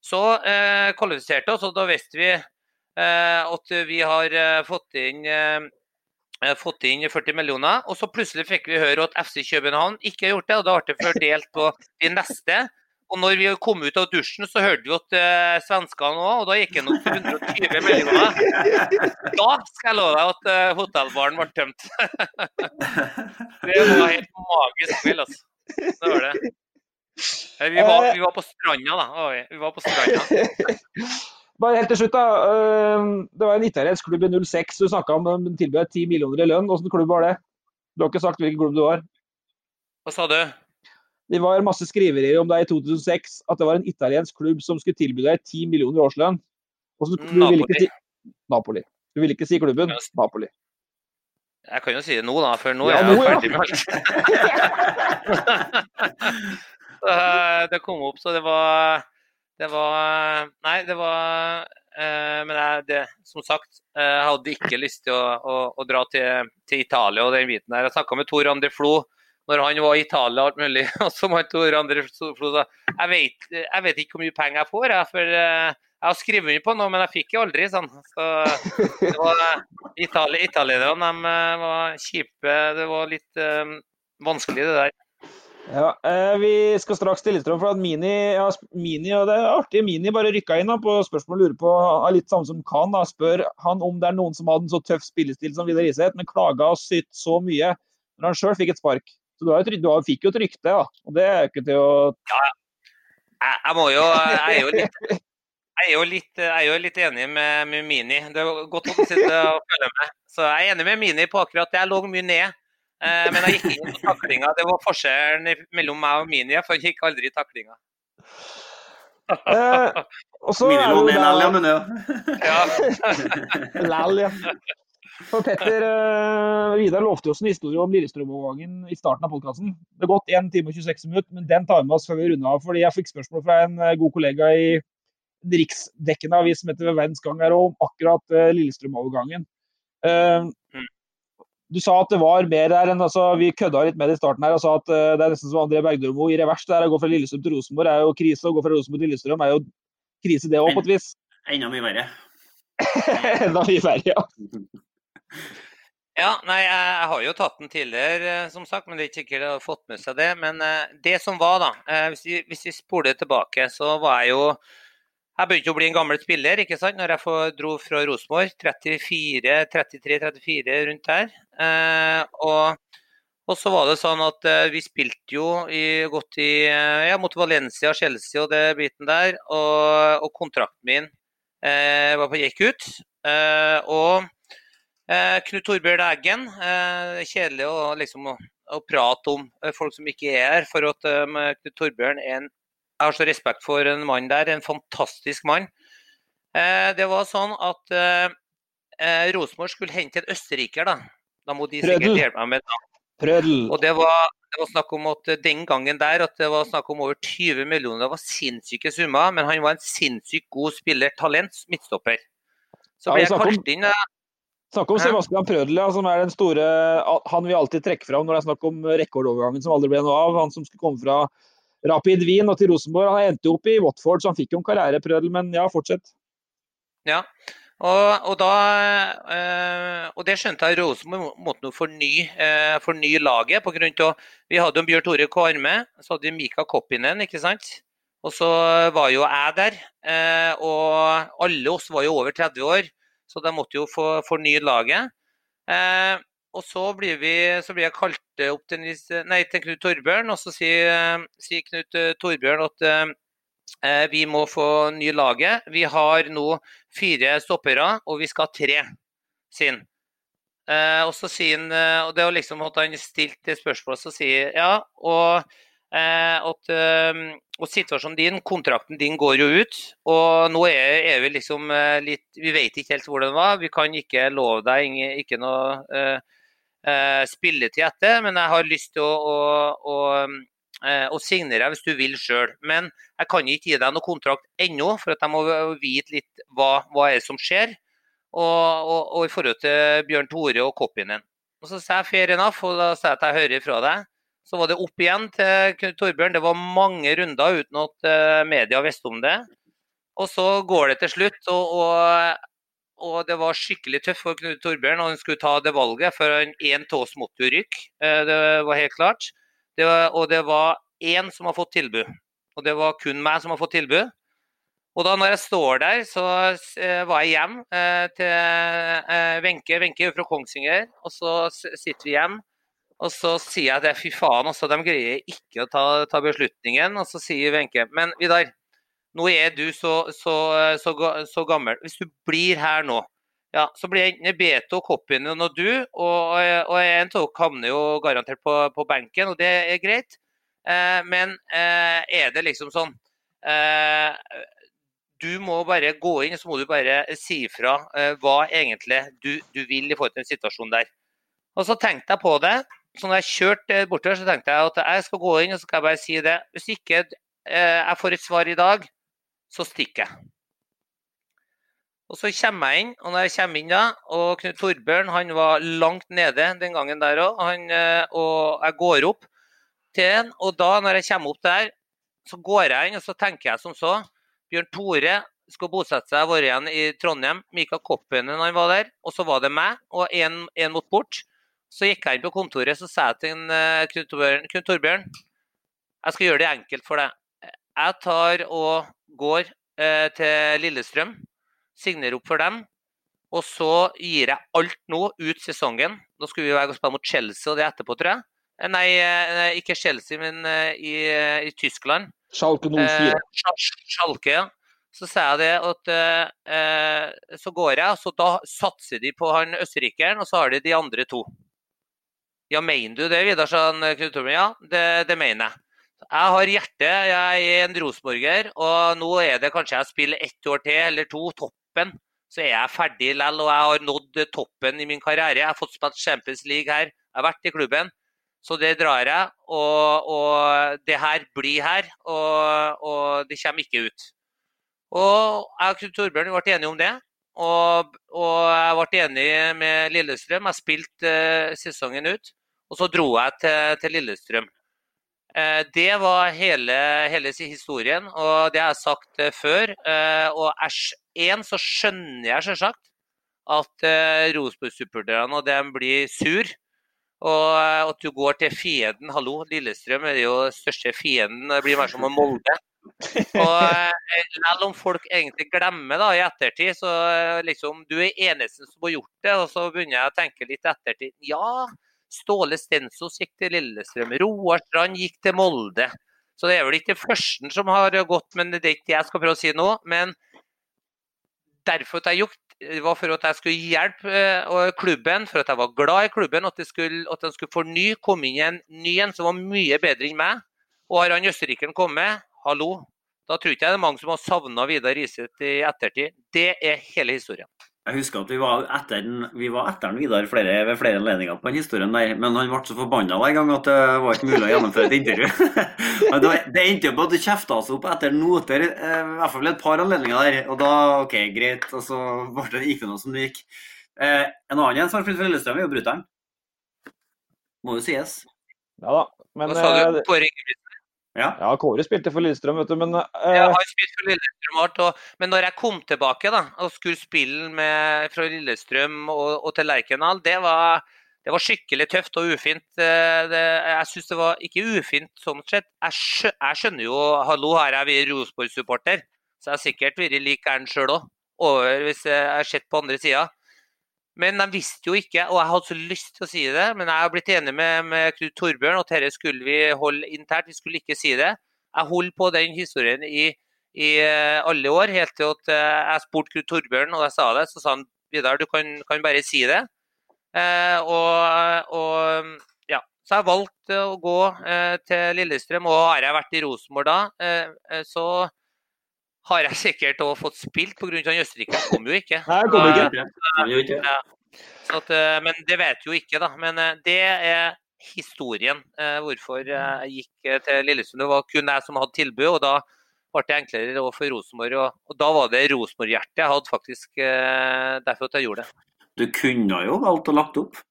Så eh, kvalifiserte oss, og da visste vi eh, at vi har eh, fått inn, eh, fått inn 40 millioner. Og så plutselig fikk vi høre at FC København ikke har gjort det, og da ble det fordelt på de neste. Og når vi kom ut av dusjen, så hørte vi at uh, svenskene òg, og da gikk den opp til 120 millioner. Da skal jeg love deg at uh, hotellbaren ble tømt. det var helt magisk kveld, altså. Det var det. Vi var, vi var på stranda, da. Vi var på stranda. Bare helt til slutt, da. Ehm, det var en italiensk klubb i 06. Du snakka om de tilbød 10 millioner i lønn. Hvilken klubb var det? Du har ikke sagt hvilken klubb du var. Hva sa du? Det var masse skriverier om deg i 2006 at det var en italiensk klubb som skulle tilby deg 10 millioner i årslønn. Napoli. Si... Napoli. Du ville ikke si klubben? Napoli. Jeg kan jo si det nå, da, for nå ja, er jeg nå, ferdig med alt. Eh, det kom opp, så det var Det var Nei, det var eh, Men jeg, det, som sagt, jeg hadde ikke lyst til å, å, å dra til, til, Italia og den biten der. Jeg snakka med Tor André Flo når han var i Italia og alt mulig. Og så var Tor André Flo sa jeg vet, ikke hvor mye penger jeg får, jeg, for eh, jeg har skrevet under på noe, men jeg fikk jo aldri sånn. Så det var Itali Italienerne var kjipe. Det var litt um, vanskelig, det der. Ja, eh, Vi skal straks til Lillestrøm, for at Mini, ja, Mini og det er artig, Mini bare rykka inn da, på spørsmål og lurer på, litt samme som Khan. da, Spør han om det er noen som hadde en så tøff spillestil som Vidar Iseth, men klaga og sytt så mye når han sjøl fikk et spark. Så du, har, jo du fikk jo et rykte, da. Og det er jo ikke til å Jeg, jeg må jo Jeg er jo litt jeg er jo litt, jeg er jo litt enig med, med Mini. Det er godt å sitte og følge med. Så jeg er enig med Mini på akkurat det. Jeg lå mye ned. Eh, men jeg gikk inn på taklinga. Det var forskjellen mellom meg og Mini, for jeg gikk aldri i taklinga. eh, Og så er det men ja. Lall, ja. For Petter, eh, Vidar lovte oss en historie om Lillestrøm-overgangen i starten av podkasten. Det har gått 1 time og 26 minutter, men den tar vi med oss før vi runder av. fordi Jeg fikk spørsmål fra en eh, god kollega i en riksdekkende avis som heter Verdens Gang her, om akkurat eh, Lillestrøm-overgangen. Eh, Du sa at det var mer der enn altså, Vi kødda litt med det i starten her og sa at uh, det er nesten som André Bergdølmo i revers. der Å gå fra Lillestrøm til Rosenborg er jo krise, å gå fra Rosenborg til Lillestrøm er jo krise, det òg, på et vis. Enda mye verre. Enda mye verre, ja. Ja, nei, jeg, har jo tatt den tidligere, eh, som sagt, men det er ikke sikkert jeg har fått med seg det. Men eh, det som var, da, eh, hvis vi, hvis vi spoler tilbake, så var jeg jo Jeg begynte å bli en gammel spiller ikke sant, når jeg dro fra Rosenborg. 34, 33-34 rundt der. Eh, og, og så var det sånn at eh, vi spilte jo i, godt i eh, ja, mot Valencia, Chelsea og det biten der. Og, og kontrakten min eh, på gikk ut. Eh, og Eh, Knut Torbjørn Eggen. Kjedelig å, liksom, å, å prate om folk som ikke er her. For at Knut Torbjørn er en Jeg har så respekt for en mann der. En fantastisk mann. Eh, det var sånn at eh, eh, Rosenborg skulle hente en østerriker, da. Da må de sikkert hjelpe meg med det. Prødel. Og det var, det var snakk om at eh, den gangen der at det var snakk om over 20 millioner. Det var sinnssyke summer, men han var en sinnssykt god spiller. Talent, midtstopper. Så ble ja, jeg kalt inn. Snakk om Sebastian Prødel, ja, som er den store Han vi alltid trekker fram når det er snakk om rekordovergangen som aldri ble noe av. Han som skulle komme fra Rapid Wien og til Rosenborg. Han endte opp i Watford, så han fikk jo en karriereprøvel, Men ja, fortsett. Ja, og, og da eh, Og det skjønte jeg Rosenborg måtte fornye, eh, fornye laget. På grunn av, vi hadde jo Bjørn Tore Kvarme, så hadde vi Mika Koppinen, ikke sant. Og så var jo jeg der. Eh, og alle oss var jo over 30 år, så de måtte jo få fornye laget. Eh, og så blir, vi, så blir jeg kalt opp til, nei, til Knut Torbjørn, og så sier, sier Knut eh, Torbjørn at eh, eh, vi må få ny laget. Vi har nå fire stoppere, og vi skal ha tre, sier han. Eh, og så sier han, eh, og det var liksom at han stilte det spørsmålet, så sier ja, og, eh, at, eh, og situasjonen din, kontrakten din går jo ut, og nå er, er vi liksom eh, litt, vi vet ikke helt hvordan det var, vi kan ikke love deg ikke noe eh, eh, spilletid etter, men jeg har lyst til å, å, å, eh, å signere hvis du vil sjøl. Men jeg kan ikke gi deg noe kontrakt ennå, for at jeg må vite litt hva, hva er det som skjer. Og, og, og i forhold til Bjørn Tore og Koppinen. Og Så sa jeg fair enough, og da sa jeg at jeg hører fra deg. Så var det opp igjen til Torbjørn. Det var mange runder uten at eh, media visste om det. Og så går det til slutt, og, og, og det var skikkelig tøft for Knut Torbjørn. Og han skulle ta det valget, for en én av oss måtte rykke. Eh, Det var helt klart. Det var, og det var én som har fått tilbud. Og det var kun meg som har fått tilbud. Og da når jeg står der, så eh, var jeg hjem eh, til Wenche. Wenche er fra Kongsvinger. Og så sitter vi hjem, og så sier jeg at fy faen, også, de greier ikke å ta, ta beslutningen. Og så sier Wenche men Vidar, nå er du så, så, så, så gammel. Hvis du blir her nå, ja, så blir enten Beto, Koppinen og du, og, og en av dere havner jo garantert på, på benken, og det er greit. Eh, men eh, er det liksom sånn eh, du må bare gå inn så må du bare si ifra eh, hva egentlig du, du vil i forhold til den situasjonen der. Og så tenkte jeg på det. Så når jeg kjørte bortover, så tenkte jeg at jeg skal gå inn og så skal jeg bare si det. Hvis ikke eh, jeg får et svar i dag, så stikker jeg. Og så kommer jeg inn, og når jeg kommer inn da, og Knut Torbjørn han var langt nede den gangen der òg, og jeg går opp til han, og da når jeg kommer opp der, så går jeg inn og så tenker jeg som så. Bjørn Tore skal bosette seg, vært igjen i Trondheim. Mika Koppenen han var der. Og så var det meg og en mot bort. Så gikk jeg inn på kontoret så sa jeg til eh, Knut Torbjørn, Knut Torbjørn Jeg skal gjøre det enkelt for deg. Jeg tar og går eh, til Lillestrøm, signerer opp for dem. Og så gir jeg alt nå ut sesongen. Nå skulle vi være og spille mot Chelsea og det etterpå, tror jeg. Eh, Nei, eh, ikke Chelsea, men eh, i, i Tyskland. Schalke 04. Eh, Schalke, ja. Så sa jeg det at eh, så går jeg, så da satser de på han østerrikeren, og så har de de andre to. Ja, mener du det, Vidar? Torben. Ja, det, det mener jeg. Jeg har hjerte, jeg er en rosenborger, og nå er det kanskje jeg spiller ett år til eller to, toppen. Så er jeg ferdig likevel, og jeg har nådd toppen i min karriere. Jeg har fått spilt Champions League her, jeg har vært i klubben. Så det drar jeg, og, og det her blir her, og, og det kommer ikke ut. Og jeg og Knut Torbjørn ble enige om det. Og, og jeg ble enig med Lillestrøm. Jeg spilte eh, sesongen ut. Og så dro jeg til, til Lillestrøm. Eh, det var hele, hele historien, og det har jeg sagt eh, før. Eh, og én så skjønner jeg selvsagt at Rosenborg-supporterne og dem blir sur. Og at du går til fienden. Hallo, Lillestrøm er jo største fienden. Det blir mer som en Molde. Og selv om folk egentlig glemmer da i ettertid, så liksom Du er eneste som har gjort det, og så begynner jeg å tenke litt ettertid. Ja, Ståle Stensos gikk til Lillestrøm. Roar Strand gikk til Molde. Så det er vel ikke førsten som har gått, men det er ikke det jeg skal prøve å si nå. Men derfor at jeg gjort, det var for at jeg skulle hjelpe eh, klubben, for at jeg var glad i klubben, at, skulle, skulle forny, komme inn i en ny en som var mye bedre enn meg. Og har han østerrikeren kommet, hallo, da tror ikke jeg det er mange som har savna Vidar Riseth i ettertid. Det er hele historien. Jeg husker at vi var etter den, vi var etter Vidar flere, ved flere anledninger på den historien der, men han ble så forbanna hver gang at det var ikke mulig å gjennomføre et intervju. Det, det endte jo på at du kjefta oss opp etter noter, eh, i hvert fall et par anledninger der. Og da OK, greit. Og så ble det, gikk det noe som det gikk. Eh, en annen en som har flyttet for Lillestrøm, er jo Bruteren. Må jo sies. Ja da. Men, Hva sa du? eh, Kåre Ingebrigtsen? Ja. ja, Kåre spilte for Lillestrøm, vet du, men uh... Jeg har spilt for Lillestrøm hardt, og, men når jeg kom tilbake da, og skulle spille med, fra Lillestrøm og, og til Lerkendal, det var, det var skikkelig tøft og ufint. Eh, Det, jeg syns det var ikke ufint sånn sett. Jeg, skjø, jeg skjønner jo Hallo, her er vi Rosenborg-supporter, så jeg har sikkert vært like gæren sjøl òg. Hvis jeg har sett på andre sida. Men de visste jo ikke, og jeg hadde så lyst til å si det. Men jeg har blitt enig med, med Knut Torbjørn at dette skulle vi holde internt. Vi skulle ikke si det. Jeg holdt på den historien i, i eh, alle år, helt til at eh, jeg spurte Knut Torbjørn, og jeg sa det. Så sa han Vidar, du kan, kan bare si det. Eh, og, og ja, så jeg valgte å gå eh, til Lillestrøm, og har jeg vært i Rosenborg da, eh, eh, så har jeg sikkert òg fått spilt pga. Østerrike. Han kom jo ikke. Nei, kom ikke. Han gjorde ikke. Ja. Så at, eh, men det vet jo ikke, da. Men eh, det er historien eh, hvorfor eh, jeg gikk eh, til Lillesund. Det var kun jeg som hadde tilbud, og da ble det enklere for Rosenborg. Og, og da var det Rosenborg-hjertet jeg hadde faktisk eh, derfor at jeg gjorde det. Du kunne jo valgt å lagt opp.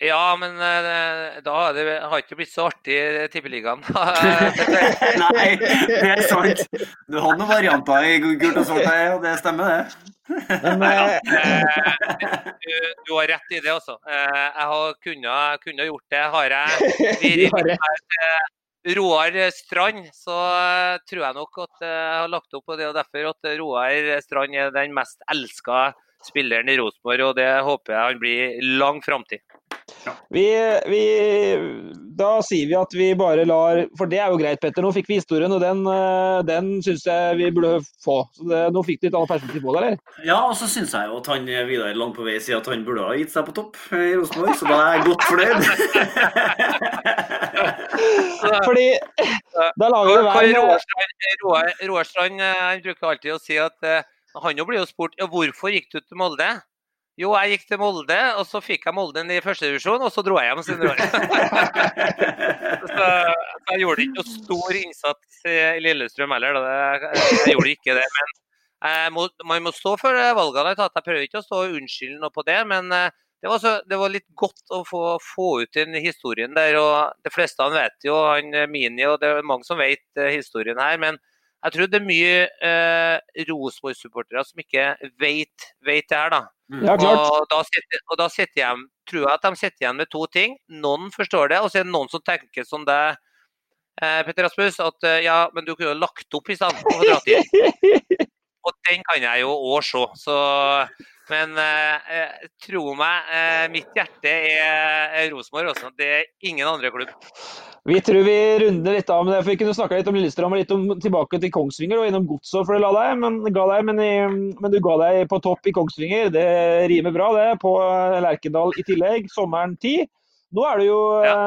Ja, men eh, da har det har ikke blitt så artig i Tippeligaen. Nei, det er sant. Du har noen varianter i gult og svart, her, og det stemmer, det. Men, eh, du, du har rett i det, altså. Eh, Jeg har kunnet, gjort det. Har jeg vært Roar Strand, så eh, tror jeg nok at jeg har lagt opp på det. og Derfor at Roar Strand er den mest elska spilleren i Rosenborg, og det håper jeg han blir i lang framtid. Vi, vi, da sier vi at vi bare lar For det er jo greit, Petter. Nå fikk vi historien, og den, eh, den syns jeg vi burde få. Så det, nå fikk du litt annet perspektiv på det, eller? Ja, og så syns jeg jo at han Vidar langt på vei sier at han burde ha gitt seg på topp i Rosenborg, så da er jeg godt fornøyd. Fordi da lager vi hver Roar Strand, eh, bruker alltid å si at eh, han jo blir jo spurt ja, hvorfor gikk du til Molde. Jo, jeg gikk til Molde, og så fikk jeg Molde i første divisjon, og så dro jeg hjem senere året. så, jeg gjorde ikke noe stor innsats i Lillestrøm heller. Da. Jeg, jeg gjorde ikke det. Men jeg må, man må stå for valgene jeg har tatt. Jeg prøver ikke å stå og unnskylde noe på det, men eh, det var, så, det var litt godt å få, få ut den historien der. og De fleste han vet jo, han eh, Mini, og det er mange som vet eh, historien her. Men jeg tror det er mye eh, Rosenborg-supportere som ikke vet, vet det her. da. Ja. Og da, sitter, og da sitter jeg, tror jeg at de sitter igjen med to ting. Noen forstår det, og så er det noen som tenker som deg, eh, Petter Rasmus, at eh, ja, men du kunne jo lagt opp i stedet dra. Og den kan jeg jo òg se. Så, men eh, eh, tro meg, eh, mitt hjerte er, Rosenborg også. Det er ingen andre klubb. Vi tror vi runder litt av med det, for vi kunne snakka litt om Lillestrøm og litt om tilbake til Kongsvinger og innom godset for det la deg, men, ga deg, men, i, men, du ga deg på topp i Kongsvinger. Det rimer bra, det. På Lerkendal i tillegg, sommeren 10. Nå er det jo ja.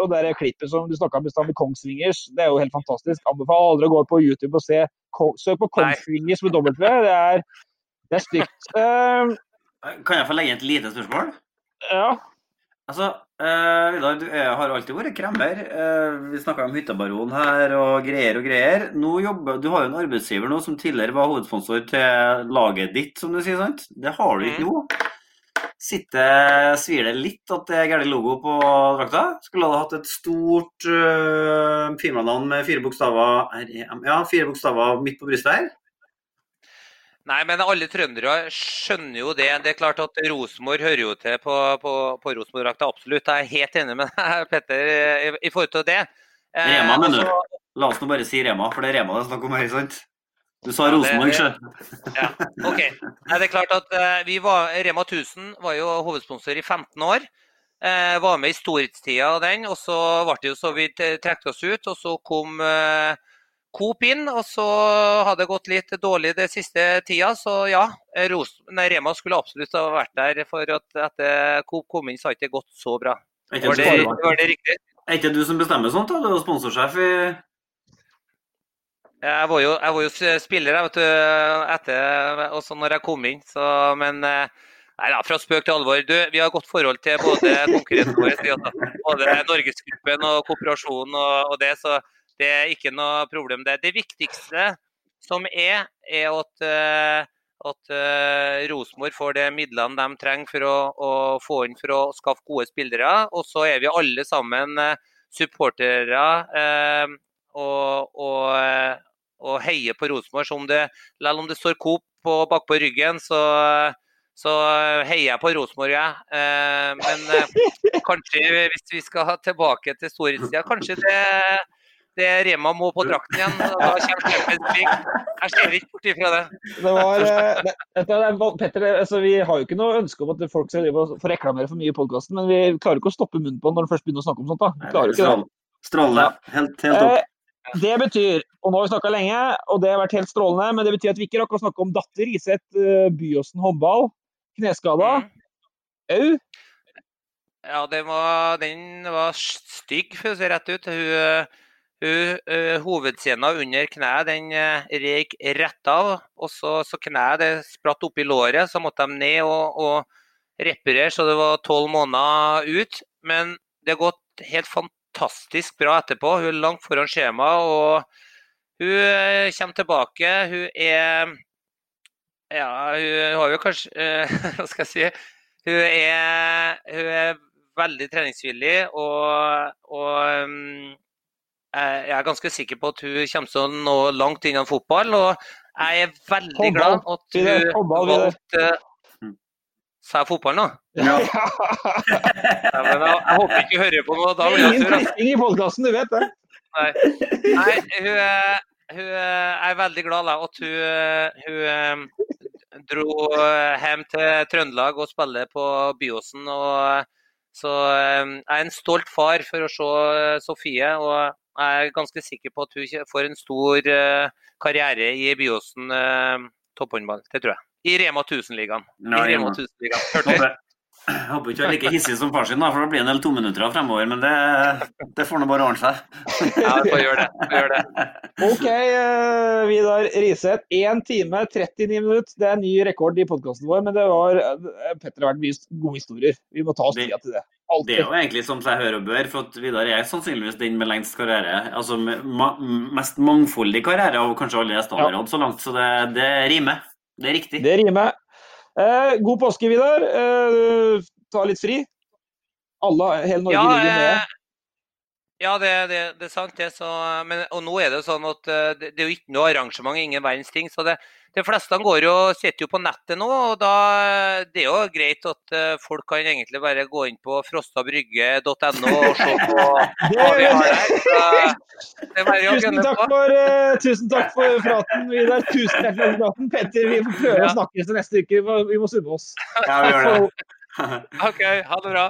Og det er klippet som du snakka om med Kongsvingers, det er jo helt fantastisk. Anbefaler aldri å gå på YouTube og se. Søk på Kongsvingers med W. Det er, det er stygt. Uh, kan jeg få legge et lite spørsmål? Ja. Altså, uh, Vidar, du er, har alltid vært kremmer. Uh, vi snakka om hyttebaron her og greier og greier. Nå jobber, Du har jo en arbeidsgiver nå som tidligere var hovedsponsor til laget ditt, som du sier. sant? Det har du ikke mm. nå. Sitter, Svir det litt at det er gæren logo på drakta? Skulle ha hatt et stort uh, firmanavn med fire bokstaver REM, ja, fire bokstaver midt på brystet her? Nei, men alle trøndere skjønner jo det. Det er klart at Rosenborg hører jo til på, på, på Rosenborg-drakta. Absolutt. Jeg er helt enig med deg, Petter, i, i forhold til det. Eh, Rema, mener du? Altså- La oss nå bare si Rema, for det er Rema det er snakk om her, sant? Du sa Rosenborg, sjø. Ja, OK. Nei, det er klart at uh, vi var, Rema 1000 var jo hovedsponsor i 15 år. Eh, var med i storhetstida av den, og så ble det jo så vi trekte oss ut. Og så kom uh, Coop inn, og så hadde det gått litt dårlig det siste tida. Så ja, Ros nei, Rema skulle absolutt ha vært der, for at etter Coop kom inn, så har det ikke gått så bra. Var det, var det riktig? Er ikke du som bestemmer sånt? da? Du er sponsorsjef i jeg var, jo, jeg var jo spiller jeg, vet du, etter, også når jeg kom inn. Så, men nei da, fra spøk til alvor. Du, vi har godt forhold til både konkurrentene våre, både Norgesgruppen og kooperasjonen og, og det. så det er ikke noe problem, det. Det viktigste som er, er at, eh, at uh, Rosenborg får de midlene de trenger for å, å, få inn for å skaffe gode spillere. Og så er vi alle sammen uh, supportere uh, og, og, og, heier på Rosenborg. Selv om det står Coop på, bakpå ryggen, så, så heier jeg på Rosenborg, jeg. Ja. men kanskje hvis vi skal tilbake til storhetstida, kanskje det det Rema må på drakten igjen. Da kommer Champions League. Jeg ser ikke bort ifra det. det, var, det, det Petter, altså, vi har jo ikke noe ønske om at folk skal få reklamere for mye i podkasten, men vi klarer ikke å stoppe munnen på når de først begynner å snakke om sånt. da. Klarer ikke det. Strålende. Helt, helt opp. Eh, det betyr, og nå har vi snakka lenge, og det har vært helt strålende, men det betyr at vi ikke rakk å snakke om datter Iseth uh, Byåsen håndball. Kneskada. Mm. Au. Ja, den var, den var stygg, for å se rett ut. Hun hun, uh, hovedscena under kneet den uh, rek rett av. og Så, så kneet det spratt opp i låret, så måtte de ned og, og reparere, så det var tolv måneder ut. Men det har gått helt fantastisk bra etterpå. Hun er langt foran skjema. og Hun uh, kommer tilbake. Hun er Ja, hun har jo kanskje Hva skal jeg si? Hun er, hun er veldig treningsvillig og, og Eh, jeg er ganske sikker på at hun kommer til å nå langt innen fotball. Og jeg er veldig glad at hun valgte Sa jeg fotball nå? Ja. ja men jeg, jeg, håper ikke hun hører på noe. Da blir jeg sur. Ingen i podkasten, du vet det. Nei, Nei hun, hun, er veldig glad da, at hun, hun dro hjem til Trøndelag og spiller på Byåsen. og så jeg er en stolt far for å se Sofie. og jeg er ganske sikker på at hun får en stor uh, karriere i Byåsen uh, topphåndball. Det tror jeg. I Rema 1000-ligaen. I Rema 1000-ligaen. Hørte du? Jeg håper ikke jeg er like hissig som far sin, da, for da blir det en del tominutter fremover. Men det, det får nå bare ordne seg. Ja, vi får gjøre det. Får gjøre det. OK, uh, Vidar Riseth. 1 time 39 minutter. Det er en ny rekord i podkasten vår, men det var Petter har vært mye gode historier. Vi må ta oss tida til det. Altid. Det er jo egentlig som seg hør og bør, for Vidar er sannsynligvis den med lengst karriere. Altså ma mest mangfoldig karriere av kanskje alle gjestene vi har hatt så langt, så det, det, rimer. Det er riktig. Det rimer. Eh, god påske, Vidar. Eh, ta litt fri. Alle, hele Norge ja, ligger med. Ja, det, det, det er sant, det. Så, men, og nå er det jo sånn at eh, det, det er jo ikke noe arrangement, ingen verdens ting. Så det, de fleste går jo, sitter jo på nettet nå, og da det er jo greit at eh, folk kan egentlig bare gå inn på frostabrygge.no og se på hva vi har er å Tusen takk for, eh, tusen takk for praten, Vidar. Tusen takk for praten. Petter, vi får prøve Ja. å snakkes til neste uke. Vi må- Vi må subbe oss. Ja, vi gjør det. OK, ha det bra.